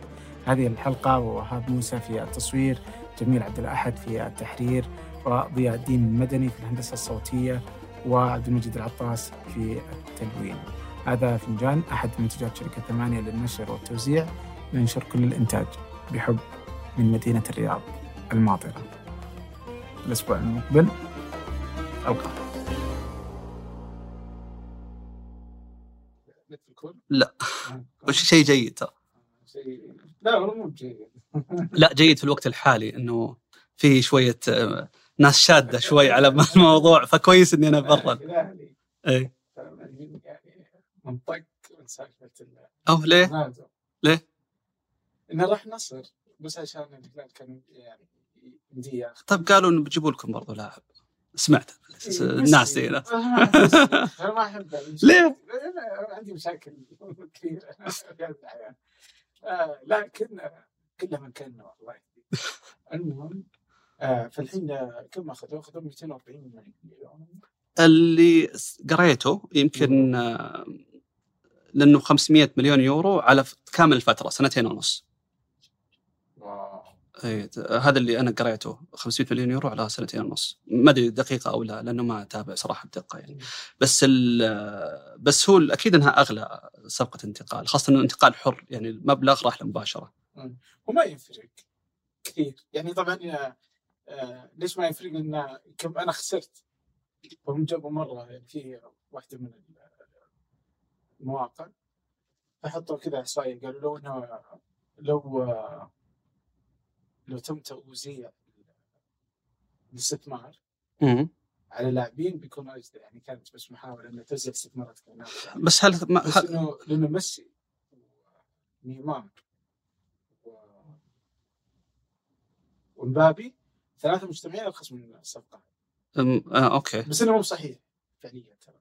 هذه الحلقة ووهاب موسى في التصوير. جميل عبد الأحد في التحرير وضياء الدين المدني في الهندسة الصوتية وعبد المجيد العطاس في التلوين هذا فنجان أحد منتجات شركة ثمانية للنشر والتوزيع ننشر كل الإنتاج بحب من مدينة الرياض الماطره الأسبوع المقبل القاكم لا. وش شيء جيد ترى. لا والله مو جيد لا جيد في الوقت الحالي إنه في شوية آه، ناس شادة شوي على الموضوع فكويس إني أنا برا. اي يعني منطق من سالفه أو ليه؟ ليه؟ إنه راح نصر بس عشان الهلال كان يعني طيب قالوا إنه بيجيبوا لكم برضو لاعب سمعت الناس دي. أنا ما أحب ليه؟ عندي مشاكل كثيرة في هذه الحياة لكن كلها من كان والله المهم آه، فالحين آه، كم أخذوا؟ أخذوا 240 مليون. اللي قريته يمكن آه، لأنه 500 مليون يورو على كامل الفترة سنتين ونص. واو. اي هذا اللي أنا قريته 500 مليون يورو على سنتين ونص. ما أدري دقيقة أو لا لأنه ما أتابع صراحة بدقه يعني. بس بس هو أكيد إنها أغلى صفقه انتقال خاصة إنه انتقال حر يعني المبلغ راح له مباشره وما يفرق كثير. يعني طبعا آه، آه، ليش ما يفرق؟ ان كم أنا خسرت. فهم جابوا مرة يعني في واحدة من المواقع فحطوا كذا إحصائية. قالوا لو إنه لو آه، لو تم توزيع الاستثمار. على لاعبين بيكون اجدى يعني كانت بس محاولة إنه توزع استثمارات بس هل ما بس هل إنه لأنه ميسي ونيمار ومبابي ثلاثة مجتمعين أرخص من الصفقة. أم- آه أوكي. بس إنه مو صحيح فعليا ترى.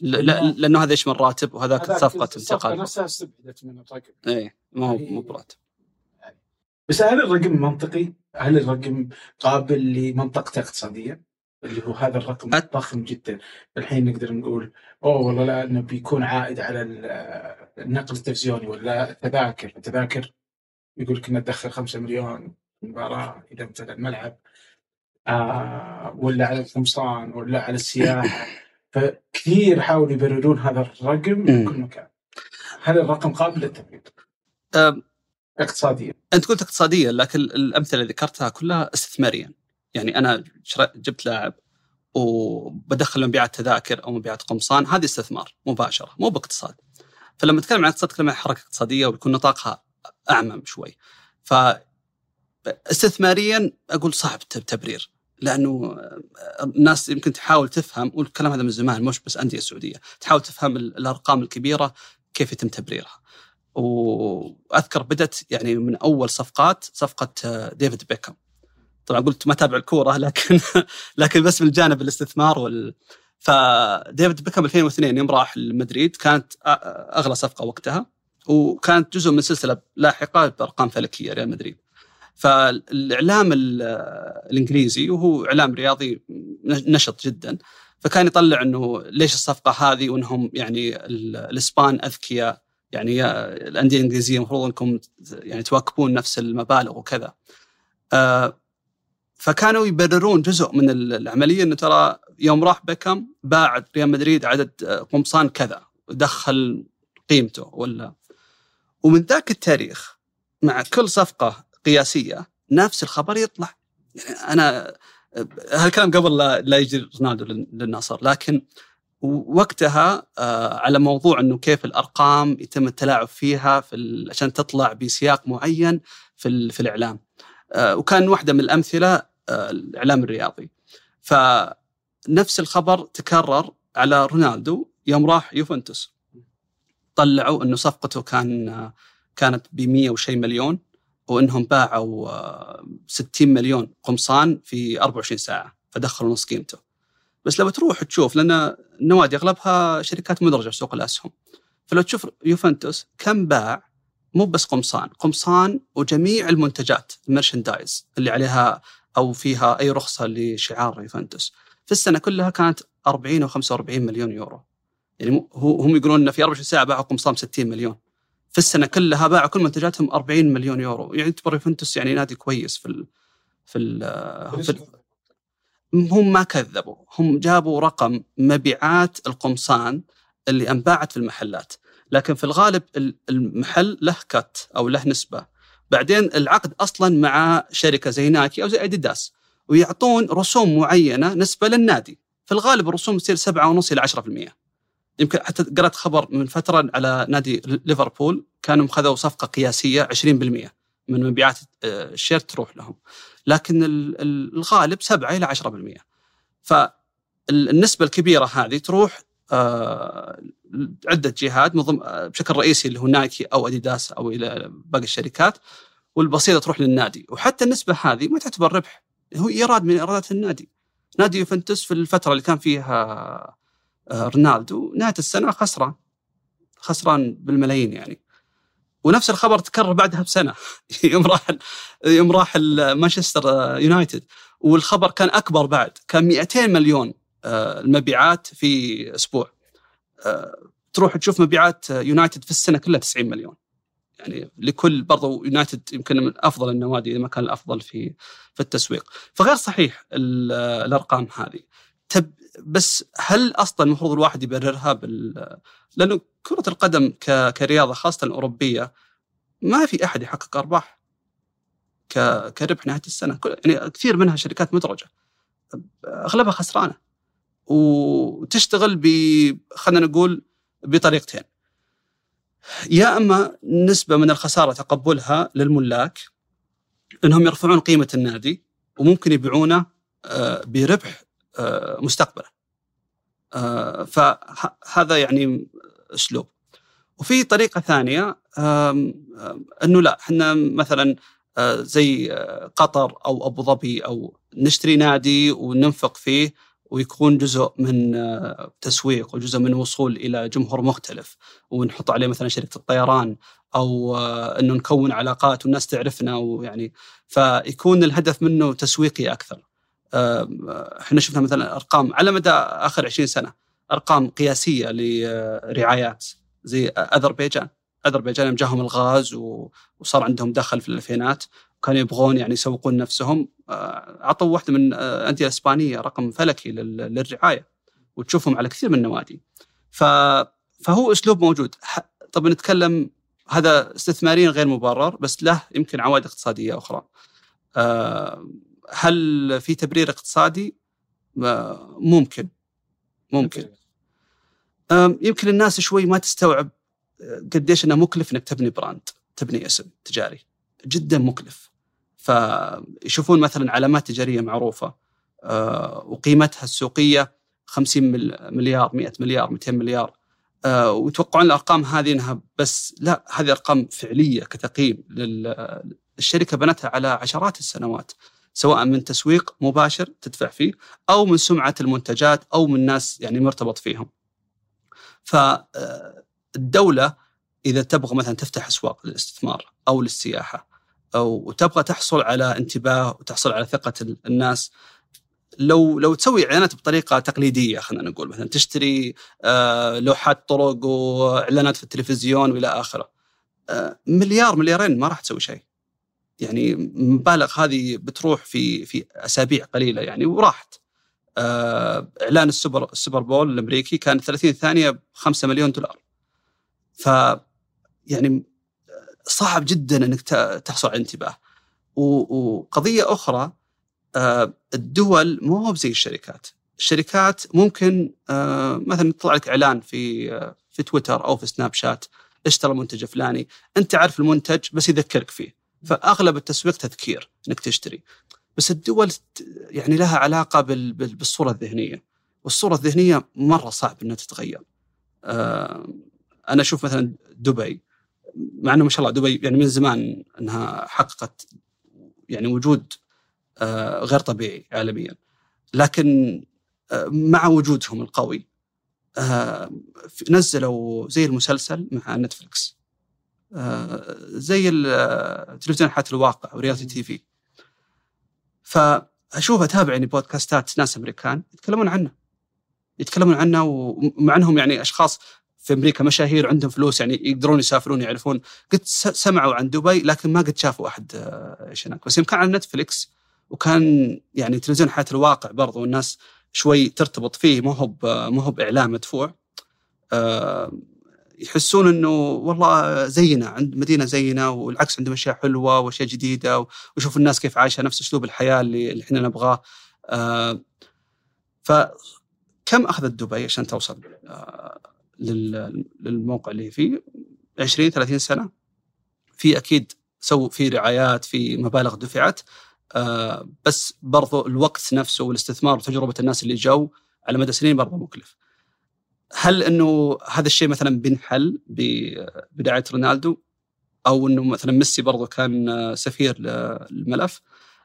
لا لا- لأنه هذا يشمل راتب وهذاك هذاك صفقة انتقال. نفسها استبعدت من الرقم اي ما هو مو براتب. بس هل الرقم منطقي؟ هل الرقم قابل لمنطقته اقتصاديا؟ اللي هو هذا الرقم أت- ضخم جدا. الحين نقدر نقول أوه والله لا إنه بيكون عائد على ال- النقل التلفزيوني ولا التذاكر التذاكر يقول لك انها تدخل 5 مليون. مباراه إذا مثلا الملعب. آه ولا على القمصان ولا على السياحه فكثير حاولوا يبررون هذا الرقم مم. كل مكان. هل الرقم قابل للتبرير اقتصاديا؟ أنت قلت اقتصاديا لكن الأمثلة اللي ذكرتها كلها استثماريا. يعني أنا جبت لاعب وبدخل مبيعات تذاكر أو مبيعات قمصان هذه استثمار مباشرة مو باقتصاد. فلما أتكلم عن اقتصاد أتكلم عن حركة اقتصادية ويكون نطاقها أعمم شوي. ف استثماريا أقول صعب الت- التبرير لأنه الناس يمكن تحاول تفهم والكلام هذا من زمان مش بس أندية سعودية تحاول تفهم ال- الأرقام الكبيرة كيف يتم تبريرها. وأذكر بدت يعني من أول صفقات صفقة آه، ديفيد بيكهام. طبعا قلت ما تابع الكورة لكن لكن بس من الجانب الاستثمار وال فديفيد بيكهام 2002 يوم راح لمدريد كانت أ- أغلى صفقة وقتها وكانت جزء من سلسلة لاحقة بأرقام فلكية ريال مدريد. فالإعلام ال- الإنجليزي وهو إعلام رياضي نشط جدا. فكان يطلع إنه ليش الصفقة هذه وإنهم يعني ال- الإسبان أذكياء. يعني الأندية الإنجليزية المفروض إنكم يعني تواكبون نفس المبالغ وكذا. آه، فكانوا يبررون جزء من العملية إنه ترى يوم راح بيكم باع ريال مدريد عدد قمصان كذا ودخل قيمته ولا. ومن ذاك التاريخ مع كل صفقة قياسية نفس الخبر يطلع. يعني أنا هالكلام قبل لا, لا يجي رونالدو للنصر لكن وقتها آه، على موضوع إنه كيف الأرقام يتم التلاعب فيها في عشان تطلع بسياق معين في في الإعلام. آه، وكان واحدة من الأمثلة آه، الإعلام الرياضي. فنفس الخبر تكرر على رونالدو يوم راح يوفنتوس. طلعوا إنه صفقته كان كانت ب 100 وشيء مليون. وإنهم باعوا 60 مليون قمصان في 24 ساعة فدخلوا نص قيمته. بس لو تروح تشوف لأن النوادي أغلبها شركات مدرجه في سوق الأسهم. فلو تشوف يوفنتوس كم باع مو بس قمصان، قمصان وجميع المنتجات ال merchandise اللي عليها أو فيها أي رخصة لشعار يوفنتوس. في السنة كلها كانت 40 أو 45 مليون يورو. يعني هم يقولون انه في 24 ساعة باعوا قمصان 60 مليون. في السنة كلها باعوا كل منتجاتهم 40 مليون يورو. يعني يعتبر يوفنتوس يعني نادي كويس في ال في ال في ال هم ما كذبوا. هم جابوا رقم مبيعات القمصان اللي أنباعت في المحلات. لكن في الغالب المحل له كت أو له نسبة. بعدين العقد أصلا مع شركة زي نايكي أو زي أديداس ويعطون رسوم معينة نسبة للنادي. في الغالب الرسوم تصير 7.5 إلى 10% يمكن حتى قرأت خبر من فترة على نادي ليفربول كانوا خذوا صفقة قياسية 20% من مبيعات آه، الشير تروح لهم. لكن الغالب 7 إلى 10% فالنسبة الكبيرة هذه تروح آه، عدة جهات آه، بشكل رئيسي اللي هو نايكي أو أديداس أو إلى باقي الشركات والبسيطة تروح للنادي. وحتى النسبة هذه ما تعتبر ربح هو إيراد من إيرادات النادي. نادي يوفنتوس في الفترة اللي كان فيها رونالدو. نهاية السنة خسران. خسران بالملايين يعني. ونفس الخبر تكرر بعدها بسنة. يوم راح يوم راح مانشستر يونايتد. والخبر كان أكبر بعد. كان 200 مليون آه، المبيعات في أسبوع. آه، تروح تشوف مبيعات يونايتد في السنة كلها 90 مليون. يعني لكل برضو يونايتد يمكن من أفضل النوادي إذا ما كان الأفضل في في التسويق. فغير صحيح الأرقام هذه. بس هل أصلا المفروض الواحد يبررها بال لأنه كرة القدم ك... كرياضة خاصة الأوروبية ما في أحد يحقق أرباح ك... كربح نهاية السنة. يعني كثير منها شركات مدرجة أغلبها خسرانة وتشتغل ب خلينا نقول بطريقتين. يا أما نسبة من الخسارة تقبلها للملاك إنهم يرفعون قيمة النادي وممكن يبيعونه آه، بربح مستقبله. آه، فهذا يعني أسلوب. وفي طريقة ثانية إنه لا إحنا مثلا آه، زي قطر أو أبو ظبي أو نشتري نادي وننفق فيه ويكون جزء من تسويق وجزء من وصول إلى جمهور مختلف. ونحط عليه مثلا شركة الطيران أو إنه نكون علاقات والناس تعرفنا ويعني فيكون الهدف منه تسويقي أكثر. إحنا شفنا مثلا أرقام على مدى آخر 20 سنة أرقام قياسية لرعايات زي أذربيجان. أذربيجان يوم جاهم الغاز وصار عندهم دخل في الألفينات وكانوا يبغون يعني يسوقون نفسهم. آه، عطوا واحدة من الانديه الاسبانيه رقم فلكي للرعاية وتشوفهم على كثير من النوادي. فهو أسلوب موجود. طب نتكلم هذا استثماريا غير مبرر بس له يمكن عوائد اقتصادية أخرى. آه، هل في تبرير اقتصادي؟ ممكن. ممكن. يمكن الناس شوي ما تستوعب آه، قديش إنه مكلف إنك تبني براند تبني اسم تجاري. جدا مكلف. فيشوفون مثلا علامات تجارية معروفة آه، وقيمتها السوقية 50 مليار 100 مليار 200 مليار. آه، ويتوقعون الأرقام هذه إنها بس لا هذه أرقام فعلية كتقييم الشركة بنتها على عشرات السنوات. سواء من تسويق مباشر تدفع فيه أو من سمعة المنتجات أو من ناس يعني مرتبط فيهم. فالدوله إذا تبغى مثلا تفتح أسواق للاستثمار أو للسياحة أو وتبغى تحصل على انتباه وتحصل على ثقة الناس لو لو تسوي إعلانات بطريقة تقليدية خلينا نقول مثلا تشتري آه، لوحات طرق وإعلانات في التلفزيون وإلى آخره آه، مليار مليارين ما راح تسوي شيء يعني مبالغ هذه بتروح في في أسابيع قليلة يعني وراحت. آه، إعلان السوبر السوبر بول الأمريكي كان 30 ثانية ب 5 مليون دولار. ف يعني صعب جدا إنك تحصل على انتباه وقضية أخرى آه، الدول مو هو زي الشركات. الشركات ممكن آه، مثلا يطلع لك إعلان في في تويتر أو في سناب شات اشترى منتج فلاني أنت عارف المنتج بس يذكرك فيه. فأغلب التسويق تذكير إنك تشتري. بس الدول يعني لها علاقة بالصورة الذهنية. والصورة الذهنية مرة صعب إنها تتغير. أنا أشوف مثلا دبي مع إنه ما شاء الله دبي يعني من زمان إنها حققت يعني وجود آه، غير طبيعي عالميا. لكن آه، مع وجودهم القوي آه، نزلوا زي المسلسل مع نتفلكس زي التلفزيون حياة الواقع وريالتي تي في فاشوف اتابع يعني بودكاستات ناس أمريكان يتكلمون عنه. يتكلمون عنه ومع أنهم يعني أشخاص في أمريكا مشاهير عندهم فلوس يعني يقدرون يسافرون يعرفون. قد سمعوا عن دبي لكن ما قد شافوا أحد إيش هناك بس يوم كان على نتفلكس وكان يعني تلفزيون حياه الواقع برضو والناس شوي ترتبط فيه ما هو ما هو بإعلام مدفوع. آه، يحسون إنه والله زينا عند مدينة زينا والعكس عندهم أشياء حلوة وأشياء جديدة ويشوف الناس كيف عايشة نفس أسلوب الحياة اللي, اللي إحنا نبغاه. آه، فكم أخذت دبي عشان توصل آه، للموقع اللي فيه؟ 20 30 سنة. في أكيد سووا في رعايات في مبالغ دفعت. آه بس برضو الوقت نفسه والاستثمار وتجربة الناس اللي جو على مدى سنين برضو مكلف. هل إنه هذا الشيء مثلا بينحل بدعايه رونالدو؟ أو إنه مثلا ميسي برضو كان سفير للملف؟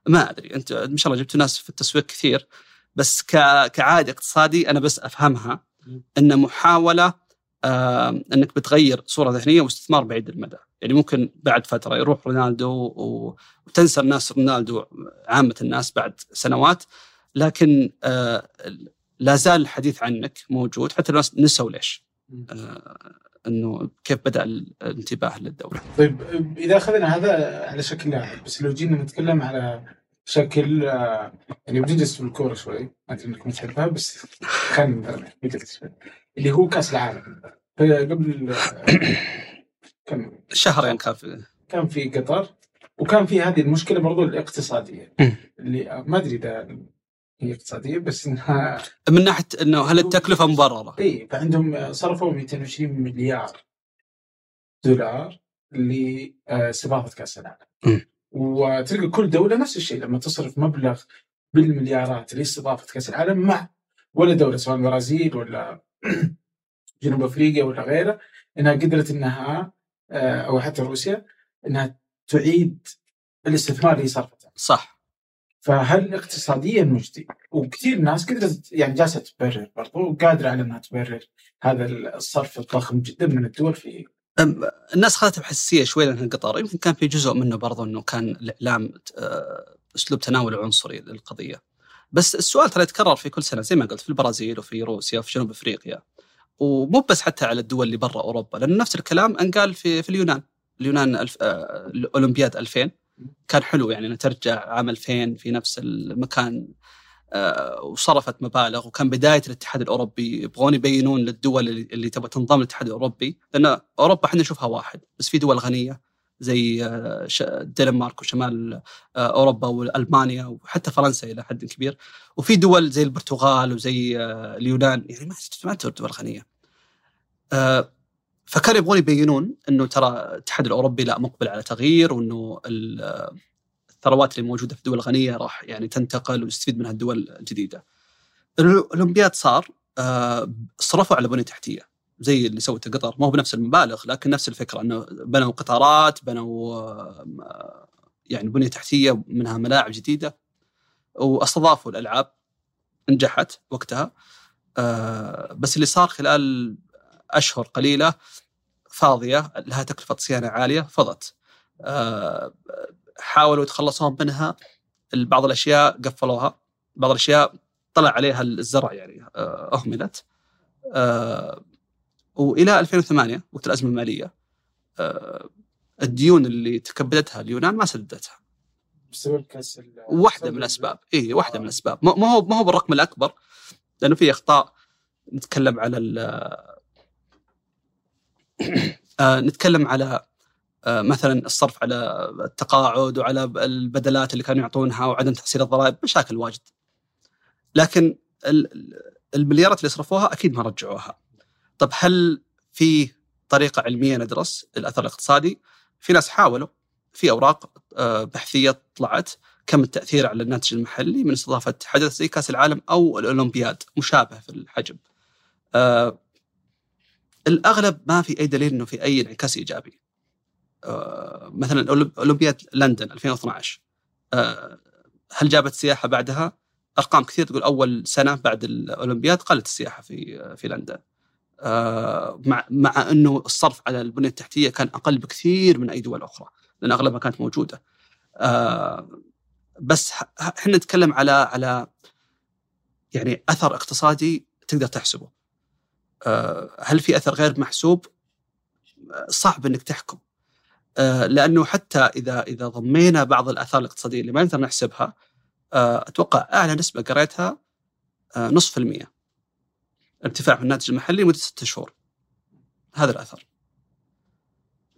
ما أدري. أنت ما شاء الله جبتوا ناس في التسويق كثير. بس كعادي اقتصادي أنا بس أفهمها إن محاولة آه إنك بتغير صورة ذهنية واستثمار بعيد المدى. يعني ممكن بعد فترة يروح رونالدو وتنسى الناس رونالدو عامة الناس بعد سنوات. لكن آه لا زال الحديث عنك موجود حتى الناس نسوا ليش. آه إنه كيف بدأ الانتباه للدولة. طيب إذا أخذنا هذا على شكل لاعب بس لو جينا نتكلم على شكل آه، يعني بنجلس في الكورة شوي ما أدري انكم تحبها بس خلينا اللي هو كأس العالم. قبل كم؟ شهرين كان في. كان في قطر وكان في هذه المشكلة برضو الاقتصادية. اللي ما أدري إذا هي اقتصاديه بس إنها من ناحية إنه هل التكلفة مبررة؟ إي فعندهم صرفوا 220 مليار دولار لاستضافه كأس العالم وتلقى كل دولة نفس الشيء لما تصرف مبلغ بالمليارات لاستضافة كأس العالم مع ولا دولة سواء البرازيل ولا جنوب أفريقيا ولا غيره إنها قدرت إنها آه، أو حتى روسيا إنها تعيد الاستثمار اللي صرفته. صح. فهل اقتصاديا مجدي؟ وكثير ناس قدرت يعني جالسة تبرر برضو وقادرة على إنها تبرر هذا الصرف الضخم جدا من الدول في الناس اخذتها بحساسيه شوي لأنها قطر يمكن كان في جزء منه برضو إنه كان الإعلام آه، أسلوب تناول عنصري للقضية. بس السؤال ترى يتكرر في كل سنة زي ما قلت في البرازيل وفي روسيا وفي جنوب أفريقيا. ومو بس حتى على الدول اللي برا أوروبا لأن نفس الكلام أنقال في في اليونان اليونان ألف... آه... الأولمبياد 2000 كان حلو يعني انها ترجع عام 2000 في نفس المكان آه... وصرفت مبالغ وكان بداية الاتحاد الأوروبي. يبغون يبينون للدول اللي, تبغى تنضم للاتحاد الأوروبي لأن أوروبا إحنا نشوفها واحد بس في دول غنية زي آه، الدنمارك وشمال آه، أوروبا والمانيا وحتى فرنسا إلى حد كبير. وفي دول زي البرتغال وزي اليونان يعني ما ما دول غنية. فكانوا يبغون يبينون إنه ترى الاتحاد الأوروبي لا مقبل على تغيير وإنه الثروات اللي موجودة في الدول الغنية راح يعني تنتقل ويستفيد منها الدول الجديدة. الأولمبياد صار صرفوا على بنية تحتية زي اللي سوته قطر ما هو بنفس المبالغ لكن نفس الفكرة إنه بنوا قطارات بنوا آه، يعني بنية تحتية منها ملاعب جديدة واستضافوا الألعاب نجحت وقتها آه، بس اللي صار خلال أشهر قليلة فاضية لها تكلفة صيانة عالية فضت. آه، حاولوا يتخلصون منها. بعض الأشياء قفلوها. بعض الأشياء طلع عليها الزرع يعني آه، أهملت. آه، وإلى 2008 وقت الأزمة المالية آه، الديون اللي تكبدتها اليونان ما سددتها. بسبب كاس ال- واحدة من الأسباب. اي واحدة من الأسباب. ما هو ما هو بالرقم الأكبر لأنه في أخطاء نتكلم على آه، نتكلم على آه، مثلا الصرف على التقاعد وعلى البدلات اللي كانوا يعطونها وعدم تحصيل الضرائب مشاكل واجد. لكن ال- ال- المليارات اللي صرفوها أكيد ما رجعوها. طب هل في طريقة علمية ندرس الأثر الاقتصادي؟ في ناس حاولوا في أوراق آه، بحثية طلعت كم التأثير على الناتج المحلي من استضافة حدث زي كأس العالم أو الأولمبياد مشابه في الحجم. الأغلب ما في أي دليل إنه في أي انعكاس إيجابي. آه، مثلا أولمبياد لندن 2012 آه، هل جابت سياحة بعدها؟ أرقام كثير تقول أول سنة بعد الأولمبياد قلت السياحة في في لندن. آه، مع مع إنه الصرف على البنية التحتية كان أقل بكثير من أي دول أخرى لأن أغلبها كانت موجودة. بس إحنا نتكلم على على يعني أثر اقتصادي تقدر تحسبه. آه، هل في أثر غير محسوب؟ آه، صعب إنك تحكم. آه، لأنه حتى إذا إذا ضمينا بعض الآثار الاقتصادية اللي ما نقدر نحسبها أتوقع أعلى نسبة قريتها نصف المية ارتفاع في الناتج المحلي لمدة ستة شهور. هذا الأثر.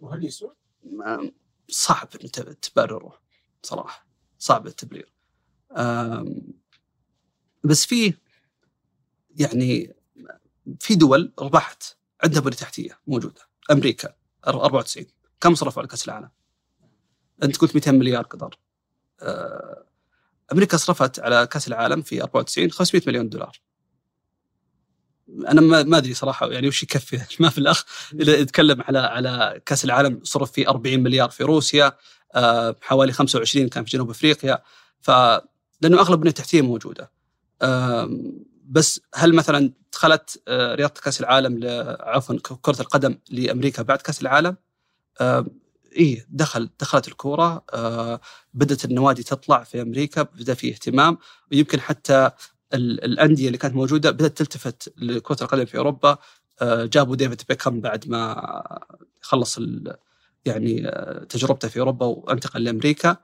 وهل يسوى؟ صعب تبرره صراحة صعب التبرير بس في يعني في دول ربحت عندها بنيه تحتية موجودة. أمريكا 94 كم صرفوا على كأس العالم؟ أنت قلت 200 مليار قطر. آه، أمريكا صرفت على كأس العالم في 94 500 مليون دولار. أنا ما أدري صراحة يعني وش يكفي. ما في الأخ إذا نتكلم على على كأس العالم صرف فيه 40 مليار في روسيا آه، حوالي 25 كان في جنوب أفريقيا. ف لأنه أغلب البنيه التحتيه موجودة. بس هل مثلا دخلت آه، رياضة كأس العالم عفوا كرة القدم لأمريكا بعد كأس العالم؟ آم، إيه دخل دخلت الكورة آه، بدأت النوادي تطلع في أمريكا بدأ في اهتمام ويمكن حتى ال- الأندية اللي كانت موجودة بدأت تلتفت لكرة القدم في أوروبا آه، جابوا ديفيد بيكهام بعد ما خلص يعني آه، تجربته في أوروبا وانتقل لأمريكا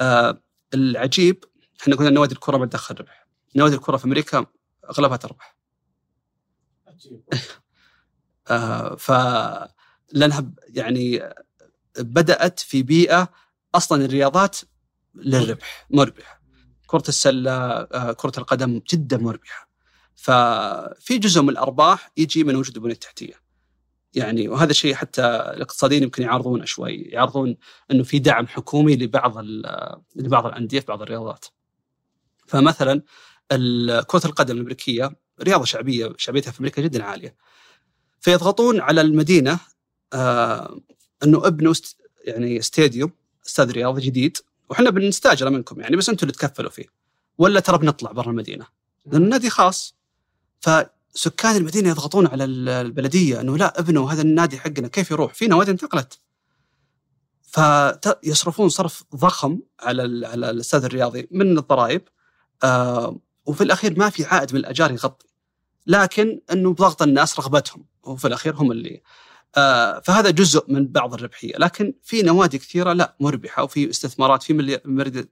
آه، العجيب إحنا قلنا نوادي الكره ما تدخل ربح نوادي الكره في أمريكا أغلبها تربح آه، ف لانها يعني بدأت في بيئة أصلا الرياضات للربح مربح. كرة السلة آه، كرة القدم جدا مربحة. ففي جزء من الأرباح يجي من وجود البنية التحتية. يعني وهذا الشيء حتى الاقتصاديين يمكن يعرضونه شوي. يعرضون إنه في دعم حكومي لبعض لبعض الأندية في بعض الرياضات. فمثلا كرة القدم الأمريكية رياضة شعبية شعبيتها في أمريكا جدا عالية. فيضغطون على المدينة آه إنه ابنوا يعني استاديوم استاد رياضي جديد وحنا بنستأجره منكم يعني بس أنتم اللي تكفلوا فيه. ولا ترى بنطلع برا المدينة؟ لأن النادي خاص. فسكان المدينة يضغطون على ال- البلدية إنه لا ابنوا هذا النادي حقنا كيف يروح؟ في نوادي انتقلت. فيصرفون صرف ضخم على على الاستاد الرياضي من الضرائب. آه وفي الأخير ما في عائد من الأجار يغطي. لكن إنه بضغط الناس رغبتهم وفي الأخير هم اللي آه فهذا جزء من بعض الربحية. لكن في نوادي كثيرة لا مربحة وفي استثمارات في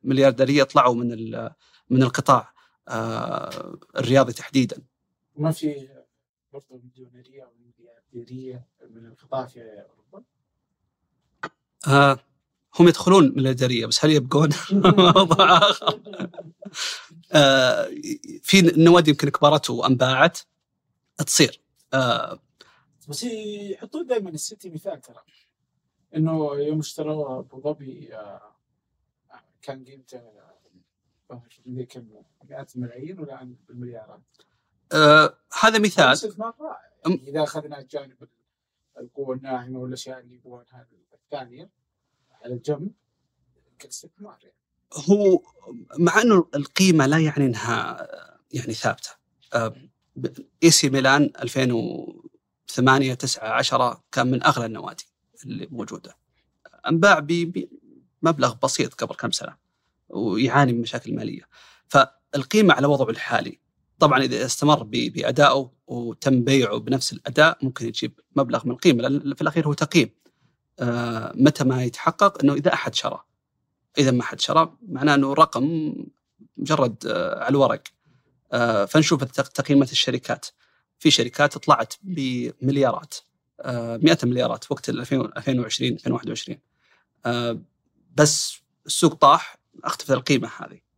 مليارديريه طلعوا من من القطاع آه الرياضي تحديدا. ما في برضه مليونيريه أو مليارديرية من القطاع في أوروبا؟ آه هم يدخلون مليارديريه بس هل يبقون؟ موضوع آخر. آه في نوادي يمكن كبرت وانباعت تصير. آه بس يحطون دائما السيتي مثال ترى. إنه يوم اشتروا أبو ظبي آه، كان قيمته كم مئات الملايين ولا بالمليارات؟ آه هذا مثال. يعني إذا أخذنا جانب القوة الناعمه والأشياء اللي يبغونها الثانية على جنب كاستثمار يعني هو مع إنه القيمة لا يعني إنها يعني ثابتة. إي سي ميلان 2008 9 10 كان من أغلى النوادي اللي موجودة. أنباع بمبلغ بسيط قبل كم سنة ويعاني من مشاكل مالية. القيمه على وضعه الحالي طبعا إذا استمر بادائه وتم بيعه بنفس الأداء ممكن يجيب مبلغ من القيمة لأن في الأخير هو تقييم. متى ما يتحقق إنه إذا أحد شرى. إذا ما حد شرى معناه إنه رقم مجرد آه، على الورق. آه، فنشوف تقييمات الشركات. في شركات طلعت بمليارات آه، مئات المليارات وقت ال 2000 2020 2021 آه، بس السوق طاح أختفت القيمة هذه.